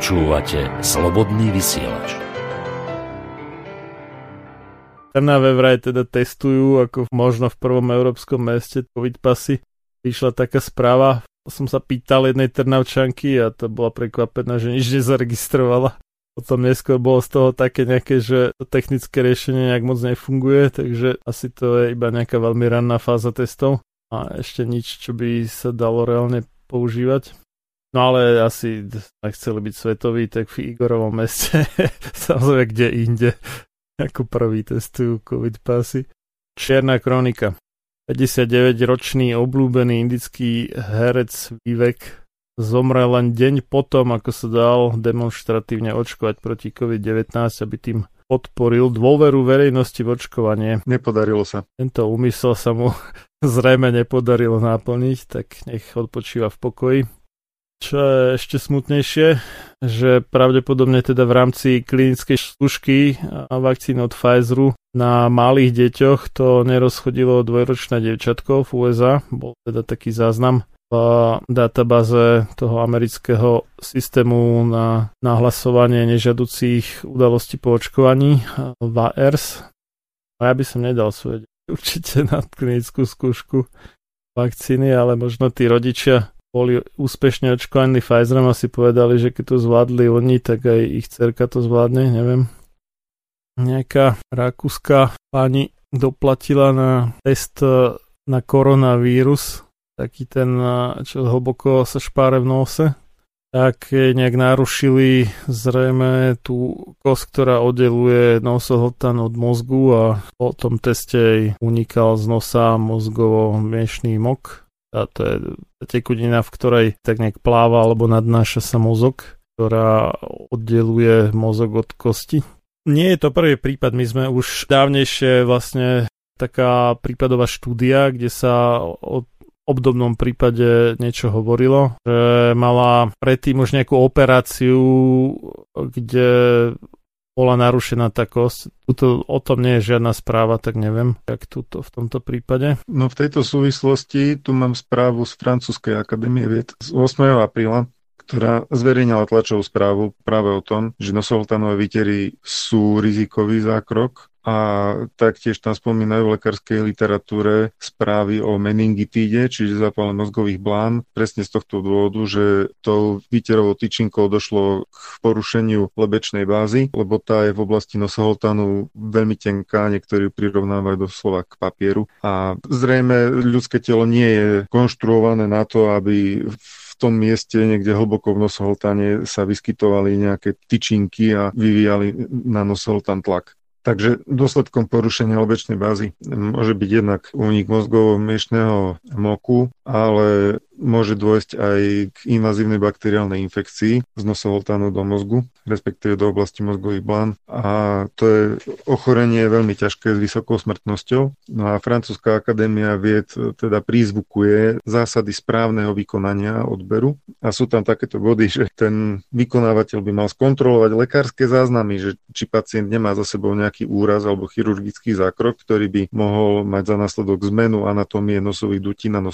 Počúvate Slobodný vysielač. Trnave vraj teda testujú, ako možno v prvom európskom meste COVID pasy. Vyšla taká správa, som sa pýtal jednej Trnavčanky a to bola prekvapená, že nič nezaregistrovala. Potom neskôr bolo z toho také nejaké, že to technické riešenie nejak moc nefunguje, takže asi to je iba nejaká veľmi ranná fáza testov a ešte nič, čo by sa dalo reálne používať. No ale asi ak chceli byť svetoví, tak v Igorovom meste, samozrejme kde inde, ako prvý testujú covid pasy. Čierna kronika. 59-ročný obľúbený indický herec Vivek zomrel len deň potom, ako sa dal demonstratívne očkovať proti COVID-19, aby tým podporil dôveru verejnosti v očkovanie. Nepodarilo sa. Tento úmysel sa mu zrejme nepodarilo naplniť, tak nech odpočíva v pokoji. Čo je ešte smutnejšie, že pravdepodobne teda v rámci klinickej skúšky a vakcíny od Pfizeru na malých deťoch to nerozchodilo dvojročné devčatko v USA. Bol teda taký záznam v databáze toho amerického systému na nahlasovanie nežiaducích udalostí po očkovaní VAERS. A ja by som nedal svoje určite na klinickú skúšku vakcíny, ale možno tí rodičia boli úspešne očkovaní Pfizerom a si povedali, že keď to zvládli oni, tak aj ich cerka to zvládne, neviem. Nejaká rakúska pani doplatila na test na koronavírus, taký ten, čo hlboko sa špáre v nose, tak nejak narušili zrejme tú kosť, ktorá oddeluje nosohltan od mozgu a po tom teste jej unikal z nosa mozgovo miešný mok a to je tekunina, v ktorej tak nejak pláva alebo nadnáša sa mozog, ktorá oddeluje mozog od kosti. Nie je to prvý prípad, my sme už dávnejšie vlastne taká prípadová štúdia, kde sa o obdobnom prípade niečo hovorilo, že mala predtým už nejakú operáciu, kde bola narušená tá kosť. Tuto, o tom nie je žiadna správa, tak neviem, jak tuto v tomto prípade. No v tejto súvislosti tu mám správu z Francúzskej akadémie vied z 8. apríla. ktorá zverejnila tlačovú správu práve o tom, že nosoholtanové výtery sú rizikový zákrok a taktiež tam spomínajú v lekárskej literatúre správy o meningitíde, čiže zápale mozgových blán, presne z tohto dôvodu, že tou výterovou tyčinkou došlo k porušeniu lebečnej bázy, lebo tá je v oblasti nosoholtanu veľmi tenká, niektorí prirovnávajú doslova k papieru a zrejme ľudské telo nie je konštruované na to, aby v tom mieste, niekde hlboko v nosoholtane sa vyskytovali nejaké tyčinky a vyvíjali na nosoholtan tlak. Takže dôsledkom porušenia lebečnej bázy môže byť jednak únik mozgovo-miešného moku, ale môže dôjsť aj k invazívnej bakteriálnej infekcii z nosoholtánu do mozgu, respektíve do oblasti mozgových blán. A to je ochorenie veľmi ťažké s vysokou smrtnosťou. No a Francúzska akadémia vied teda prízvukuje zásady správneho vykonania odberu. A sú tam takéto body, že ten vykonávateľ by mal skontrolovať lekárske záznamy, že či pacient nemá za sebou nejaký úraz alebo chirurgický zákrok, ktorý by mohol mať za následok zmenu anatómie nosových dutín a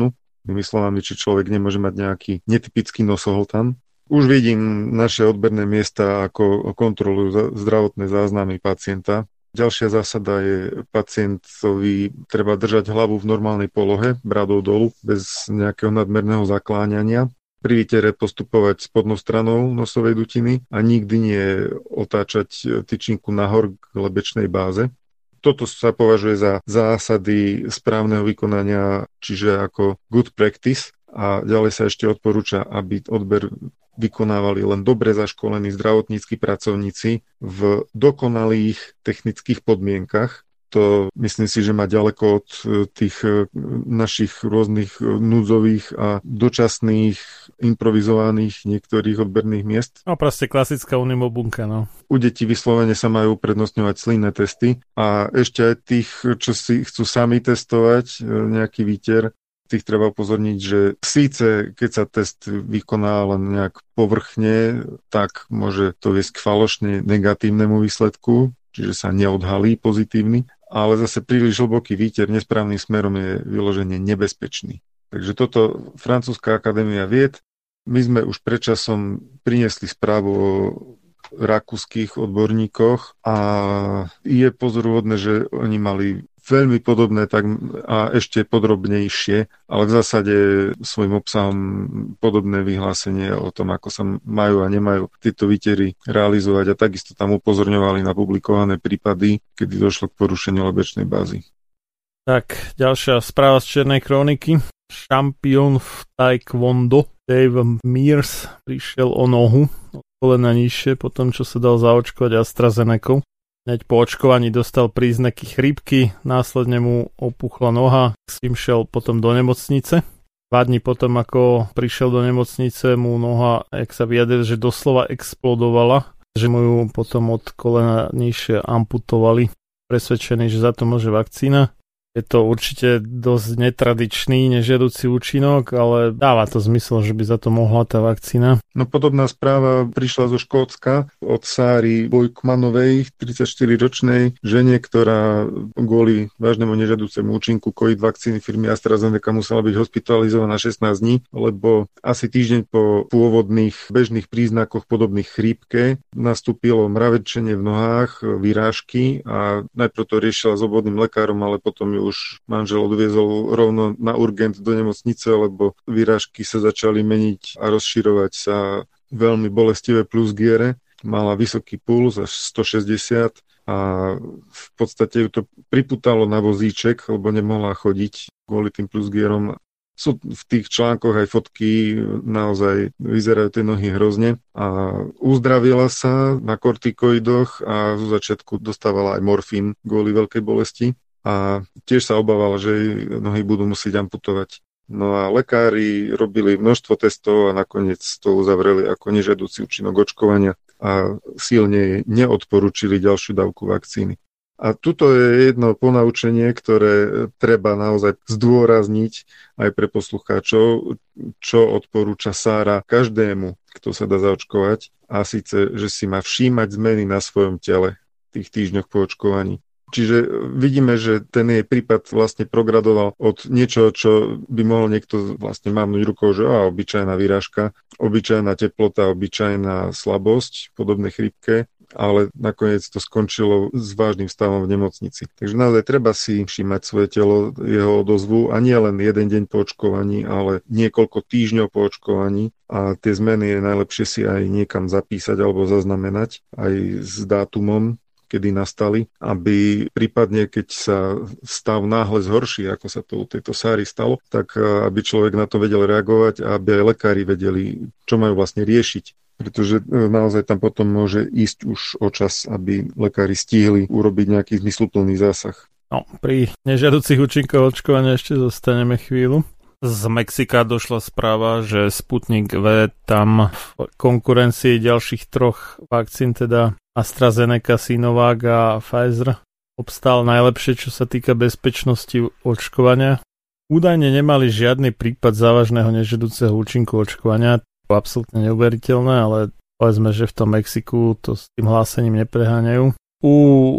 nosohltanu Inými slovami, či človek nemôže mať nejaký netypický nosohltan. Už vidím naše odberné miesta, ako kontrolujú zdravotné záznamy pacienta. Ďalšia zásada je pacientovi treba držať hlavu v normálnej polohe, bradou dolu, bez nejakého nadmerného zakláňania. Pri výtere postupovať spodnou stranou nosovej dutiny a nikdy nie otáčať tyčinku nahor k lebečnej báze toto sa považuje za zásady správneho vykonania, čiže ako good practice. A ďalej sa ešte odporúča, aby odber vykonávali len dobre zaškolení zdravotníckí pracovníci v dokonalých technických podmienkach, to myslím si, že má ďaleko od e, tých e, našich rôznych e, núdzových a dočasných improvizovaných niektorých odberných miest. No proste klasická unimobunka, no. U detí vyslovene sa majú prednostňovať slinné testy a ešte aj tých, čo si chcú sami testovať nejaký výter, tých treba upozorniť, že síce keď sa test vykoná len nejak povrchne, tak môže to viesť k falošne negatívnemu výsledku, čiže sa neodhalí pozitívny, ale zase príliš hlboký výter nesprávnym smerom je vyloženie nebezpečný. Takže toto Francúzska akadémia vied, my sme už predčasom priniesli správu o rakúskych odborníkoch a je pozoruhodné, že oni mali veľmi podobné tak, a ešte podrobnejšie, ale v zásade svojim obsahom podobné vyhlásenie o tom, ako sa majú a nemajú tieto výtery realizovať a takisto tam upozorňovali na publikované prípady, kedy došlo k porušeniu lebečnej bázy. Tak, ďalšia správa z Černej kroniky. Šampión v Taekwondo Dave Mears prišiel o nohu kolena nižšie po tom, čo sa dal zaočkovať AstraZeneca. Hneď po očkovaní dostal príznaky chrípky, následne mu opuchla noha, s tým šiel potom do nemocnice. Dva dní potom, ako prišiel do nemocnice, mu noha, jak sa vyjadril, že doslova explodovala, že mu ju potom od kolena nižšie amputovali. Presvedčený, že za to môže vakcína. Je to určite dosť netradičný, nežiaducí účinok, ale dáva to zmysel, že by za to mohla tá vakcína. No podobná správa prišla zo Škótska od Sári Bojkmanovej, 34-ročnej žene, ktorá kvôli vážnemu nežiaducemu účinku COVID vakcíny firmy AstraZeneca musela byť hospitalizovaná 16 dní, lebo asi týždeň po pôvodných bežných príznakoch podobných chrípke nastúpilo mravečenie v nohách, vyrážky a najprv to riešila s obvodným lekárom, ale potom ju už manžel odviezol rovno na urgent do nemocnice, lebo výražky sa začali meniť a rozširovať sa veľmi bolestivé plus giere. Mala vysoký puls až 160 a v podstate ju to priputalo na vozíček, lebo nemohla chodiť kvôli tým plusgierom. Sú v tých článkoch aj fotky, naozaj vyzerajú tie nohy hrozne a uzdravila sa na kortikoidoch a zo začiatku dostávala aj morfín kvôli veľkej bolesti a tiež sa obával, že nohy budú musieť amputovať. No a lekári robili množstvo testov a nakoniec to uzavreli ako nežiaducí účinok očkovania a silne neodporúčili ďalšiu dávku vakcíny. A tuto je jedno ponaučenie, ktoré treba naozaj zdôrazniť aj pre poslucháčov, čo odporúča Sára každému, kto sa dá zaočkovať, a síce, že si má všímať zmeny na svojom tele v tých týždňoch po očkovaní Čiže vidíme, že ten jej prípad vlastne progradoval od niečo, čo by mohol niekto vlastne mávnuť rukou, že a, obyčajná výražka, obyčajná teplota, obyčajná slabosť, podobné chrypke, ale nakoniec to skončilo s vážnym stavom v nemocnici. Takže naozaj treba si všímať svoje telo, jeho odozvu a nie len jeden deň po očkovaní, ale niekoľko týždňov po očkovaní a tie zmeny je najlepšie si aj niekam zapísať alebo zaznamenať aj s dátumom, kedy nastali, aby prípadne, keď sa stav náhle zhorší, ako sa to u tejto Sáry stalo, tak eh, aby človek na to vedel reagovať a aby aj lekári vedeli, čo majú vlastne riešiť pretože e, naozaj tam potom môže ísť už o čas, aby lekári stihli urobiť nejaký zmysluplný zásah. No, pri nežiaducich účinkov očkovania ešte zostaneme chvíľu. Z Mexika došla správa, že Sputnik V tam v konkurencii ďalších troch vakcín, teda AstraZeneca, Sinovac a Pfizer, obstal najlepšie, čo sa týka bezpečnosti očkovania. Údajne nemali žiadny prípad závažného nežiaduceho účinku očkovania, absolútne neuveriteľné, ale povedzme, že v tom Mexiku to s tým hlásením nepreháňajú. U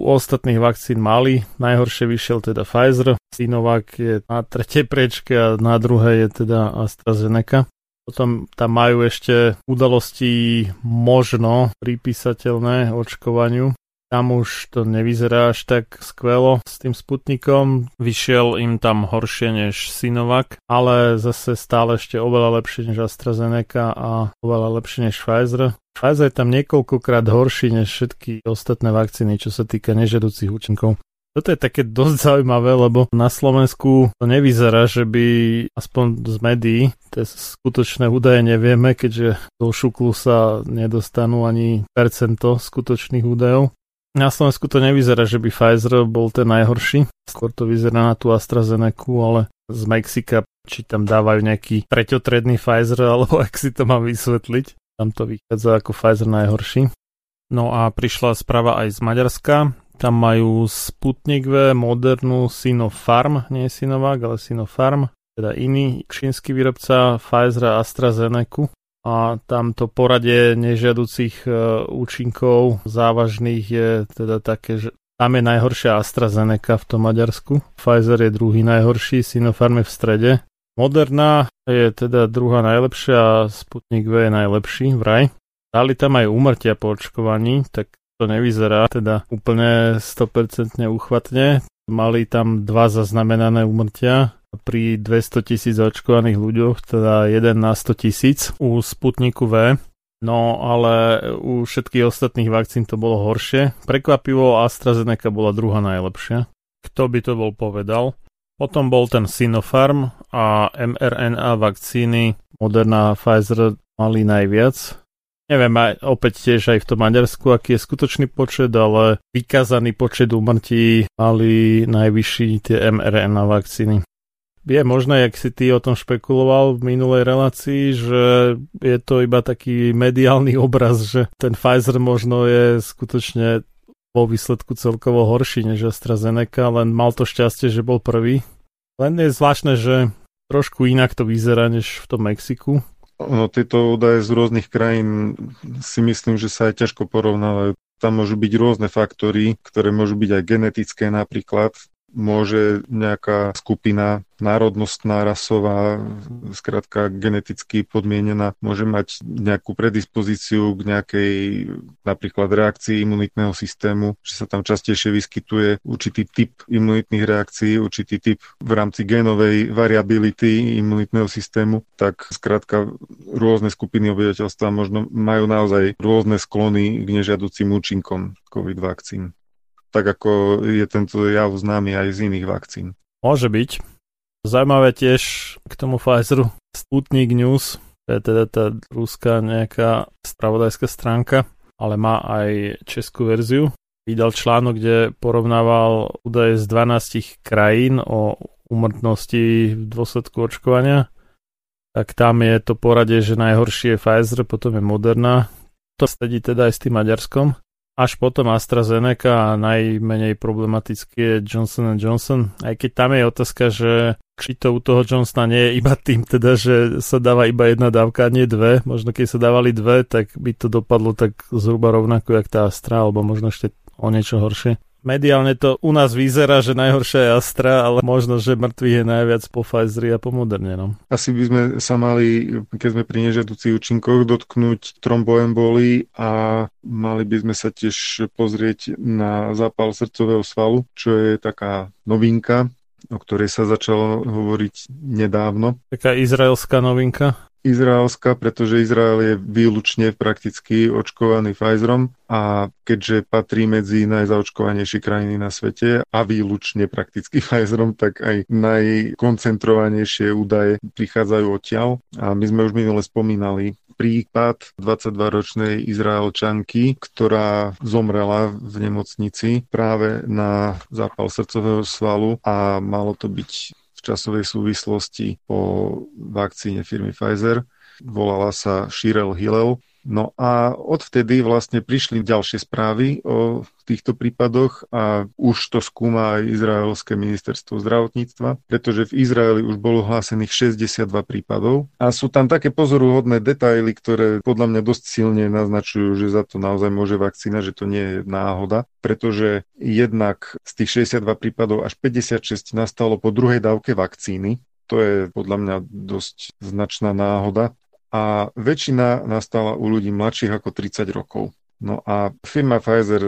ostatných vakcín mali, najhoršie vyšiel teda Pfizer, Sinovac je na tretej prečke a na druhej je teda AstraZeneca. Potom tam majú ešte udalosti možno pripísateľné očkovaniu, tam už to nevyzerá až tak skvelo s tým Sputnikom. Vyšiel im tam horšie než Sinovac, ale zase stále ešte oveľa lepšie než AstraZeneca a oveľa lepšie než Pfizer. Pfizer je tam niekoľkokrát horší než všetky ostatné vakcíny, čo sa týka nežedúcich účinkov. Toto je také dosť zaujímavé, lebo na Slovensku to nevyzerá, že by aspoň z médií, tie skutočné údaje nevieme, keďže do šuklu sa nedostanú ani percento skutočných údajov. Na Slovensku to nevyzerá, že by Pfizer bol ten najhorší. Skôr to vyzerá na tú AstraZeneca, ale z Mexika, či tam dávajú nejaký treťotredný Pfizer, alebo ak si to mám vysvetliť. Tam to vychádza ako Pfizer najhorší. No a prišla správa aj z Maďarska. Tam majú Sputnik V, Modernu, Sinopharm, nie Sinovac, ale Sinopharm, teda iný čínsky výrobca Pfizer a AstraZeneca a tamto poradie nežiaducich e, účinkov závažných je teda také, že tam je najhoršia AstraZeneca v tom Maďarsku, Pfizer je druhý najhorší, Sinopharm je v strede. Moderna je teda druhá najlepšia a Sputnik V je najlepší vraj. Dali tam aj úmrtia po očkovaní, tak to nevyzerá teda úplne 100% uchvatne. Mali tam dva zaznamenané úmrtia, pri 200 tisíc očkovaných ľuďoch, teda 1 na 100 tisíc u Sputniku V. No ale u všetkých ostatných vakcín to bolo horšie. Prekvapivo AstraZeneca bola druhá najlepšia. Kto by to bol povedal? Potom bol ten Sinopharm a mRNA vakcíny Moderna a Pfizer mali najviac. Neviem, aj, opäť tiež aj v tom Maďarsku, aký je skutočný počet, ale vykázaný počet úmrtí mali najvyšší tie mRNA vakcíny. Je možné, jak si ty o tom špekuloval v minulej relácii, že je to iba taký mediálny obraz, že ten Pfizer možno je skutočne vo výsledku celkovo horší než AstraZeneca, len mal to šťastie, že bol prvý. Len je zvláštne, že trošku inak to vyzerá než v tom Mexiku. No, tieto údaje z rôznych krajín si myslím, že sa aj ťažko porovnávajú. Tam môžu byť rôzne faktory, ktoré môžu byť aj genetické napríklad, môže nejaká skupina národnostná, rasová, skrátka geneticky podmienená, môže mať nejakú predispozíciu k nejakej napríklad reakcii imunitného systému, že sa tam častejšie vyskytuje určitý typ imunitných reakcií, určitý typ v rámci génovej variability imunitného systému, tak skrátka rôzne skupiny obyvateľstva možno majú naozaj rôzne sklony k nežiaducím účinkom COVID vakcín tak ako je tento jav známy aj z iných vakcín. Môže byť. Zajímavé tiež k tomu Pfizeru Sputnik News, to je teda tá ruská nejaká spravodajská stránka, ale má aj českú verziu. Vydal článok, kde porovnával údaje z 12 krajín o umrtnosti v dôsledku očkovania. Tak tam je to poradie, že najhoršie je Pfizer, potom je Moderna. To sedí teda aj s tým Maďarskom až potom AstraZeneca a najmenej problematický je Johnson Johnson. Aj keď tam je otázka, že či to u toho Johnsona nie je iba tým, teda, že sa dáva iba jedna dávka a nie dve. Možno keď sa dávali dve, tak by to dopadlo tak zhruba rovnako, jak tá Astra, alebo možno ešte o niečo horšie. Mediálne to u nás vyzerá, že najhoršia je Astra, ale možno, že mŕtvych je najviac po Pfizeri a po Moderne. No. Asi by sme sa mali, keď sme pri nežiaducich účinkoch, dotknúť tromboemboli a mali by sme sa tiež pozrieť na zápal srdcového svalu, čo je taká novinka, o ktorej sa začalo hovoriť nedávno. Taká izraelská novinka izraelská, pretože Izrael je výlučne prakticky očkovaný Pfizerom a keďže patrí medzi najzaočkovanejšie krajiny na svete a výlučne prakticky Pfizerom, tak aj najkoncentrovanejšie údaje prichádzajú odtiaľ. A my sme už minule spomínali prípad 22-ročnej Izraelčanky, ktorá zomrela v nemocnici práve na zápal srdcového svalu a malo to byť časovej súvislosti po vakcíne firmy Pfizer. Volala sa Shirel Hillel No a odvtedy vlastne prišli ďalšie správy o týchto prípadoch a už to skúma aj Izraelské ministerstvo zdravotníctva, pretože v Izraeli už bolo hlásených 62 prípadov. A sú tam také pozoruhodné detaily, ktoré podľa mňa dosť silne naznačujú, že za to naozaj môže vakcína, že to nie je náhoda, pretože jednak z tých 62 prípadov až 56 nastalo po druhej dávke vakcíny, to je podľa mňa dosť značná náhoda a väčšina nastala u ľudí mladších ako 30 rokov. No a firma Pfizer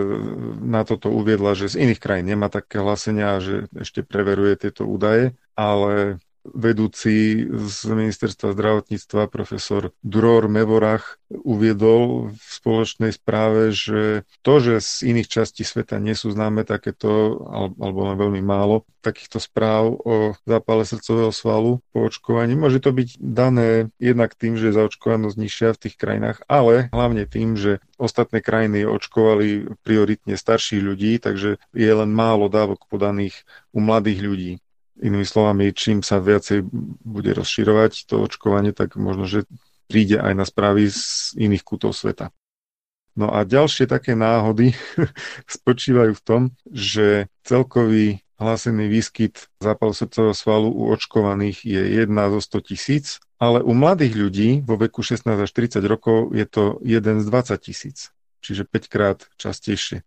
na toto uviedla, že z iných krajín nemá také hlásenia, že ešte preveruje tieto údaje, ale vedúci z ministerstva zdravotníctva profesor Dror Mevorach uviedol v spoločnej správe, že to, že z iných častí sveta nie sú známe takéto, alebo len veľmi málo, takýchto správ o zápale srdcového svalu po očkovaní, môže to byť dané jednak tým, že je zaočkovanosť nižšia v tých krajinách, ale hlavne tým, že ostatné krajiny očkovali prioritne starších ľudí, takže je len málo dávok podaných u mladých ľudí. Inými slovami, čím sa viacej bude rozširovať to očkovanie, tak možno, že príde aj na správy z iných kútov sveta. No a ďalšie také náhody spočívajú v tom, že celkový hlásený výskyt zápalu srdcového svalu u očkovaných je 1 zo 100 tisíc, ale u mladých ľudí vo veku 16 až 30 rokov je to 1 z 20 tisíc, čiže 5 krát častejšie.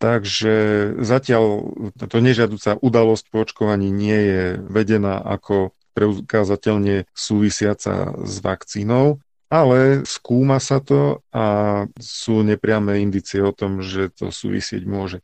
Takže zatiaľ táto nežiaduca udalosť po očkovaní nie je vedená ako preukázateľne súvisiaca s vakcínou, ale skúma sa to a sú nepriame indicie o tom, že to súvisieť môže.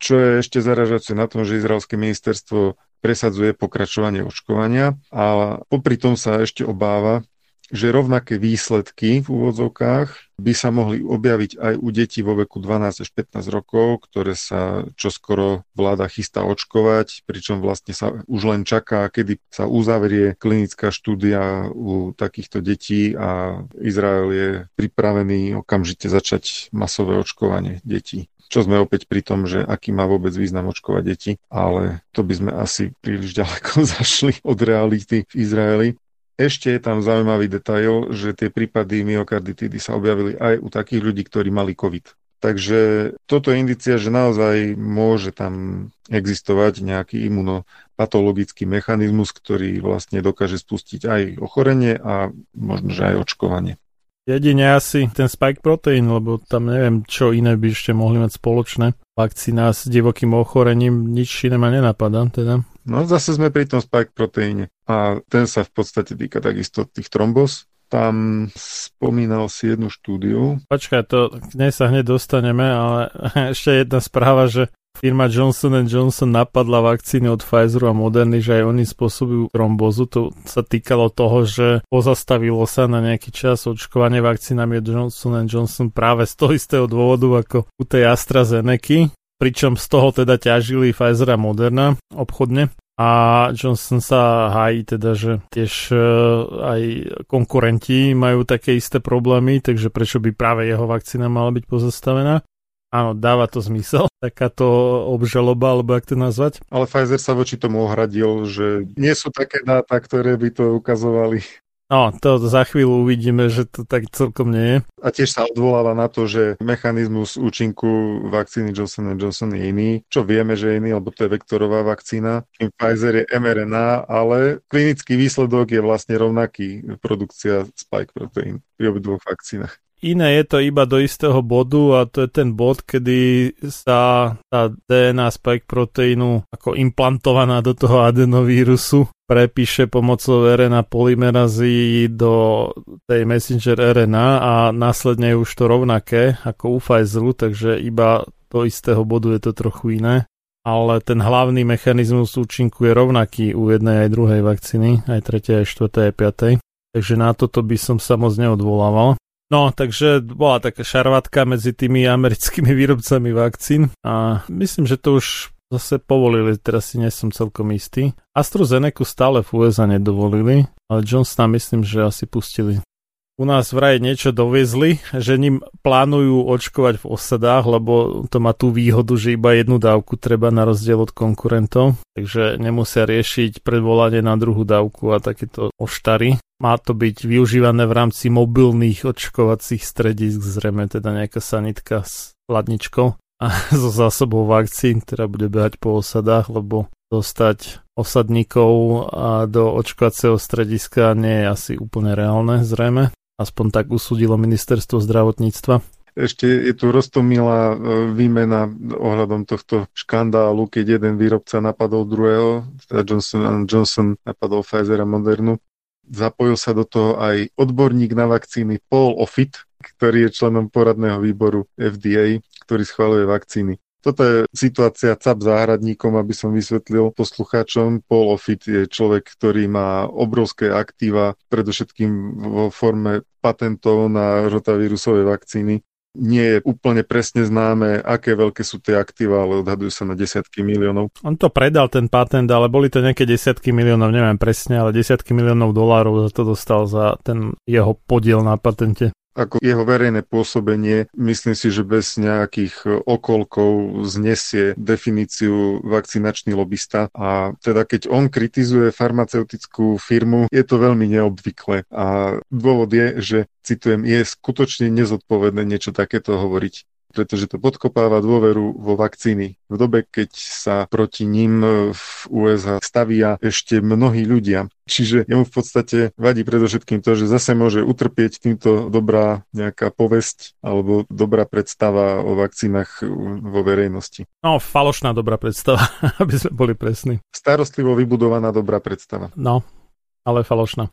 Čo je ešte zaražajúce na tom, že izraelské ministerstvo presadzuje pokračovanie očkovania a popri tom sa ešte obáva, že rovnaké výsledky v úvodzovkách by sa mohli objaviť aj u detí vo veku 12 až 15 rokov, ktoré sa čoskoro vláda chystá očkovať, pričom vlastne sa už len čaká, kedy sa uzavrie klinická štúdia u takýchto detí a Izrael je pripravený okamžite začať masové očkovanie detí čo sme opäť pri tom, že aký má vôbec význam očkovať deti, ale to by sme asi príliš ďaleko zašli od reality v Izraeli. Ešte je tam zaujímavý detail, že tie prípady myokarditidy sa objavili aj u takých ľudí, ktorí mali COVID. Takže toto je indicia, že naozaj môže tam existovať nejaký imunopatologický mechanizmus, ktorý vlastne dokáže spustiť aj ochorenie a možno, že aj očkovanie. Jedine asi ten spike protein, lebo tam neviem, čo iné by ešte mohli mať spoločné. Vakcína s divokým ochorením, nič iné ma nenapadá teda. No zase sme pri tom spike proteíne a ten sa v podstate týka takisto tých trombos. Tam spomínal si jednu štúdiu. Počkaj, to k nej sa hneď dostaneme, ale ešte jedna správa, že firma Johnson Johnson napadla vakcíny od Pfizeru a Moderny, že aj oni spôsobujú trombozu. To sa týkalo toho, že pozastavilo sa na nejaký čas očkovanie vakcínami od Johnson Johnson práve z toho istého dôvodu ako u tej AstraZeneca pričom z toho teda ťažili Pfizer a Moderna obchodne. A Johnson sa hájí teda, že tiež uh, aj konkurenti majú také isté problémy, takže prečo by práve jeho vakcína mala byť pozastavená. Áno, dáva to zmysel, takáto obžaloba, alebo jak to nazvať. Ale Pfizer sa voči tomu ohradil, že nie sú také dáta, ktoré by to ukazovali. No, to za chvíľu uvidíme, že to tak celkom nie je. A tiež sa odvoláva na to, že mechanizmus účinku vakcíny Johnson Johnson je iný, čo vieme, že je iný, lebo to je vektorová vakcína. Pfizer je mRNA, ale klinický výsledok je vlastne rovnaký, produkcia spike protein pri obidvoch vakcínach. Iné je to iba do istého bodu a to je ten bod, kedy sa tá DNA spike proteínu ako implantovaná do toho adenovírusu prepíše pomocou RNA polymerazy do tej messenger RNA a následne je už to rovnaké ako u Pfizeru, takže iba do istého bodu je to trochu iné. Ale ten hlavný mechanizmus účinku je rovnaký u jednej aj druhej vakcíny, aj tretej, aj štvrtej, aj piatej. Takže na toto by som sa moc neodvolával. No, takže bola taká šarvatka medzi tými americkými výrobcami vakcín a myslím, že to už zase povolili, teraz si nie som celkom istý. AstraZeneca stále v USA nedovolili, ale Johnsona myslím, že asi pustili. U nás vraj niečo doviezli, že ním plánujú očkovať v osadách, lebo to má tú výhodu, že iba jednu dávku treba na rozdiel od konkurentov, takže nemusia riešiť predvolanie na druhú dávku a takéto oštary. Má to byť využívané v rámci mobilných očkovacích stredisk, zrejme teda nejaká sanitka s hladničkou a so zásobou vakcín, ktorá bude behať po osadách, lebo dostať osadníkov a do očkovacieho strediska nie je asi úplne reálne, zrejme. Aspoň tak usúdilo ministerstvo zdravotníctva. Ešte je tu roztomilá e, výmena ohľadom tohto škandálu, keď jeden výrobca napadol druhého, teda Johnson Johnson napadol Pfizer a Modernu. Zapojil sa do toho aj odborník na vakcíny Paul Offit, ktorý je členom poradného výboru FDA, ktorý schváluje vakcíny. Toto je situácia CAP záhradníkom, aby som vysvetlil poslucháčom. Paul Offit je človek, ktorý má obrovské aktíva, predovšetkým vo forme patentov na rotavírusové vakcíny. Nie je úplne presne známe, aké veľké sú tie aktíva, ale odhadujú sa na desiatky miliónov. On to predal, ten patent, ale boli to nejaké desiatky miliónov, neviem presne, ale desiatky miliónov dolárov za to dostal za ten jeho podiel na patente ako jeho verejné pôsobenie, myslím si, že bez nejakých okolkov znesie definíciu vakcinačný lobista a teda keď on kritizuje farmaceutickú firmu, je to veľmi neobvyklé. A dôvod je, že citujem, je skutočne nezodpovedné niečo takéto hovoriť pretože to podkopáva dôveru vo vakcíny. V dobe, keď sa proti ním v USA stavia ešte mnohí ľudia. Čiže jemu v podstate vadí predovšetkým to, že zase môže utrpieť týmto dobrá nejaká povesť alebo dobrá predstava o vakcínach vo verejnosti. No, falošná dobrá predstava, aby sme boli presní. Starostlivo vybudovaná dobrá predstava. No, ale falošná.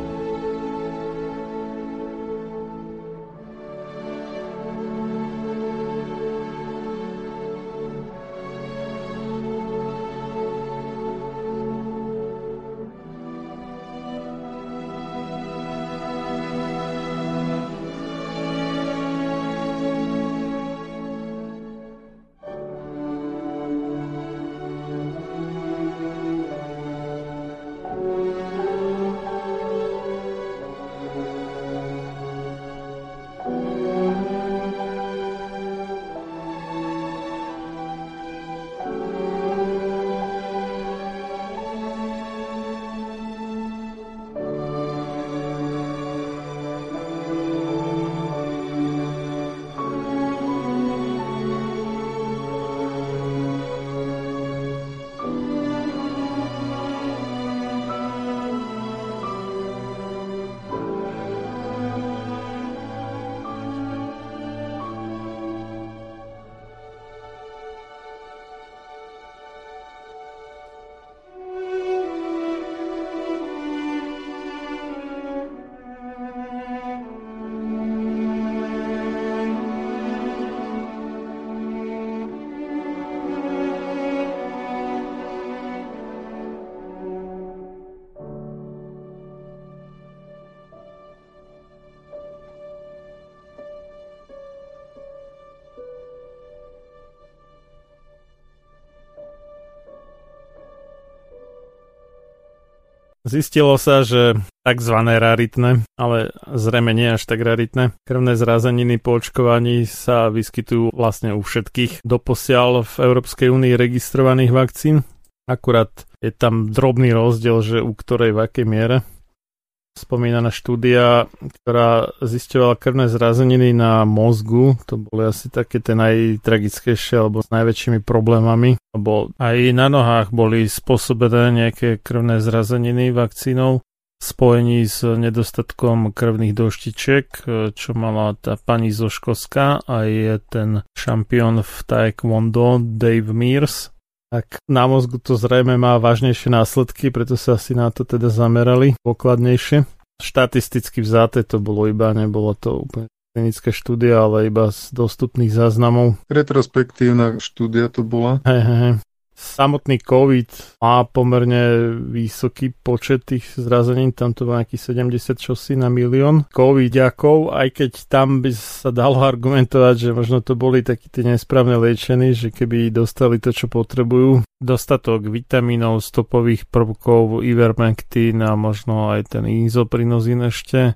Zistilo sa, že tzv. raritné, ale zrejme nie až tak raritné, krvné zrazeniny po očkovaní sa vyskytujú vlastne u všetkých doposiaľ v Európskej únii registrovaných vakcín. Akurát je tam drobný rozdiel, že u ktorej v akej miere spomínaná štúdia, ktorá zisťovala krvné zrazeniny na mozgu. To boli asi také tie najtragickejšie alebo s najväčšími problémami. Lebo aj na nohách boli spôsobené nejaké krvné zrazeniny vakcínou v spojení s nedostatkom krvných doštičiek, čo mala tá pani zo Škoska a je ten šampión v taekwondo Dave Mears, tak na mozgu to zrejme má vážnejšie následky, preto sa asi na to teda zamerali pokladnejšie. Štatisticky vzáte to bolo iba, nebolo to úplne klinické štúdia, ale iba z dostupných záznamov. Retrospektívna štúdia to bola. Hej, hej, hej. Samotný COVID má pomerne vysoký počet tých zrazenín, tam to bolo nejakých 70 čosi na milión covidiakov, aj keď tam by sa dalo argumentovať, že možno to boli takí tie nesprávne liečení, že keby dostali to, čo potrebujú, dostatok vitamínov, stopových prvkov, ivermectin a možno aj ten izoprinozín ešte,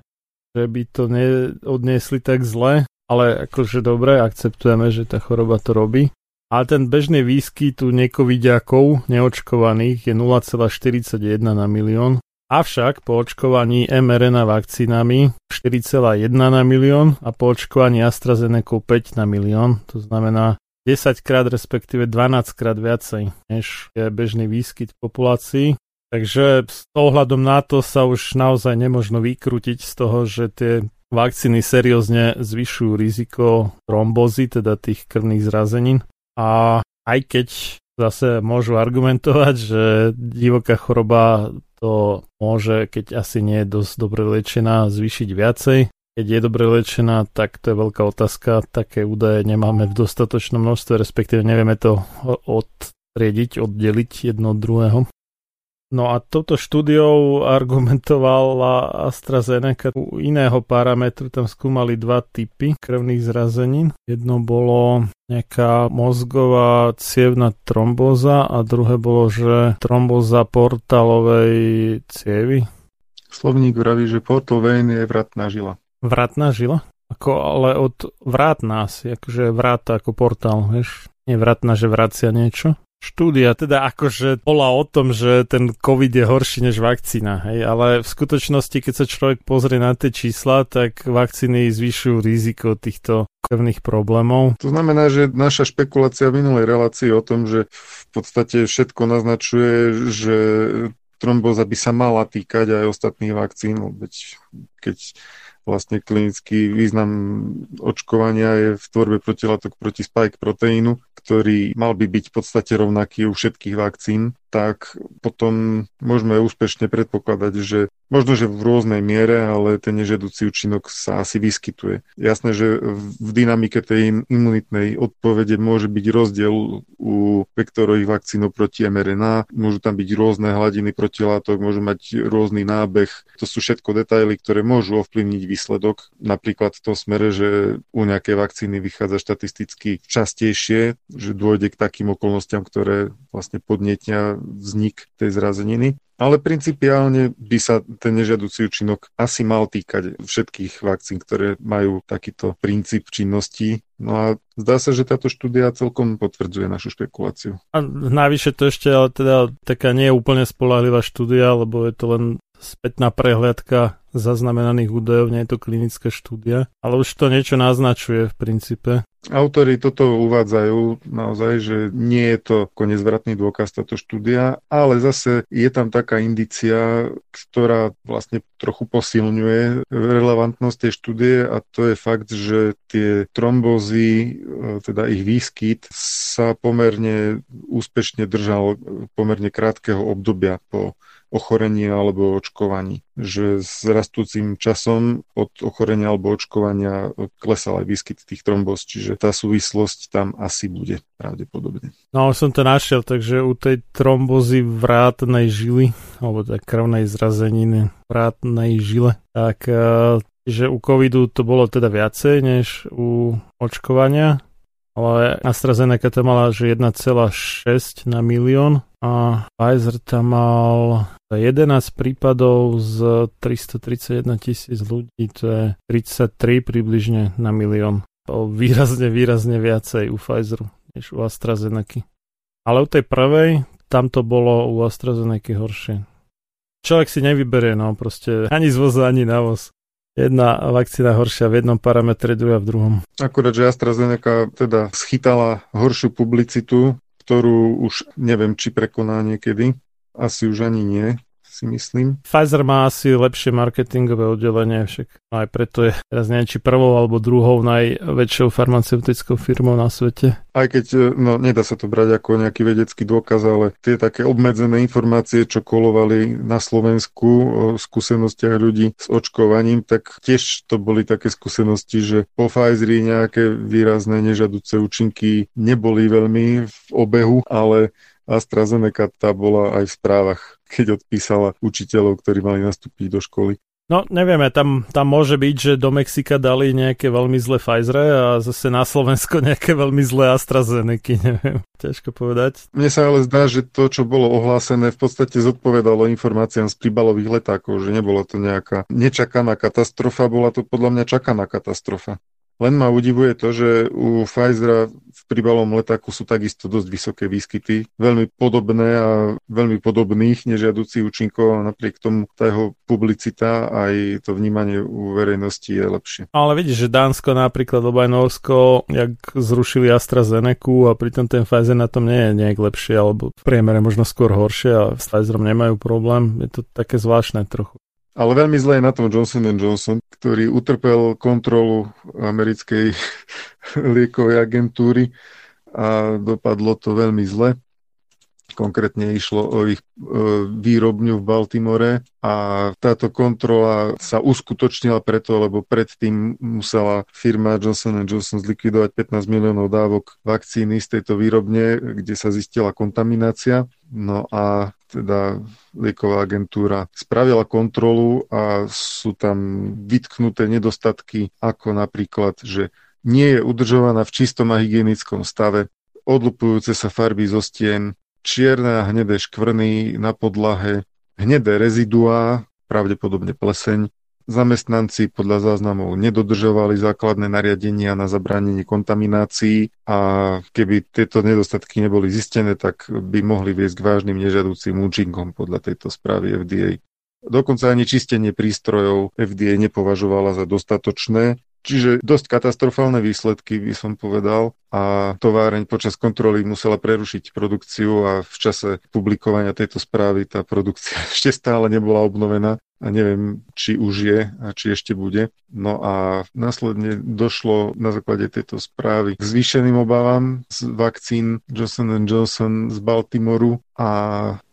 že by to neodniesli tak zle, ale akože dobre, akceptujeme, že tá choroba to robí. Ale ten bežný výskyt u nekovidiakov neočkovaných je 0,41 na milión. Avšak po očkovaní mRNA vakcínami 4,1 na milión a po očkovaní AstraZeneca 5 na milión. To znamená 10 krát respektíve 12 krát viacej, než je bežný výskyt v populácii. Takže s ohľadom na to sa už naozaj nemožno vykrútiť z toho, že tie vakcíny seriózne zvyšujú riziko trombozy, teda tých krvných zrazenín. A aj keď zase môžu argumentovať, že divoká choroba to môže, keď asi nie je dosť dobre liečená, zvýšiť viacej. Keď je dobre liečená, tak to je veľká otázka. Také údaje nemáme v dostatočnom množstve, respektíve nevieme to odtriediť, oddeliť jedno od druhého. No a touto štúdiou argumentovala AstraZeneca u iného parametru, tam skúmali dva typy krvných zrazenín. Jedno bolo nejaká mozgová cievna trombóza a druhé bolo, že trombóza portálovej cievy. Slovník vraví, že portal vein je vratná žila. Vratná žila? Ako, ale od vrátna asi, akože vráta ako portál, vieš? Nie vratná, že vracia niečo. Štúdia teda akože bola o tom, že ten COVID je horší než vakcína, hej, ale v skutočnosti, keď sa človek pozrie na tie čísla, tak vakcíny zvyšujú riziko týchto krvných problémov. To znamená, že naša špekulácia v minulej relácii o tom, že v podstate všetko naznačuje, že trombóza by sa mala týkať aj ostatných vakcín, veď keď vlastne klinický význam očkovania je v tvorbe protilátok proti spike proteínu, ktorý mal by byť v podstate rovnaký u všetkých vakcín, tak potom môžeme úspešne predpokladať, že možno, že v rôznej miere, ale ten nežiaducí účinok sa asi vyskytuje. Jasné, že v dynamike tej imunitnej odpovede môže byť rozdiel u vektorových vakcín proti mRNA, môžu tam byť rôzne hladiny protilátok, môžu mať rôzny nábeh. To sú všetko detaily, ktoré môžu ovplyvniť výsledok. Napríklad v tom smere, že u nejakej vakcíny vychádza štatisticky častejšie, že dôjde k takým okolnostiam, ktoré vlastne podnietnia vznik tej zrazeniny. Ale principiálne by sa ten nežiaducí účinok asi mal týkať všetkých vakcín, ktoré majú takýto princíp činnosti. No a zdá sa, že táto štúdia celkom potvrdzuje našu špekuláciu. A navyše to ešte ale teda taká nie je úplne spolahlivá štúdia, lebo je to len spätná prehliadka zaznamenaných údajov, nie je to klinická štúdia, ale už to niečo naznačuje v princípe. Autori toto uvádzajú naozaj, že nie je to konezvratný dôkaz táto štúdia, ale zase je tam taká indícia, ktorá vlastne trochu posilňuje relevantnosť tej štúdie a to je fakt, že tie trombózy, e, teda ich výskyt sa pomerne úspešne držal pomerne krátkeho obdobia po ochorení alebo očkovaní. Že s rastúcim časom od ochorenia alebo očkovania klesal aj výskyt tých trombóz, čiže tá súvislosť tam asi bude pravdepodobne. No som to našiel, takže u tej trombozy vrátnej žily, alebo tak krvnej zrazeniny vrátnej žile, tak eh, že u covidu to bolo teda viacej než u očkovania, ale AstraZeneca tam mala že 1,6 na milión a Pfizer tam mal 11 prípadov z 331 tisíc ľudí, to je 33 približne na milión. To výrazne, výrazne viacej u Pfizeru než u AstraZeneca. Ale u tej prvej, tam to bolo u AstraZeneca horšie. Človek si nevyberie, no proste ani z voza, ani na voz jedna vakcína horšia v jednom parametre, druhá v druhom. Akurát, že AstraZeneca teda schytala horšiu publicitu, ktorú už neviem, či prekoná niekedy. Asi už ani nie si myslím. Pfizer má asi lepšie marketingové oddelenie, však aj preto je teraz neviem, či prvou alebo druhou najväčšou farmaceutickou firmou na svete. Aj keď, e, no nedá sa to brať ako nejaký vedecký dôkaz, ale tie také obmedzené informácie, čo kolovali na Slovensku o skúsenostiach ľudí s očkovaním, tak tiež to boli také skúsenosti, že po Pfizeri nejaké výrazné nežaduce účinky neboli veľmi v obehu, ale AstraZeneca tá bola aj v správach, keď odpísala učiteľov, ktorí mali nastúpiť do školy. No, nevieme, tam, tam môže byť, že do Mexika dali nejaké veľmi zlé Pfizer a zase na Slovensko nejaké veľmi zlé AstraZeneca, neviem, ťažko povedať. Mne sa ale zdá, že to, čo bolo ohlásené, v podstate zodpovedalo informáciám z príbalových letákov, že nebola to nejaká nečakaná katastrofa, bola to podľa mňa čakaná katastrofa. Len ma udivuje to, že u Pfizera v príbalom letáku sú takisto dosť vysoké výskyty, veľmi podobné a veľmi podobných nežiaducích účinkov a napriek tomu tá jeho publicita aj to vnímanie u verejnosti je lepšie. Ale vidíš, že Dánsko napríklad, alebo aj Norsko, jak zrušili AstraZeneca a pritom ten Pfizer na tom nie je nejak lepšie, alebo v priemere možno skôr horšie a s Pfizerom nemajú problém. Je to také zvláštne trochu. Ale veľmi zle je na tom Johnson Johnson, ktorý utrpel kontrolu americkej liekovej agentúry a dopadlo to veľmi zle. Konkrétne išlo o ich e, výrobňu v Baltimore a táto kontrola sa uskutočnila preto, lebo predtým musela firma Johnson Johnson zlikvidovať 15 miliónov dávok vakcíny z tejto výrobne, kde sa zistila kontaminácia. No a teda lieková agentúra spravila kontrolu a sú tam vytknuté nedostatky, ako napríklad, že nie je udržovaná v čistom a hygienickom stave, odlupujúce sa farby zo stien, čierne a hnedé škvrny na podlahe, hnedé reziduá, pravdepodobne pleseň, Zamestnanci podľa záznamov nedodržovali základné nariadenia na zabránenie kontaminácií a keby tieto nedostatky neboli zistené, tak by mohli viesť k vážnym nežiaducím účinkom podľa tejto správy FDA. Dokonca ani čistenie prístrojov FDA nepovažovala za dostatočné, Čiže dosť katastrofálne výsledky, by som povedal. A továreň počas kontroly musela prerušiť produkciu a v čase publikovania tejto správy tá produkcia ešte stále nebola obnovená a neviem, či už je a či ešte bude. No a následne došlo na základe tejto správy k zvýšeným obavám z vakcín Johnson Johnson z Baltimoru a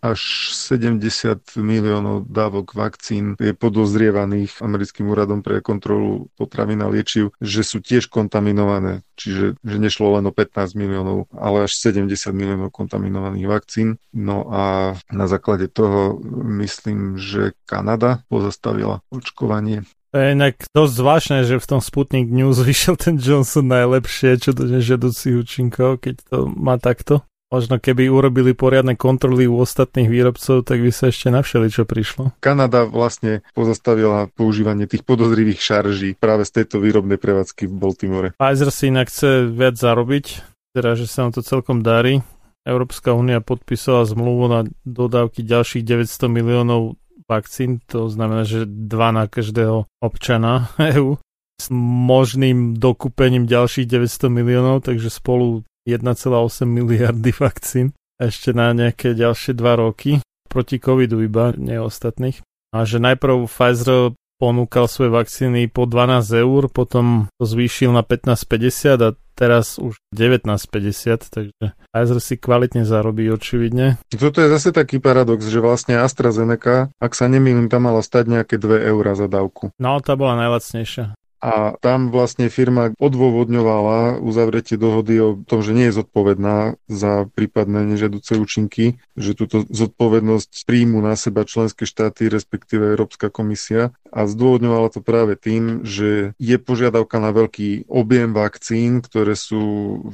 až 70 miliónov dávok vakcín je podozrievaných americkým úradom pre kontrolu potravín a liečiv, že sú tiež kontaminované. Čiže že nešlo len o 15 miliónov, ale až 70 miliónov kontaminovaných vakcín. No a na základe toho myslím, že Kanada pozastavila očkovanie. To je inak dosť zvláštne, že v tom Sputnik News vyšiel ten Johnson najlepšie, čo do nežiaducich účinkov, keď to má takto. Možno keby urobili poriadne kontroly u ostatných výrobcov, tak by sa ešte navšeli, čo prišlo. Kanada vlastne pozastavila používanie tých podozrivých šarží práve z tejto výrobnej prevádzky v Baltimore. Pfizer si inak chce viac zarobiť, teda že sa nám to celkom darí. Európska únia podpísala zmluvu na dodávky ďalších 900 miliónov vakcín, to znamená, že dva na každého občana EÚ s možným dokúpením ďalších 900 miliónov, takže spolu 1,8 miliardy vakcín ešte na nejaké ďalšie dva roky proti covidu iba, nie ostatných. A že najprv Pfizer ponúkal svoje vakcíny po 12 eur, potom to zvýšil na 15,50 a teraz už 19,50, takže Pfizer si kvalitne zarobí očividne. Toto je zase taký paradox, že vlastne AstraZeneca, ak sa nemýlim, tam mala stať nejaké 2 eurá za dávku. No, tá bola najlacnejšia a tam vlastne firma odôvodňovala uzavretie dohody o tom, že nie je zodpovedná za prípadné nežiaduce účinky, že túto zodpovednosť príjmu na seba členské štáty, respektíve Európska komisia. A zdôvodňovala to práve tým, že je požiadavka na veľký objem vakcín, ktoré sú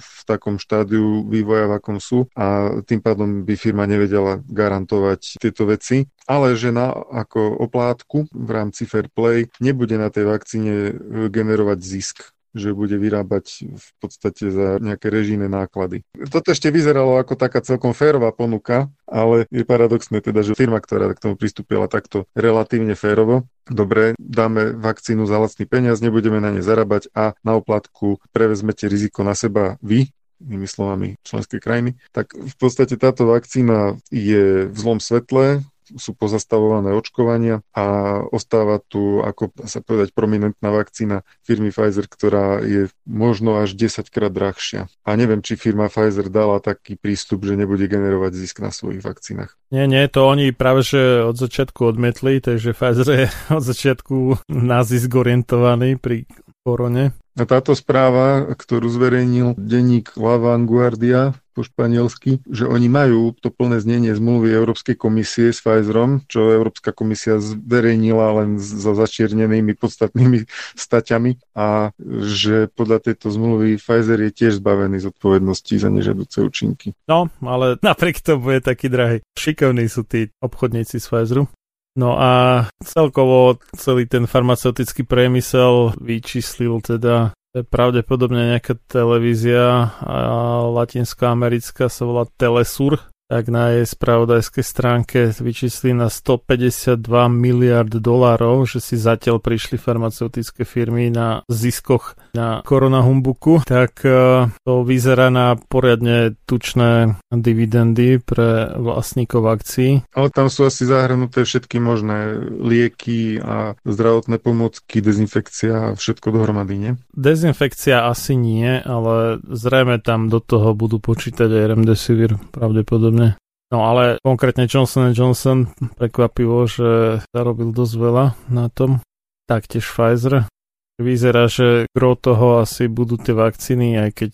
v takom štádiu vývoja, v akom sú. A tým pádom by firma nevedela garantovať tieto veci. Ale že na ako oplátku v rámci Fair Play nebude na tej vakcíne generovať zisk že bude vyrábať v podstate za nejaké režijné náklady. Toto ešte vyzeralo ako taká celkom férová ponuka, ale je paradoxné teda, že firma, ktorá k tomu pristúpila takto relatívne férovo, dobre, dáme vakcínu za lacný peniaz, nebudeme na ne zarábať a na oplatku prevezmete riziko na seba vy, inými slovami členské krajiny, tak v podstate táto vakcína je v zlom svetle, sú pozastavované očkovania a ostáva tu, ako sa povedať, prominentná vakcína firmy Pfizer, ktorá je možno až 10 krát drahšia. A neviem, či firma Pfizer dala taký prístup, že nebude generovať zisk na svojich vakcínach. Nie, nie, to oni práve že od začiatku odmetli, takže Pfizer je od začiatku na zisk orientovaný pri korone. A táto správa, ktorú zverejnil denník La Vanguardia po španielsky, že oni majú to plné znenie zmluvy Európskej komisie s Pfizerom, čo Európska komisia zverejnila len so začiernenými podstatnými staťami a že podľa tejto zmluvy Pfizer je tiež zbavený zodpovednosti za nežiaduce účinky. No, ale napriek tomu je taký drahý. Šikovní sú tí obchodníci z Pfizeru. No a celkovo celý ten farmaceutický priemysel vyčíslil teda pravdepodobne nejaká televízia latinská-americká sa volá Telesur tak na jej spravodajskej stránke vyčísli na 152 miliard dolárov, že si zatiaľ prišli farmaceutické firmy na ziskoch na koronahumbuku, tak e, to vyzerá na poriadne tučné dividendy pre vlastníkov akcií. Ale tam sú asi zahrnuté všetky možné lieky a zdravotné pomocky, dezinfekcia a všetko dohromady, nie? Dezinfekcia asi nie, ale zrejme tam do toho budú počítať aj remdesivir pravdepodobne No ale konkrétne Johnson Johnson prekvapivo, že zarobil dosť veľa na tom. Taktiež Pfizer. Vyzerá, že gro toho asi budú tie vakcíny, aj keď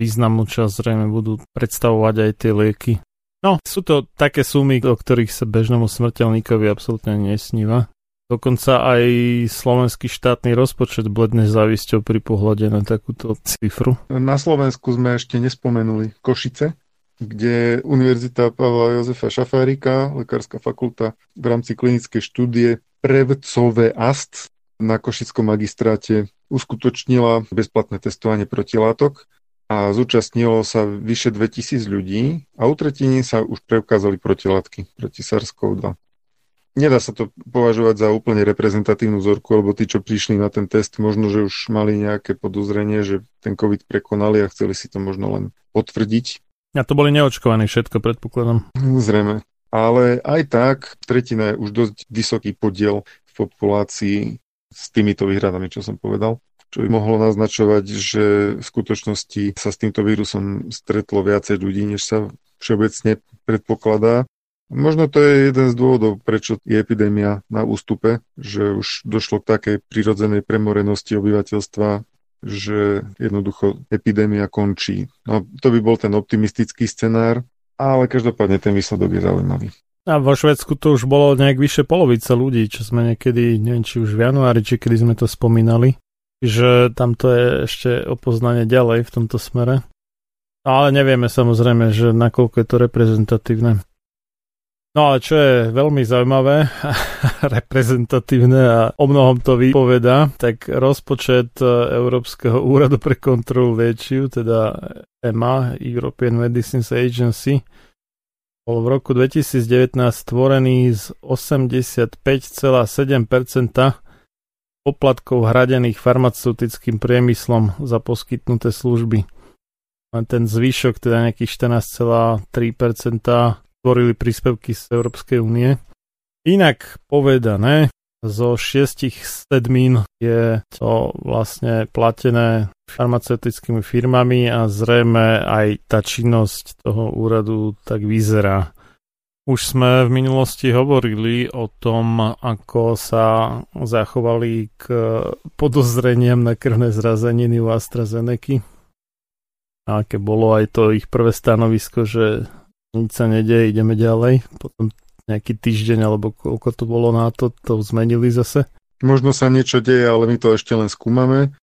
významnú časť zrejme budú predstavovať aj tie lieky. No, sú to také sumy, o ktorých sa bežnému smrteľníkovi absolútne nesníva. Dokonca aj slovenský štátny rozpočet bledne závisťou pri pohľade na takúto cifru. Na Slovensku sme ešte nespomenuli Košice, kde Univerzita Pavla Jozefa Šafárika, lekárska fakulta v rámci klinickej štúdie Prevcové AST na Košickom magistráte uskutočnila bezplatné testovanie protilátok a zúčastnilo sa vyše 2000 ľudí a u tretiny sa už preukázali protilátky proti SARS-CoV-2. Nedá sa to považovať za úplne reprezentatívnu vzorku, lebo tí, čo prišli na ten test, možno, že už mali nejaké podozrenie, že ten COVID prekonali a chceli si to možno len potvrdiť. A to boli neočkovaní všetko, predpokladom. Zrejme. Ale aj tak, tretina je už dosť vysoký podiel v populácii s týmito výhradami, čo som povedal čo by mohlo naznačovať, že v skutočnosti sa s týmto vírusom stretlo viacej ľudí, než sa všeobecne predpokladá. Možno to je jeden z dôvodov, prečo je epidémia na ústupe, že už došlo k takej prirodzenej premorenosti obyvateľstva, že jednoducho epidémia končí. No, to by bol ten optimistický scenár, ale každopádne ten výsledok je zaujímavý. A vo Švedsku to už bolo nejak vyše polovica ľudí, čo sme niekedy, neviem či už v januári, či kedy sme to spomínali, že tam to je ešte opoznanie ďalej v tomto smere. Ale nevieme samozrejme, že nakoľko je to reprezentatívne. No ale čo je veľmi zaujímavé, reprezentatívne a o mnohom to vypoveda, tak rozpočet e, Európskeho úradu pre kontrolu liečiv, teda EMA, European Medicines Agency, bol v roku 2019 stvorený z 85,7% poplatkov hradených farmaceutickým priemyslom za poskytnuté služby. Len ten zvyšok, teda nejakých 14,3% tvorili príspevky z Európskej únie. Inak povedané, zo šiestich sedmín je to vlastne platené farmaceutickými firmami a zrejme aj tá činnosť toho úradu tak vyzerá. Už sme v minulosti hovorili o tom, ako sa zachovali k podozreniam na krvné zrazeniny u AstraZeneca. A aké bolo aj to ich prvé stanovisko, že nič sa nedeje, ideme ďalej. Potom nejaký týždeň alebo koľko to bolo na to, to zmenili zase. Možno sa niečo deje, ale my to ešte len skúmame.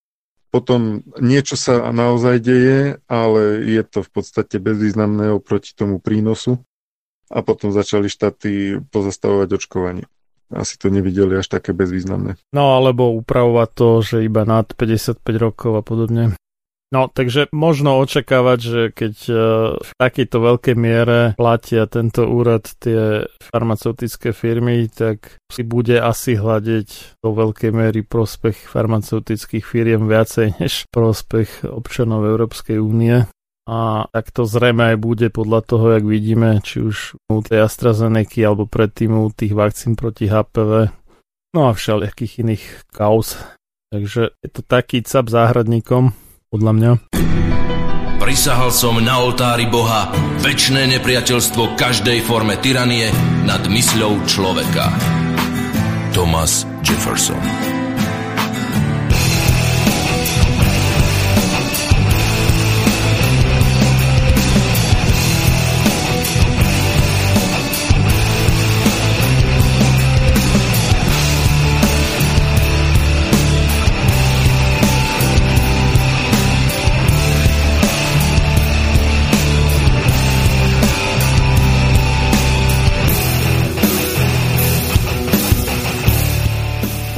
Potom niečo sa naozaj deje, ale je to v podstate bezvýznamné oproti tomu prínosu. A potom začali štáty pozastavovať očkovanie. Asi to nevideli až také bezvýznamné. No alebo upravovať to, že iba nad 55 rokov a podobne. No, takže možno očakávať, že keď e, v takejto veľkej miere platia tento úrad tie farmaceutické firmy, tak si bude asi hľadiť do veľkej miery prospech farmaceutických firiem viacej než prospech občanov Európskej únie. A tak to zrejme aj bude podľa toho, jak vidíme, či už u tej AstraZeneca alebo predtým u tých vakcín proti HPV, no a všelijakých iných kauz. Takže je to taký cap záhradníkom, podľa mňa. Prisahal som na oltári Boha väčšné nepriateľstvo každej forme tyranie nad mysľou človeka. Thomas Jefferson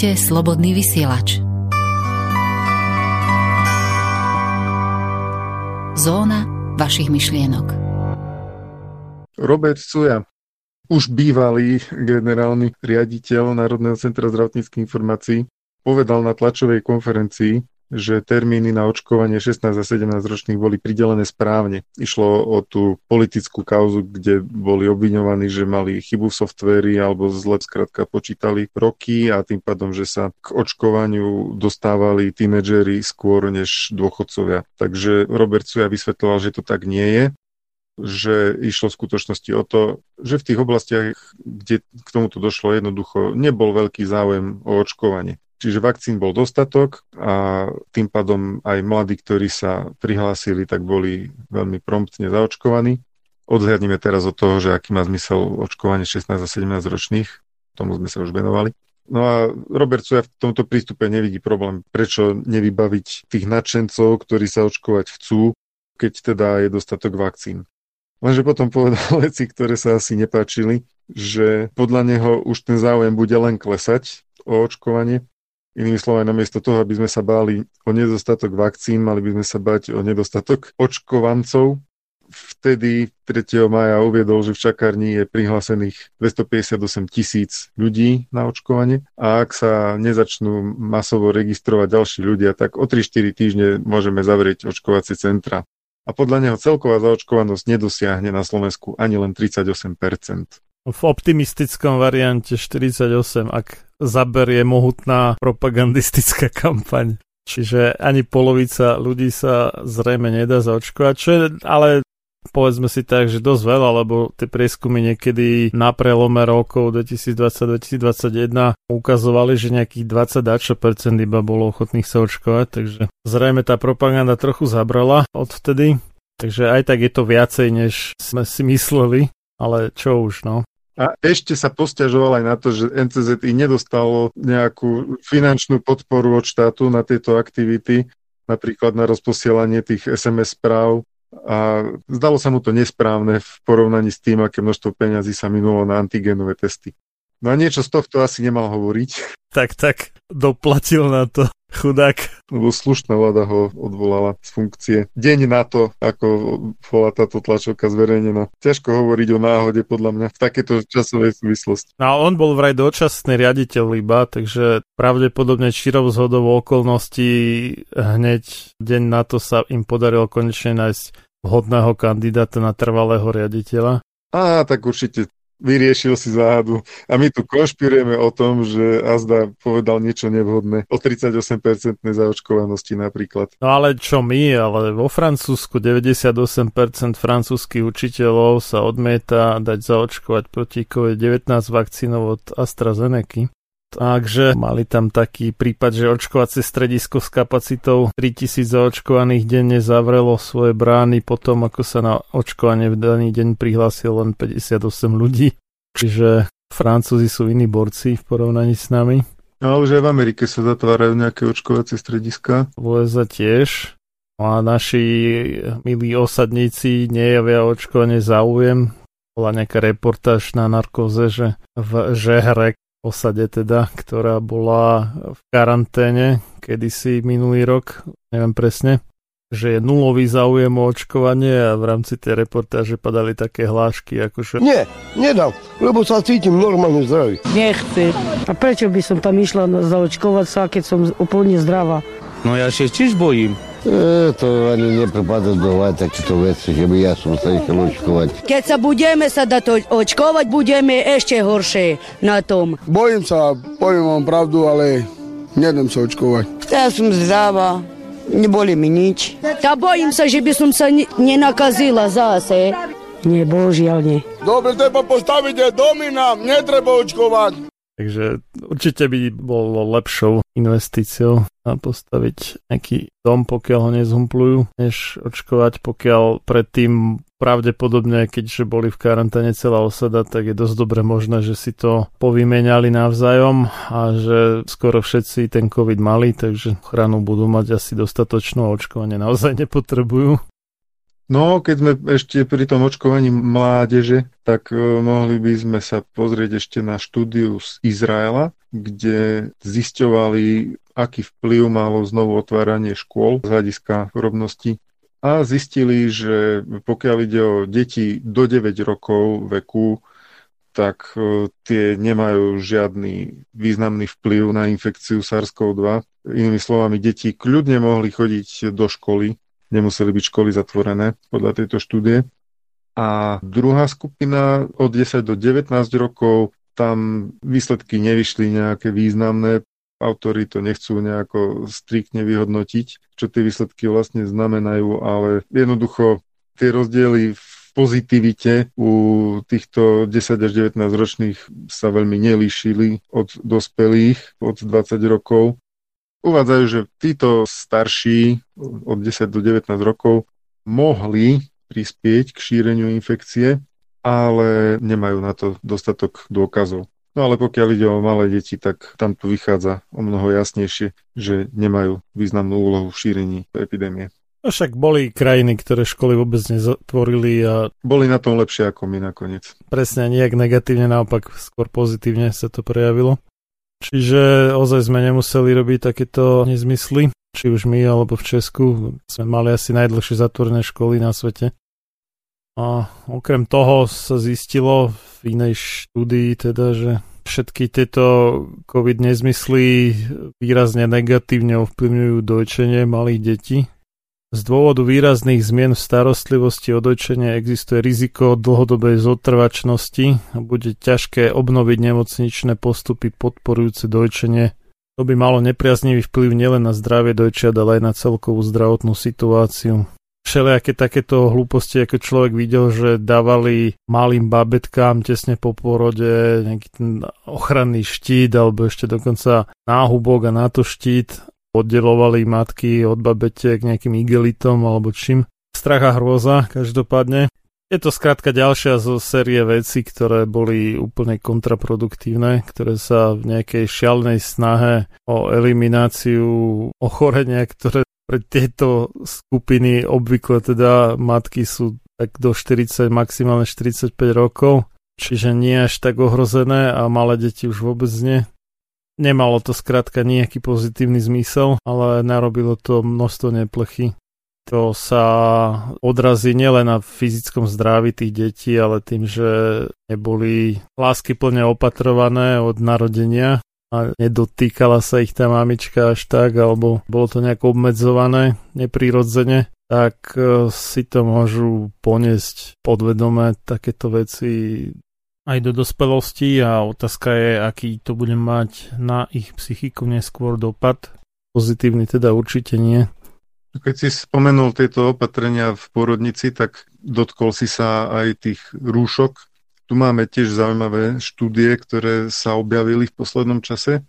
Počúvate slobodný vysielač. Zóna vašich myšlienok. Robert Cuja, už bývalý generálny riaditeľ Národného centra zdravotníckých informácií, povedal na tlačovej konferencii, že termíny na očkovanie 16 a 17 ročných boli pridelené správne. Išlo o tú politickú kauzu, kde boli obviňovaní, že mali chybu v softvéri alebo zle skrátka počítali roky a tým pádom, že sa k očkovaniu dostávali tínedžeri skôr než dôchodcovia. Takže Robert Suja vysvetloval, že to tak nie je že išlo v skutočnosti o to, že v tých oblastiach, kde k tomuto došlo jednoducho, nebol veľký záujem o očkovanie. Čiže vakcín bol dostatok a tým pádom aj mladí, ktorí sa prihlásili, tak boli veľmi promptne zaočkovaní. Odhľadnime teraz od toho, že aký má zmysel očkovanie 16 a 17 ročných, tomu sme sa už venovali. No a Robert Suja v tomto prístupe nevidí problém, prečo nevybaviť tých nadšencov, ktorí sa očkovať chcú, keď teda je dostatok vakcín. Lenže potom povedal veci, ktoré sa asi nepáčili, že podľa neho už ten záujem bude len klesať o očkovanie Inými slovami, namiesto toho, aby sme sa báli o nedostatok vakcín, mali by sme sa bať o nedostatok očkovancov. Vtedy 3. maja uviedol, že v čakárni je prihlásených 258 tisíc ľudí na očkovanie a ak sa nezačnú masovo registrovať ďalší ľudia, tak o 3-4 týždne môžeme zavrieť očkovacie centra. A podľa neho celková zaočkovanosť nedosiahne na Slovensku ani len 38%. V optimistickom variante 48, ak zaberie mohutná propagandistická kampaň. Čiže ani polovica ľudí sa zrejme nedá zaočkovať, čo je ale povedzme si tak, že dosť veľa, lebo tie prieskumy niekedy na prelome rokov 2020-2021 ukazovali, že nejakých 20 dačo percent iba bolo ochotných sa očkovať, takže zrejme tá propaganda trochu zabrala odvtedy, takže aj tak je to viacej, než sme si mysleli, ale čo už, no. A ešte sa posťažoval aj na to, že NCZI nedostalo nejakú finančnú podporu od štátu na tieto aktivity, napríklad na rozposielanie tých SMS správ. A zdalo sa mu to nesprávne v porovnaní s tým, aké množstvo peňazí sa minulo na antigenové testy. No a niečo z tohto asi nemal hovoriť. Tak, tak, doplatil na to. Chudák. Lebo slušná vláda ho odvolala z funkcie. Deň na to, ako bola táto tlačovka zverejnená. Ťažko hovoriť o náhode, podľa mňa, v takéto časovej súvislosti. No a on bol vraj dočasný riaditeľ iba, takže pravdepodobne čirov zhodov okolností hneď deň na to sa im podarilo konečne nájsť vhodného kandidáta na trvalého riaditeľa. Á, tak určite vyriešil si záhadu. A my tu konšpirujeme o tom, že Azda povedal niečo nevhodné o 38% zaočkovanosti napríklad. No ale čo my, ale vo Francúzsku 98% francúzskych učiteľov sa odmieta dať zaočkovať proti COVID-19 vakcínou od AstraZeneca. Takže mali tam taký prípad, že očkovacie stredisko s kapacitou 3000 zaočkovaných denne zavrelo svoje brány potom, ako sa na očkovanie v daný deň prihlásil len 58 ľudí. Čiže Francúzi sú iní borci v porovnaní s nami. No, ale už aj v Amerike sa zatvárajú nejaké očkovacie strediska. V USA tiež. No a naši milí osadníci nejavia očkovanie záujem. Bola nejaká reportáž na narkoze, že v Žehre, osade teda, ktorá bola v karanténe kedysi minulý rok, neviem presne, že je nulový záujem o očkovanie a v rámci tej reportáže padali také hlášky, ako že... Nie, nedám, lebo sa cítim normálne zdravý. Nechce. A prečo by som tam išla zaočkovať sa, keď som úplne zdravá? No ja sa tiež bojím. To ani nepripada do hlav takéto veci, že by ja som sa išiel očkovať. Keď sa budeme sa dať očkovať, budeme ešte horšie na tom. Bojím sa, poviem vám pravdu, ale nedem sa očkovať. Ja som zdravá, neboli mi nič. Tá bojím sa, že by som sa nenakazila zase. Nie, bohužiaľ nie. Dobre, treba postaviť domy nám, netreba očkovať. Takže určite by bolo lepšou investíciou a postaviť nejaký dom, pokiaľ ho nezhumplujú, než očkovať, pokiaľ predtým pravdepodobne, keďže boli v karanténe celá osada, tak je dosť dobre možné, že si to povymenali navzájom a že skoro všetci ten COVID mali, takže ochranu budú mať asi dostatočnú a očkovanie naozaj nepotrebujú. No, keď sme ešte pri tom očkovaní mládeže, tak uh, mohli by sme sa pozrieť ešte na štúdiu z Izraela, kde zisťovali, aký vplyv malo znovu otváranie škôl z hľadiska chorobnosti a zistili, že pokiaľ ide o deti do 9 rokov veku, tak uh, tie nemajú žiadny významný vplyv na infekciu SARS-CoV-2 Inými slovami, deti kľudne mohli chodiť do školy, nemuseli byť školy zatvorené podľa tejto štúdie. A druhá skupina od 10 do 19 rokov, tam výsledky nevyšli nejaké významné, autori to nechcú nejako striktne vyhodnotiť, čo tie výsledky vlastne znamenajú, ale jednoducho tie rozdiely v pozitivite u týchto 10 až 19 ročných sa veľmi nelíšili od dospelých od 20 rokov. Uvádzajú, že títo starší od 10 do 19 rokov mohli prispieť k šíreniu infekcie, ale nemajú na to dostatok dôkazov. No ale pokiaľ ide o malé deti, tak tam tu vychádza o mnoho jasnejšie, že nemajú významnú úlohu v šírení epidémie. No však boli krajiny, ktoré školy vôbec nezatvorili a... Boli na tom lepšie ako my nakoniec. Presne, nejak negatívne, naopak skôr pozitívne sa to prejavilo. Čiže ozaj sme nemuseli robiť takéto nezmysly, či už my alebo v Česku. Sme mali asi najdlhšie zatvorené školy na svete. A okrem toho sa zistilo v inej štúdii teda, že všetky tieto COVID nezmysly výrazne negatívne ovplyvňujú dojčenie malých detí z dôvodu výrazných zmien v starostlivosti o existuje riziko dlhodobej zotrvačnosti a bude ťažké obnoviť nemocničné postupy podporujúce dojčenie. To by malo nepriaznivý vplyv nielen na zdravie dojčiat, ale aj na celkovú zdravotnú situáciu. Všelijaké takéto hlúposti, ako človek videl, že dávali malým babetkám tesne po porode nejaký ten ochranný štít alebo ešte dokonca náhubok a na to štít oddelovali matky od babetiek nejakým igelitom alebo čím. Strach a hrôza, každopádne. Je to skrátka ďalšia zo série veci, ktoré boli úplne kontraproduktívne, ktoré sa v nejakej šialnej snahe o elimináciu ochorenia, ktoré pre tieto skupiny obvykle teda matky sú tak do 40, maximálne 45 rokov, čiže nie až tak ohrozené a malé deti už vôbec nie. Nemalo to skrátka nejaký pozitívny zmysel, ale narobilo to množstvo neplechy. To sa odrazí nielen na fyzickom zdraví tých detí, ale tým, že neboli lásky plne opatrované od narodenia a nedotýkala sa ich tá mamička až tak, alebo bolo to nejako obmedzované neprirodzene, tak e, si to môžu poniesť podvedome takéto veci aj do dospelosti a otázka je, aký to bude mať na ich psychiku neskôr dopad. Pozitívny teda určite nie. Keď si spomenul tieto opatrenia v porodnici, tak dotkol si sa aj tých rúšok. Tu máme tiež zaujímavé štúdie, ktoré sa objavili v poslednom čase.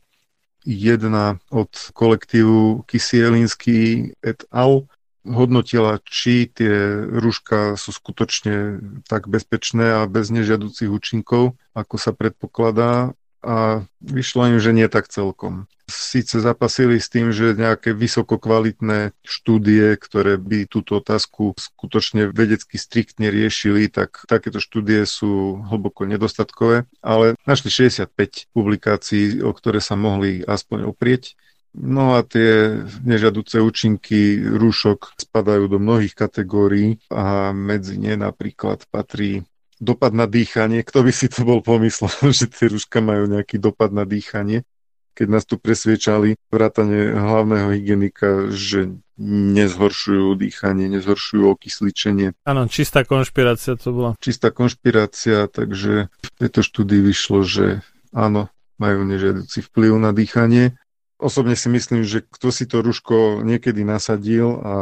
Jedna od kolektívu Kisielinsky et al hodnotila, či tie rúška sú skutočne tak bezpečné a bez nežiaducich účinkov, ako sa predpokladá. A vyšlo im, že nie tak celkom. Síce zapasili s tým, že nejaké vysokokvalitné štúdie, ktoré by túto otázku skutočne vedecky striktne riešili, tak takéto štúdie sú hlboko nedostatkové, ale našli 65 publikácií, o ktoré sa mohli aspoň oprieť No a tie nežaduce účinky rúšok spadajú do mnohých kategórií a medzi ne napríklad patrí dopad na dýchanie. Kto by si to bol pomyslel, že tie rúška majú nejaký dopad na dýchanie? Keď nás tu presviečali vrátane hlavného hygienika, že nezhoršujú dýchanie, nezhoršujú okysličenie. Áno, čistá konšpirácia to bola. Čistá konšpirácia, takže v tejto štúdii vyšlo, že áno, majú nežiaducí vplyv na dýchanie Osobne si myslím, že kto si to rúško niekedy nasadil a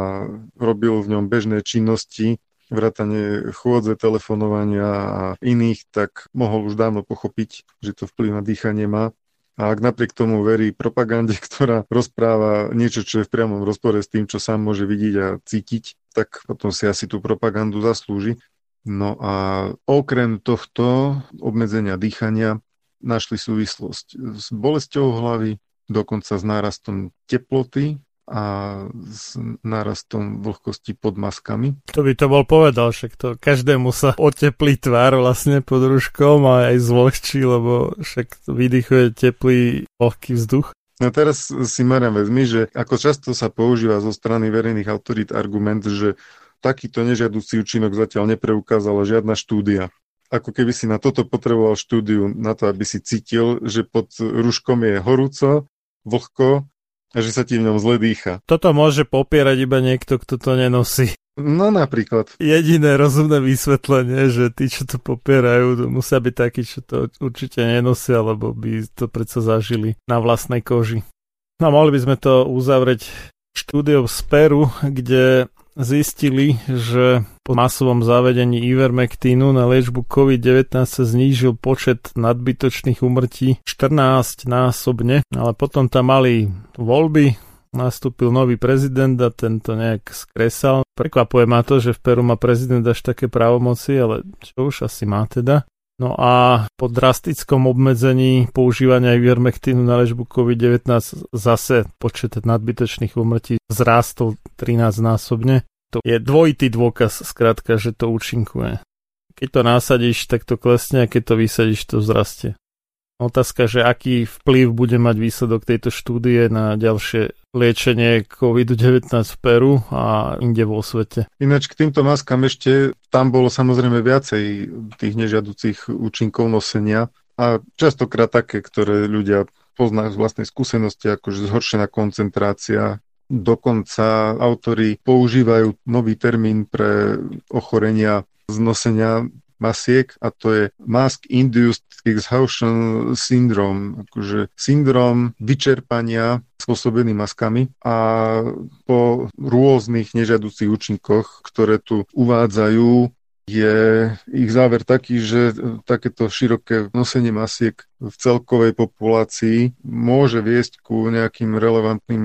robil v ňom bežné činnosti, vrátane chôdze, telefonovania a iných, tak mohol už dávno pochopiť, že to vplyv na dýchanie má. A ak napriek tomu verí propagande, ktorá rozpráva niečo, čo je v priamom rozpore s tým, čo sám môže vidieť a cítiť, tak potom si asi tú propagandu zaslúži. No a okrem tohto obmedzenia dýchania našli súvislosť s bolesťou hlavy, dokonca s nárastom teploty a s nárastom vlhkosti pod maskami. To by to bol povedal, však to každému sa oteplí tvár vlastne pod rúškom a aj zvlhčí, lebo však vydychuje teplý, vlhký vzduch. No teraz si merám vezmi, že ako často sa používa zo strany verejných autorít argument, že takýto nežiaducí účinok zatiaľ nepreukázala žiadna štúdia ako keby si na toto potreboval štúdiu, na to, aby si cítil, že pod rúškom je horúco vlhko A že sa ti v ňom zle dýcha. Toto môže popierať iba niekto, kto to nenosí. No napríklad. Jediné rozumné vysvetlenie, že tí, čo to popierajú, to musia byť takí, čo to určite nenosia, lebo by to predsa zažili na vlastnej koži. No mohli by sme to uzavrieť štúdiou z Peru, kde zistili, že po masovom zavedení Ivermectinu na liečbu COVID-19 sa znížil počet nadbytočných umrtí 14 násobne, ale potom tam mali voľby, nastúpil nový prezident a tento nejak skresal. Prekvapuje ma to, že v Peru má prezident až také právomoci, ale čo už asi má teda. No a po drastickom obmedzení používania Ivermectinu na ležbu COVID-19 zase počet nadbytočných umrtí vzrástol 13 násobne. To je dvojitý dôkaz, skrátka, že to účinkuje. Keď to nasadíš, tak to klesne a keď to vysadíš, to vzrastie. Otázka, že aký vplyv bude mať výsledok tejto štúdie na ďalšie liečenie COVID-19 v Peru a inde vo svete. Ináč k týmto maskám ešte, tam bolo samozrejme viacej tých nežiaducich účinkov nosenia a častokrát také, ktoré ľudia poznajú z vlastnej skúsenosti, akože zhoršená koncentrácia, Dokonca autori používajú nový termín pre ochorenia z nosenia masiek a to je Mask Induced Exhaustion Syndrome, akože syndrom vyčerpania spôsobený maskami a po rôznych nežiaducich účinkoch, ktoré tu uvádzajú, je ich záver taký, že takéto široké nosenie masiek v celkovej populácii môže viesť ku nejakým relevantným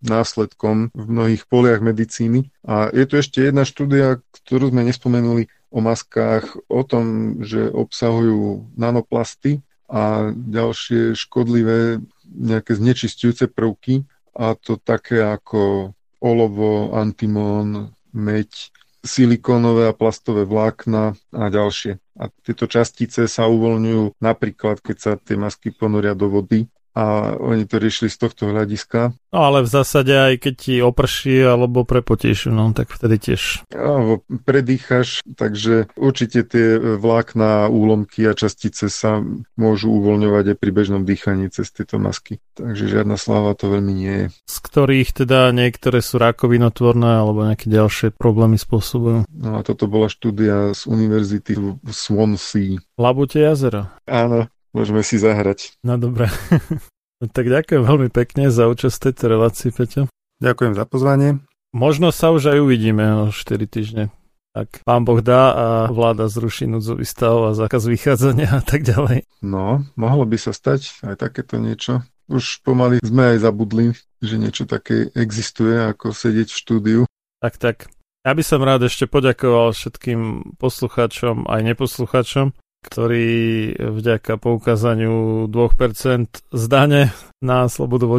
následkom v mnohých poliach medicíny. A je tu ešte jedna štúdia, ktorú sme nespomenuli o maskách, o tom, že obsahujú nanoplasty a ďalšie škodlivé nejaké znečistujúce prvky a to také ako olovo, antimón, meď, silikónové a plastové vlákna a ďalšie. A tieto častice sa uvoľňujú napríklad, keď sa tie masky ponoria do vody a oni to riešili z tohto hľadiska. No ale v zásade aj keď ti oprší alebo prepotíš, no tak vtedy tiež. Alebo predýchaš, takže určite tie vlákna, úlomky a častice sa môžu uvoľňovať aj pri bežnom dýchaní cez tieto masky. Takže žiadna sláva to veľmi nie je. Z ktorých teda niektoré sú rakovinotvorné alebo nejaké ďalšie problémy spôsobujú. No a toto bola štúdia z univerzity v Swansea. Labute jazero. Áno, Môžeme si zahrať. No dobre. tak ďakujem veľmi pekne za účasť v tejto relácii, Peťo. Ďakujem za pozvanie. Možno sa už aj uvidíme o 4 týždne. Ak pán Boh dá a vláda zruší núdzový stav a zákaz vychádzania a tak ďalej. No, mohlo by sa stať aj takéto niečo. Už pomaly sme aj zabudli, že niečo také existuje, ako sedieť v štúdiu. Tak, tak. Ja by som rád ešte poďakoval všetkým poslucháčom aj neposlucháčom, ktorí vďaka poukázaniu 2% zdane na slobodu v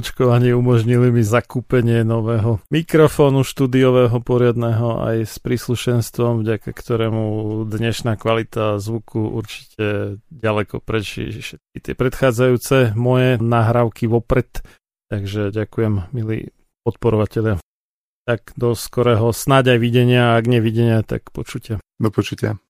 umožnili mi zakúpenie nového mikrofónu štúdiového poriadného aj s príslušenstvom, vďaka ktorému dnešná kvalita zvuku určite ďaleko prečí všetky tie predchádzajúce moje nahrávky vopred. Takže ďakujem, milí podporovateľia. Tak do skorého snáď aj videnia, ak nevidenia, tak počutia. Do počutia.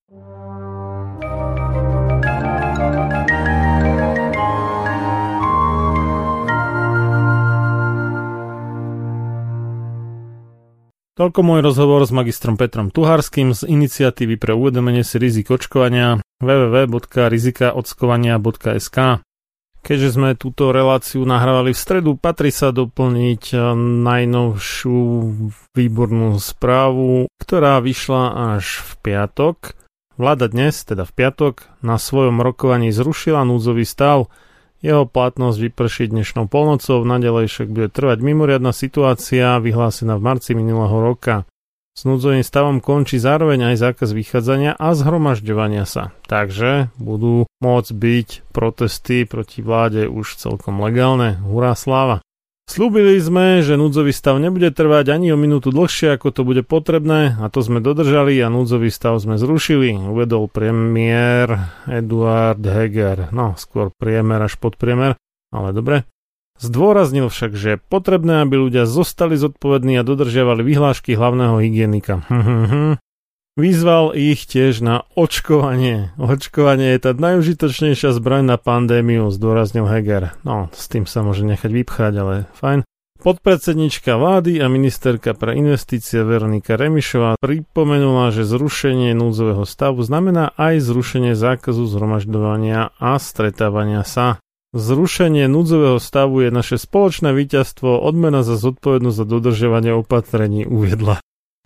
Toľko môj rozhovor s magistrom Petrom Tuharským z iniciatívy pre uvedomenie si rizik očkovania www.rizikaočkovania.sk Keďže sme túto reláciu nahrávali v stredu, patrí sa doplniť najnovšiu výbornú správu, ktorá vyšla až v piatok. Vláda dnes, teda v piatok, na svojom rokovaní zrušila núdzový stav – jeho platnosť vyprší dnešnou polnocou, nadalej však bude trvať mimoriadna situácia vyhlásená v marci minulého roka. S núdzovým stavom končí zároveň aj zákaz vychádzania a zhromažďovania sa. Takže budú môcť byť protesty proti vláde už celkom legálne. Hurá sláva! Slúbili sme, že núdzový stav nebude trvať ani o minútu dlhšie, ako to bude potrebné a to sme dodržali a núdzový stav sme zrušili, uvedol premiér Eduard Heger. No, skôr priemer až podpriemer, ale dobre. Zdôraznil však, že je potrebné, aby ľudia zostali zodpovední a dodržiavali vyhlášky hlavného hygienika. Vyzval ich tiež na očkovanie. Očkovanie je tá najužitočnejšia zbraň na pandémiu, zdôraznil Heger. No, s tým sa môže nechať vypchať, ale fajn. Podpredsednička vlády a ministerka pre investície Veronika Remišová pripomenula, že zrušenie núdzového stavu znamená aj zrušenie zákazu zhromažďovania a stretávania sa. Zrušenie núdzového stavu je naše spoločné víťazstvo, odmena za zodpovednosť za dodržiavanie opatrení uviedla.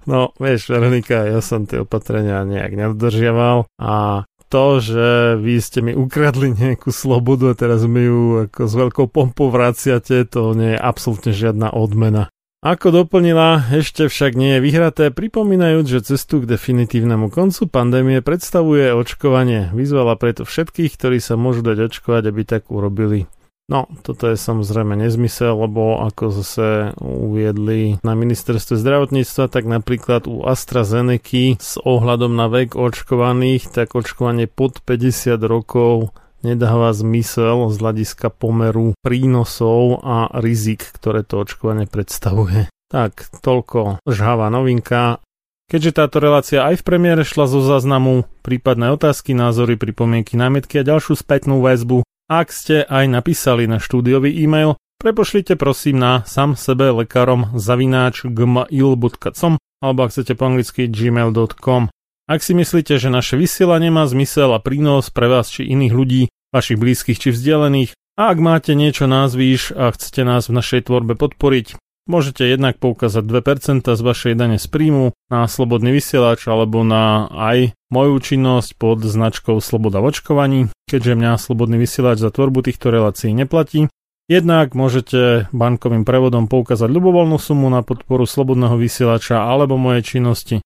No, vieš, Veronika, ja som tie opatrenia nejak nedodržiaval a to, že vy ste mi ukradli nejakú slobodu a teraz mi ju ako s veľkou pompou vraciate, to nie je absolútne žiadna odmena. Ako doplnila, ešte však nie je vyhraté, pripomínajúc, že cestu k definitívnemu koncu pandémie predstavuje očkovanie. Vyzvala preto všetkých, ktorí sa môžu dať očkovať, aby tak urobili. No, toto je samozrejme nezmysel, lebo ako zase uviedli na ministerstve zdravotníctva, tak napríklad u AstraZeneca s ohľadom na vek očkovaných, tak očkovanie pod 50 rokov nedáva zmysel z hľadiska pomeru prínosov a rizik, ktoré to očkovanie predstavuje. Tak, toľko žhavá novinka. Keďže táto relácia aj v premiére šla zo záznamu, prípadné otázky, názory, pripomienky, námietky a ďalšiu spätnú väzbu ak ste aj napísali na štúdiový e-mail, prepošlite prosím na sam sebe lekárom zavináč gmail.com alebo ak chcete po anglicky gmail.com. Ak si myslíte, že naše vysielanie má zmysel a prínos pre vás či iných ľudí, vašich blízkych či vzdialených, a ak máte niečo názvíš a chcete nás v našej tvorbe podporiť, Môžete jednak poukázať 2% z vašej dane z príjmu na slobodný vysielač alebo na aj moju činnosť pod značkou Sloboda v očkovaní, keďže mňa slobodný vysielač za tvorbu týchto relácií neplatí. Jednak môžete bankovým prevodom poukázať ľubovoľnú sumu na podporu slobodného vysielača alebo mojej činnosti.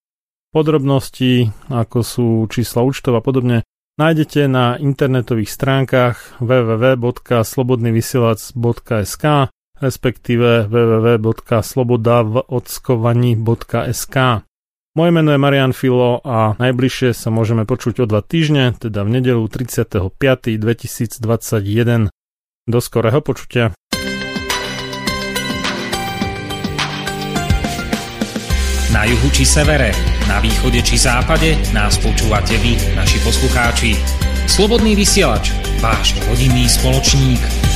Podrobnosti, ako sú čísla účtov a podobne, nájdete na internetových stránkach www.slobodnyvysielac.sk respektíve www.slobodavockovaní.sk. Moje meno je Marian Filo a najbližšie sa môžeme počuť o dva týždne, teda v nedelu 35.2021. Do skorého počutia. Na juhu či severe, na východe či západe nás počúvate vy, naši poslucháči. Slobodný vysielač, váš rodinný spoločník.